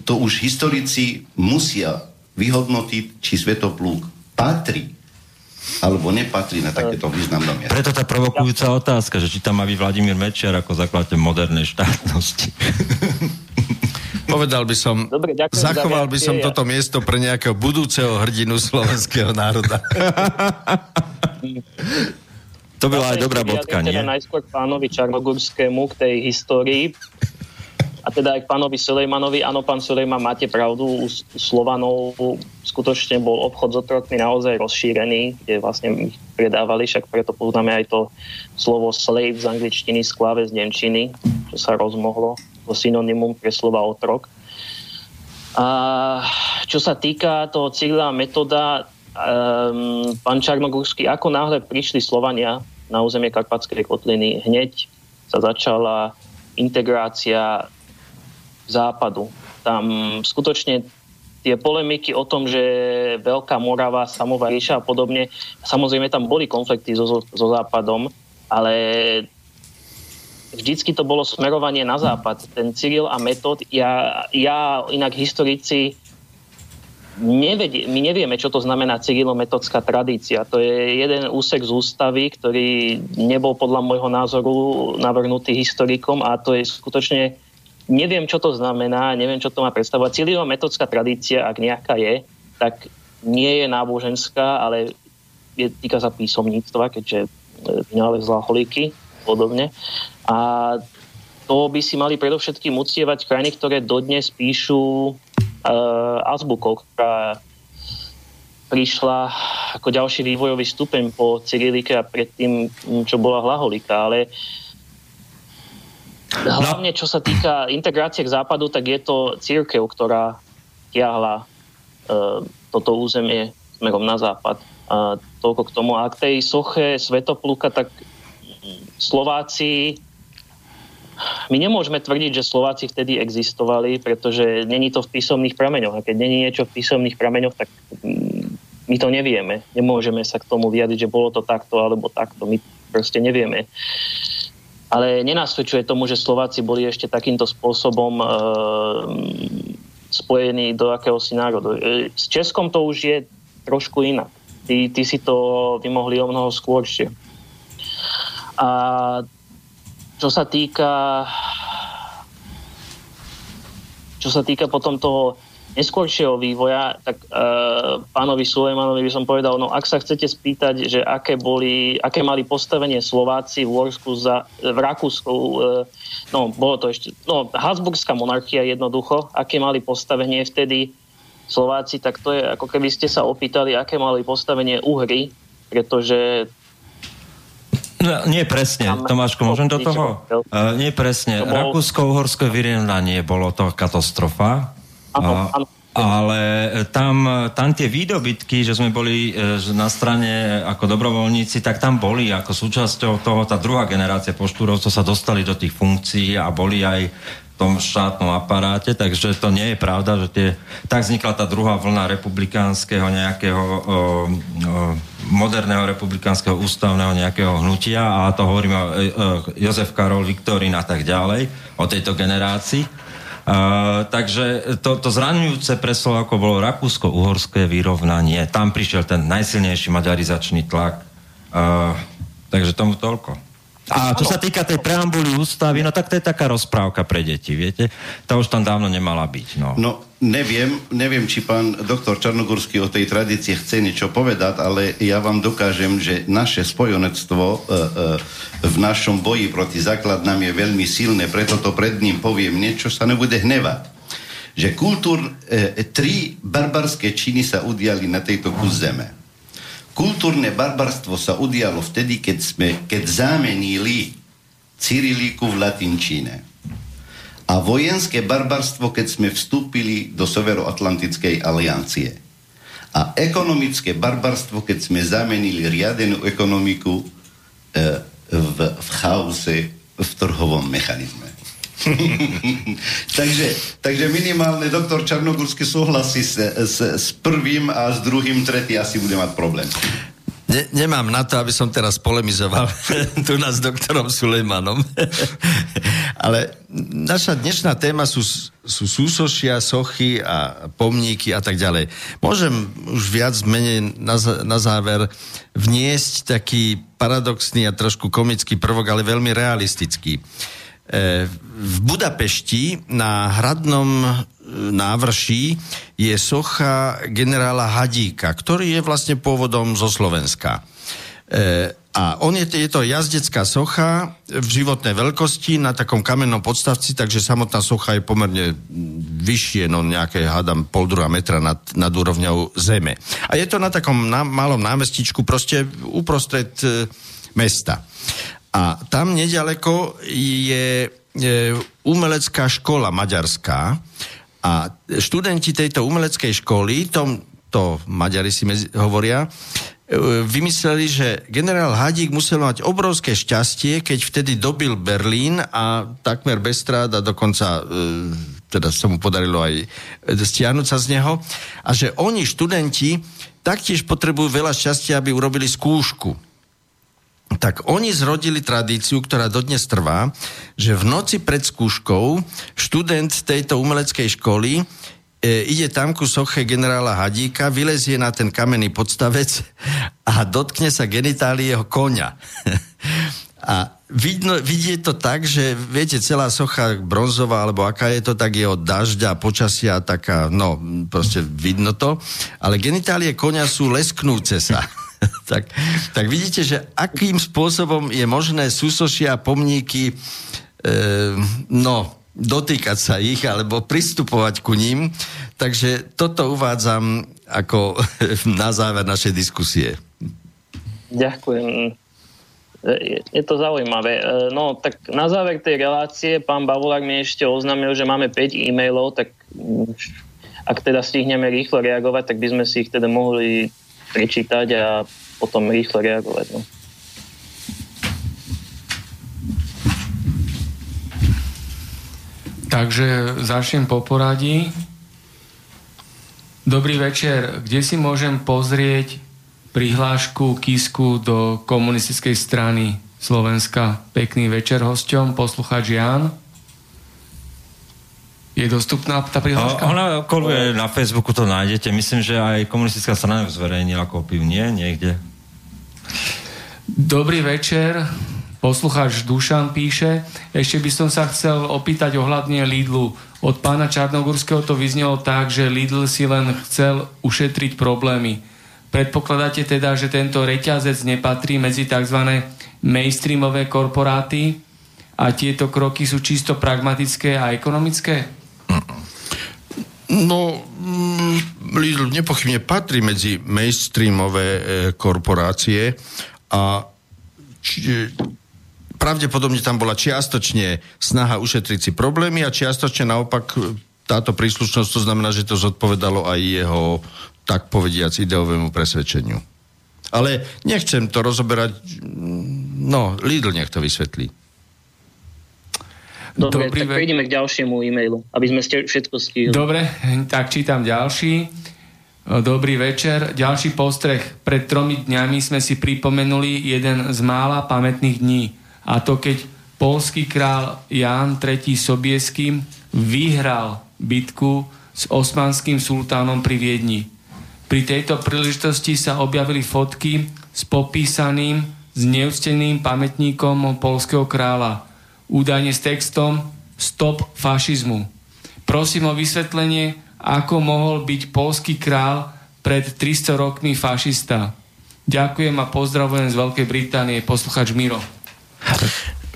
to už historici musia vyhodnotiť, či Svetoplúk patrí alebo nepatrí na takéto významné miesto. Preto tá provokujúca otázka, že či tam má byť Vladimír Mečiar ako zakladateľ modernej štátnosti. Povedal by som, Dobre, zachoval by som toto miesto pre nejakého budúceho hrdinu slovenského národa. to bola aj dobrá bodka, nie? Teda najskôr pánovi Čarnogurskému k tej histórii a teda aj k pánovi Sulejmanovi, áno, pán Sulejman, máte pravdu, u Slovanov skutočne bol obchod s otrokmi naozaj rozšírený, kde vlastne ich predávali, však preto poznáme aj to slovo slave z angličtiny, sklave z nemčiny, čo sa rozmohlo, to synonymum pre slova otrok. A čo sa týka toho cíľa metóda, um, pán Čarnogórsky, ako náhle prišli Slovania na územie Karpatskej kotliny, hneď sa začala integrácia západu. Tam skutočne tie polemiky o tom, že Veľká Morava, Samová ríša a podobne, samozrejme tam boli konflikty so, so západom, ale vždycky to bolo smerovanie na západ. Ten Cyril a Metod, ja, ja inak historici nevedie, my nevieme, čo to znamená cyrilometodská tradícia. To je jeden úsek z ústavy, ktorý nebol podľa môjho názoru navrhnutý historikom a to je skutočne neviem, čo to znamená, neviem, čo to má predstavovať. Cílio-metodská tradícia, ak nejaká je, tak nie je náboženská, ale je, týka sa písomníctva, keďže vynálezla holíky podobne. A to by si mali predovšetkým uctievať krajiny, ktoré dodnes píšu uh, azbukou, ktorá prišla ako ďalší vývojový stupeň po Cyrilike a predtým, čo bola hlaholika. Ale No. Hlavne, čo sa týka integrácie k západu, tak je to církev, ktorá tiahla uh, toto územie smerom na západ. A toľko k tomu. A k tej soche Svetopluka, tak Slováci my nemôžeme tvrdiť, že Slováci vtedy existovali, pretože není to v písomných prameňoch. A keď není niečo v písomných prameňoch, tak mm, my to nevieme. Nemôžeme sa k tomu vyjadriť, že bolo to takto alebo takto. My proste nevieme. Ale nenasvedčuje tomu, že Slováci boli ešte takýmto spôsobom e, spojení do akéhosi národu. E, s Českom to už je trošku inak. Ty, ty si to vymohli o mnoho skôršie. A čo sa týka čo sa týka potom toho neskôršieho vývoja, tak uh, pánovi Sulejmanovi by som povedal, no ak sa chcete spýtať, že aké, boli, aké mali postavenie Slováci v Uhorsku za, v Rakúsku, uh, no bolo to ešte, no Habsburská monarchia jednoducho, aké mali postavenie vtedy Slováci, tak to je ako keby ste sa opýtali, aké mali postavenie Uhry, pretože No, nie presne, Tam- Tomáško, môžem do toho? Uh, nie presne. To bolo- Rakúsko-Uhorské vyrovnanie bolo to katastrofa. Áno, áno. ale tam, tam tie výdobytky, že sme boli e, na strane ako dobrovoľníci, tak tam boli ako súčasťou toho, tá druhá generácia poštúrovcov sa dostali do tých funkcií a boli aj v tom štátnom aparáte, takže to nie je pravda, že tie, tak vznikla tá druhá vlna republikánskeho nejakého o, o, moderného republikánskeho ústavného nejakého hnutia a to hovoríme o e, e, Jozef Karol, Viktorín a tak ďalej, o tejto generácii. Uh, takže to, to zraňujúce pre Slováko bolo rakúsko-uhorské vyrovnanie. Tam prišiel ten najsilnejší maďarizačný tlak. Uh, takže tomu toľko. A čo sa týka tej preambuly ústavy, no tak to je taká rozprávka pre deti, viete? Tá už tam dávno nemala byť, no. No, neviem, neviem, či pán doktor Čarnogórsky o tej tradície chce niečo povedať, ale ja vám dokážem, že naše spojenectvo e, e, v našom boji proti základnám je veľmi silné, preto to pred ním poviem niečo, sa nebude hnevať. Že kultúr, e, tri barbarské činy sa udiali na tejto kus zeme. Kultúrne barbarstvo sa udialo vtedy, keď, sme, keď zamenili Cyrilíku v latinčine. A vojenské barbarstvo, keď sme vstúpili do Severoatlantickej aliancie. A ekonomické barbarstvo, keď sme zamenili riadenú ekonomiku e, v, v chaose, v trhovom mechanizme. takže, takže minimálne doktor Čarnogórsky súhlasí s, s, s prvým a s druhým, tretí asi bude mať problém. Ne, nemám na to, aby som teraz polemizoval tu nás s doktorom Sulejmanom. Ale naša dnešná téma sú, sú súsošia, sochy a pomníky a tak ďalej. Môžem už viac menej na, na záver vniesť taký paradoxný a trošku komický prvok, ale veľmi realistický. E, v Budapešti na hradnom e, návrší je socha generála Hadíka, ktorý je vlastne pôvodom zo Slovenska. E, a on je, je to jazdecká socha v životnej veľkosti na takom kamennom podstavci, takže samotná socha je pomerne vyššie, no nejaké, hádam, pol druhá metra nad, nad úrovňou zeme. A je to na takom ná, malom námestičku, proste uprostred e, mesta. A tam nedaleko je e, umelecká škola maďarská. A študenti tejto umeleckej školy, tom, to Maďari si medzi, hovoria, e, vymysleli, že generál Hadík musel mať obrovské šťastie, keď vtedy dobil Berlín a takmer bez strát a dokonca e, teda sa mu podarilo aj stiahnuť sa z neho. A že oni, študenti, taktiež potrebujú veľa šťastia, aby urobili skúšku tak oni zrodili tradíciu, ktorá dodnes trvá, že v noci pred skúškou študent tejto umeleckej školy e, ide tam ku soche generála Hadíka, vylezie na ten kamenný podstavec a dotkne sa genitálieho konia. a vidno, vidie to tak, že viete, celá socha bronzová, alebo aká je to, tak je od dažďa, počasia, taká, no, proste vidno to, ale genitálie konia sú lesknúce sa. tak, tak vidíte, že akým spôsobom je možné súsošia pomníky e, no, dotýkať sa ich alebo pristupovať ku ním. Takže toto uvádzam ako na záver našej diskusie. Ďakujem. Je, je to zaujímavé. E, No tak na záver tej relácie pán Bavulák mi ešte oznámil, že máme 5 e-mailov, tak ak teda stihneme rýchlo reagovať, tak by sme si ich teda mohli prečítať a potom rýchlo reagovať. No. Takže začnem po poradí. Dobrý večer. Kde si môžem pozrieť prihlášku Kisku do komunistickej strany Slovenska? Pekný večer hosťom, poslucháč Jan. Je dostupná tá prihláška? O- Ona okoluje na Facebooku to nájdete. Myslím, že aj komunistická strana zverejnila kópiu, nie? Niekde. Dobrý večer, poslucháč Dušan píše. Ešte by som sa chcel opýtať ohľadne Lidlu. Od pána Čarnogurského to vyznelo tak, že Lidl si len chcel ušetriť problémy. Predpokladáte teda, že tento reťazec nepatrí medzi tzv. mainstreamové korporáty a tieto kroky sú čisto pragmatické a ekonomické? No, mm, Lidl nepochybne patrí medzi mainstreamové e, korporácie a či, pravdepodobne tam bola čiastočne snaha ušetriť si problémy a čiastočne naopak táto príslušnosť, to znamená, že to zodpovedalo aj jeho, tak povediac, ideovému presvedčeniu. Ale nechcem to rozoberať, no, Lidl nech to vysvetlí. Dobre, Dobrý tak ve- prejdeme k ďalšiemu e-mailu, aby sme ste všetko stihli. Dobre, tak čítam ďalší. Dobrý večer. Ďalší postreh. Pred tromi dňami sme si pripomenuli jeden z mála pamätných dní. A to keď polský král Ján III. Sobiesky vyhral bitku s osmanským sultánom pri Viedni. Pri tejto príležitosti sa objavili fotky s popísaným, zneúcteným pamätníkom polského kráľa. Údajne s textom Stop fašizmu. Prosím o vysvetlenie, ako mohol byť polský král pred 300 rokmi fašista. Ďakujem a pozdravujem z Veľkej Británie, posluchač Miro.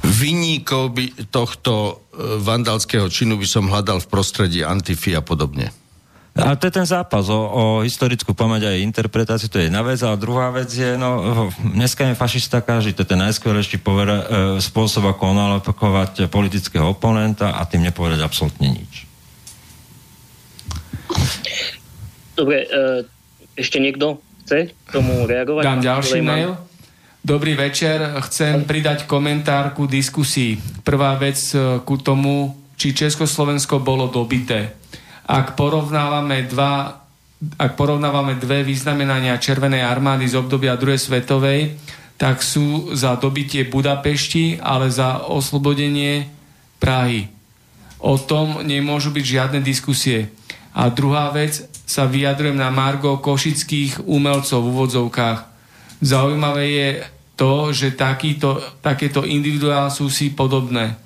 Vyníkov by tohto e, vandalského činu by som hľadal v prostredí Antify a podobne. A to je ten zápas o, o historickú pamäť a jej interpretáciu, to je jedna vec. A druhá vec je, no, dneska je fašista každý, to je ten najskvelejší pover, e, spôsob, ako nalepkovať politického oponenta a tým nepovedať absolútne nič. Dobre, e, ešte niekto chce tomu reagovať? Dám ďalší mail. Dobrý večer, chcem pridať komentár ku diskusii. Prvá vec e, ku tomu, či Československo bolo dobité. Ak porovnávame dva ak porovnávame dve vyznamenania Červenej armády z obdobia druhej svetovej, tak sú za dobitie Budapešti, ale za oslobodenie Prahy. O tom nemôžu byť žiadne diskusie. A druhá vec, sa vyjadrujem na Margo košických umelcov v úvodzovkách. Zaujímavé je to, že takýto, takéto individuál sú si podobné.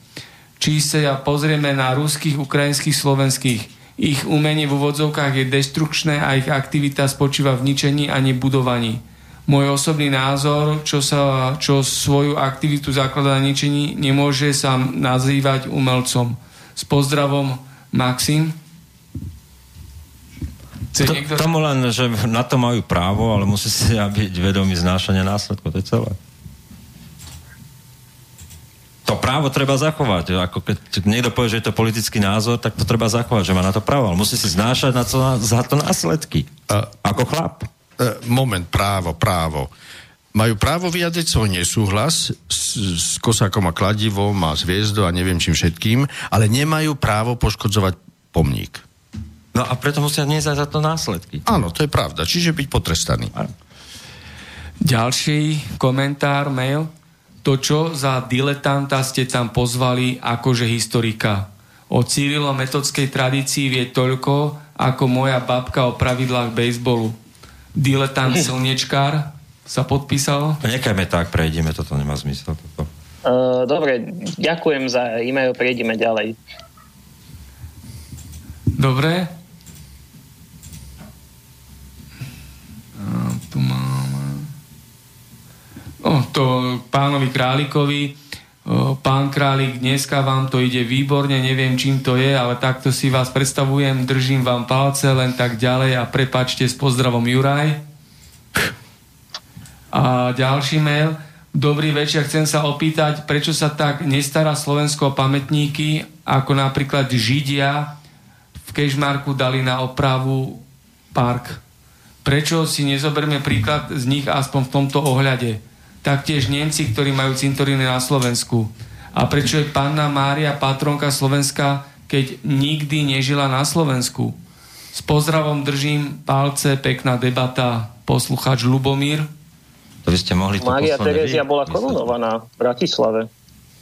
Či sa pozrieme na ruských, ukrajinských, slovenských, ich umenie v úvodzovkách je destrukčné a ich aktivita spočíva v ničení a nebudovaní. Môj osobný názor, čo, sa, čo svoju aktivitu zakladá na ničení, nemôže sa nazývať umelcom. S pozdravom, Maxim. To, niekto- tomu len, že na to majú právo, ale musí si byť vedomý znášania následkov, to je celé. To právo treba zachovať. Ako keď niekto povie, že je to politický názor, tak to treba zachovať, že má na to právo. Ale musí si znášať na to, za to následky. A- Ako chlap. E, moment, právo, právo. Majú právo vyjadriť svoj nesúhlas s, s Kosákom a Kladivom a s Hviezdou a neviem čím všetkým, ale nemajú právo poškodzovať pomník. No a preto musia niesť za to následky. Áno, to je pravda. Čiže byť potrestaný. Ďalší komentár, mail. To, čo za diletanta ste tam pozvali akože historika. O Cyrilo-metodskej tradícii vie toľko, ako moja babka o pravidlách bejsbolu. Diletant slnečkár sa podpísal. Nechajme tak, prejdeme, toto nemá zmysel. Toto. Uh, dobre, ďakujem za e-mail, prejdeme ďalej. Dobre. A tu máme... O, to pánovi Králikovi. Pán Králik, dneska vám to ide výborne, neviem čím to je, ale takto si vás predstavujem, držím vám palce, len tak ďalej a prepačte s pozdravom Juraj. A ďalší mail. Dobrý večer, chcem sa opýtať, prečo sa tak nestará Slovensko o pamätníky, ako napríklad Židia v Kešmarku dali na opravu park. Prečo si nezoberme príklad z nich aspoň v tomto ohľade? Taktiež Nemci, ktorí majú cintoríny na Slovensku. A prečo je panna Mária patronka Slovenska, keď nikdy nežila na Slovensku? S pozdravom držím palce, pekná debata, poslucháč Lubomír. To by ste mohli to Mária Terezia bola vysvetliť. korunovaná v Bratislave.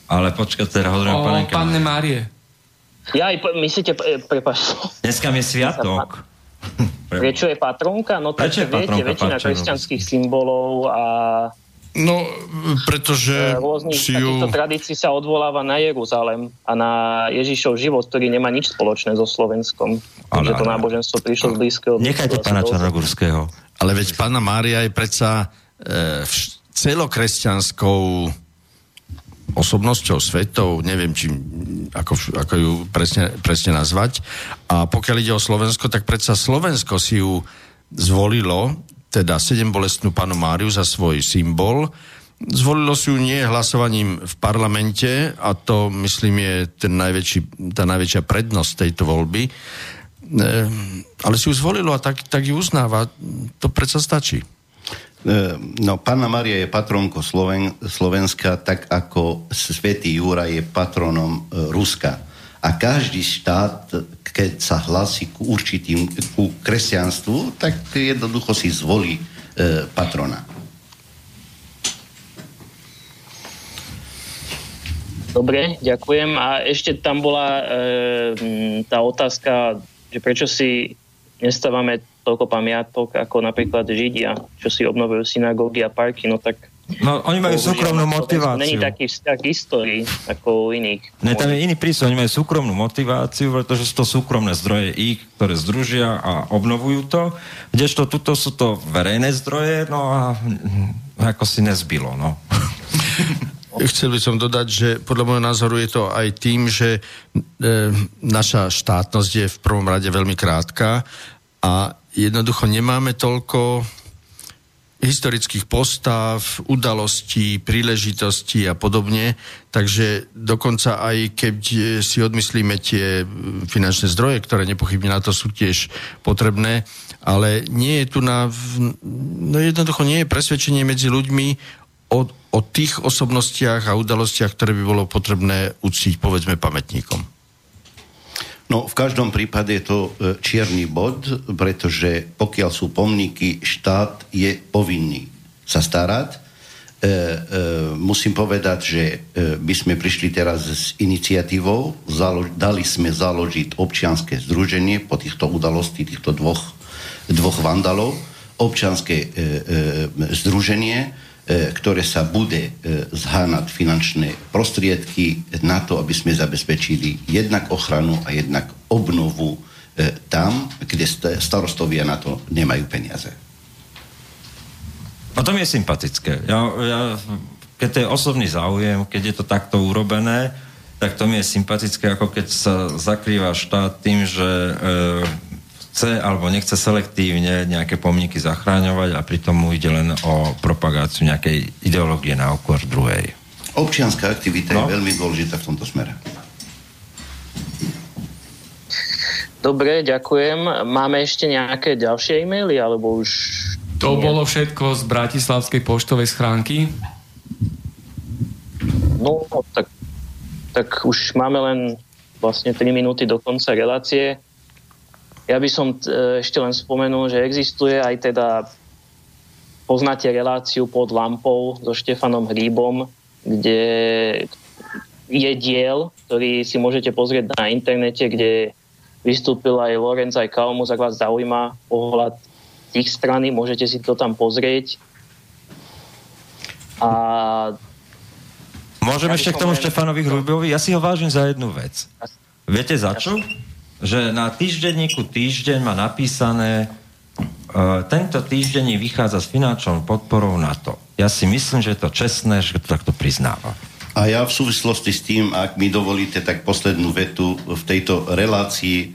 Ale počkaj, teraz hovorím o panenke. panne Márie. Ja aj, myslíte, e, prepáč, Dneska mi je sviatok. prečo je patronka? No tak Prečo je viete, väčšina kresťanských symbolov a No, pretože e, rôznych si ju... tradícií sa odvoláva na Jeruzalem a na Ježišov život, ktorý nemá nič spoločné so Slovenskom. Takže Ale- to náboženstvo prišlo z blízkeho. Nechajte pána Čarnogurského. Ale veď pána Mária je predsa e, vš- celokresťanskou osobnosťou, svetou, neviem, čím, ako, ako ju presne, presne nazvať. A pokiaľ ide o Slovensko, tak predsa Slovensko si ju zvolilo, teda sedem bolestnú panu Máriu za svoj symbol Zvolilo si ju nie hlasovaním v parlamente a to, myslím, je ten najväčší, tá najväčšia prednosť tejto voľby. E, ale si ju zvolilo a tak, tak ju uznáva. To predsa stačí. E, No, Panna Maria je patronkou Sloven, Slovenska, tak ako Svetý Jura je patronom e, Ruska. A každý štát, keď sa hlasí ku určitým, ku kresťanstvu, tak jednoducho si zvolí e, patrona. Dobre, ďakujem. A ešte tam bola e, tá otázka, že prečo si nestávame toľko pamiatok ako napríklad Židia, čo si obnovujú synagógy a parky, no tak No, oni majú súkromnú motiváciu. Není taký vzťah k histórii ako u iných. Ne, tam je iný prístup, oni majú súkromnú motiváciu, pretože sú to súkromné zdroje ich, ktoré združia a obnovujú to, kdežto tuto sú to verejné zdroje, no a ako si nezbylo, no. Chcel by som dodať, že podľa môjho názoru je to aj tým, že e, naša štátnosť je v prvom rade veľmi krátka a jednoducho nemáme toľko historických postav, udalostí, príležitostí a podobne. Takže dokonca aj keď e, si odmyslíme tie mm, finančné zdroje, ktoré nepochybne na to sú tiež potrebné, ale nie je tu na... No jednoducho nie je presvedčenie medzi ľuďmi o, o tých osobnostiach a udalostiach, ktoré by bolo potrebné uctiť, povedzme, pamätníkom. No, v každom prípade je to e, čierny bod, pretože pokiaľ sú pomníky, štát je povinný sa starať. E, e, musím povedať, že e, by sme prišli teraz s iniciatívou, zalo, dali sme založiť občianske združenie po týchto udalosti, týchto dvoch, dvoch vandalov, občianske e, e, združenie, ktoré sa bude e, zhánať finančné prostriedky na to, aby sme zabezpečili jednak ochranu a jednak obnovu e, tam, kde st- starostovia na to nemajú peniaze. A to mi je sympatické. Ja, ja, keď to je osobný záujem, keď je to takto urobené, tak to mi je sympatické, ako keď sa zakrýva štát tým, že e, chce alebo nechce selektívne nejaké pomníky zachráňovať a pritom mu ide len o propagáciu nejakej ideológie na okor druhej. Občianská aktivita No. je veľmi dôležitá v tomto smere. Dobre, ďakujem. Máme ešte nejaké ďalšie e-maily, alebo už... To nie? bolo všetko z Bratislavskej poštovej schránky. No, tak, tak už máme len vlastne 3 minúty do konca relácie. Ja by som e, ešte len spomenul, že existuje aj teda poznáte reláciu pod lampou so Štefanom Hríbom, kde je diel, ktorý si môžete pozrieť na internete, kde vystúpil aj Lorenz aj Kalmus, ak vás zaujíma pohľad tých strany, môžete si to tam pozrieť. A Môžem Ja ešte k tomu len- Štefanovi Hrubovi? Ja si ho vážim za jednu vec. Viete za čo? Že na týždenníku Týždeň má napísané uh, tento týždenník vychádza s finančnou podporou na to. Ja si myslím, že je to čestné, že to takto priznáva. A ja v súvislosti s tým, ak mi dovolíte, tak poslednú vetu v tejto relácii e,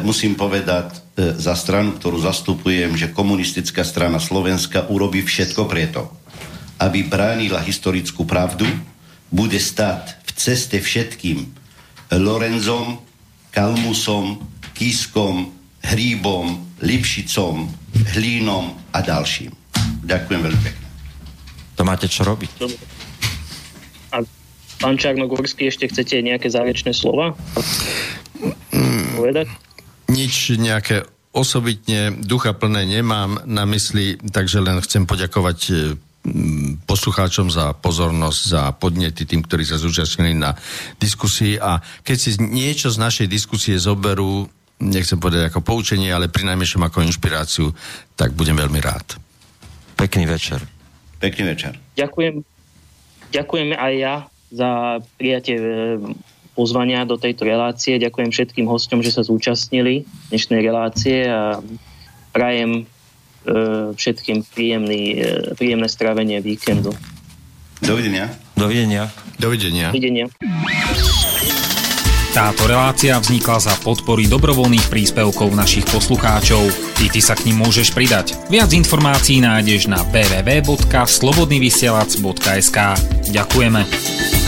musím povedať e, za stranu, ktorú zastupujem, že komunistická strana Slovenska urobí všetko preto, aby bránila historickú pravdu, bude stať v ceste všetkým Lorenzom, Kalmusom, Kiskom, Hríbom, Lipšicom, Hlínom a ďalším. Ďakujem veľmi pekne. To máte čo robiť. A pán Čarnogórsky, ešte chcete nejaké záverečné slova? Povedať? Nič nejaké osobitne ducha plné nemám na mysli, takže len chcem poďakovať e, poslucháčom za pozornosť, za podnety tým, ktorí sa zúčastnili na diskusii a keď si niečo z našej diskusie zoberú, nechcem povedať ako poučenie, ale pri najmenšom ako inšpiráciu, tak budem veľmi rád. Pekný večer. Pekný večer. Ďakujem, ďakujem aj ja za prijatie e, pozvania do tejto relácie. Ďakujem všetkým hostom, že sa zúčastnili dnešnej relácie a prajem všetkým príjemný, e, príjemné strávenie víkendu. Dovidenia. Dovidenia. Dovidenia. Dovidenia. Táto relácia vznikla za podpory dobrovoľných príspevkov našich poslucháčov. I ty sa k ním môžeš pridať. Viac informácií nájdeš na www.slobodnyvysielac.sk Ďakujeme.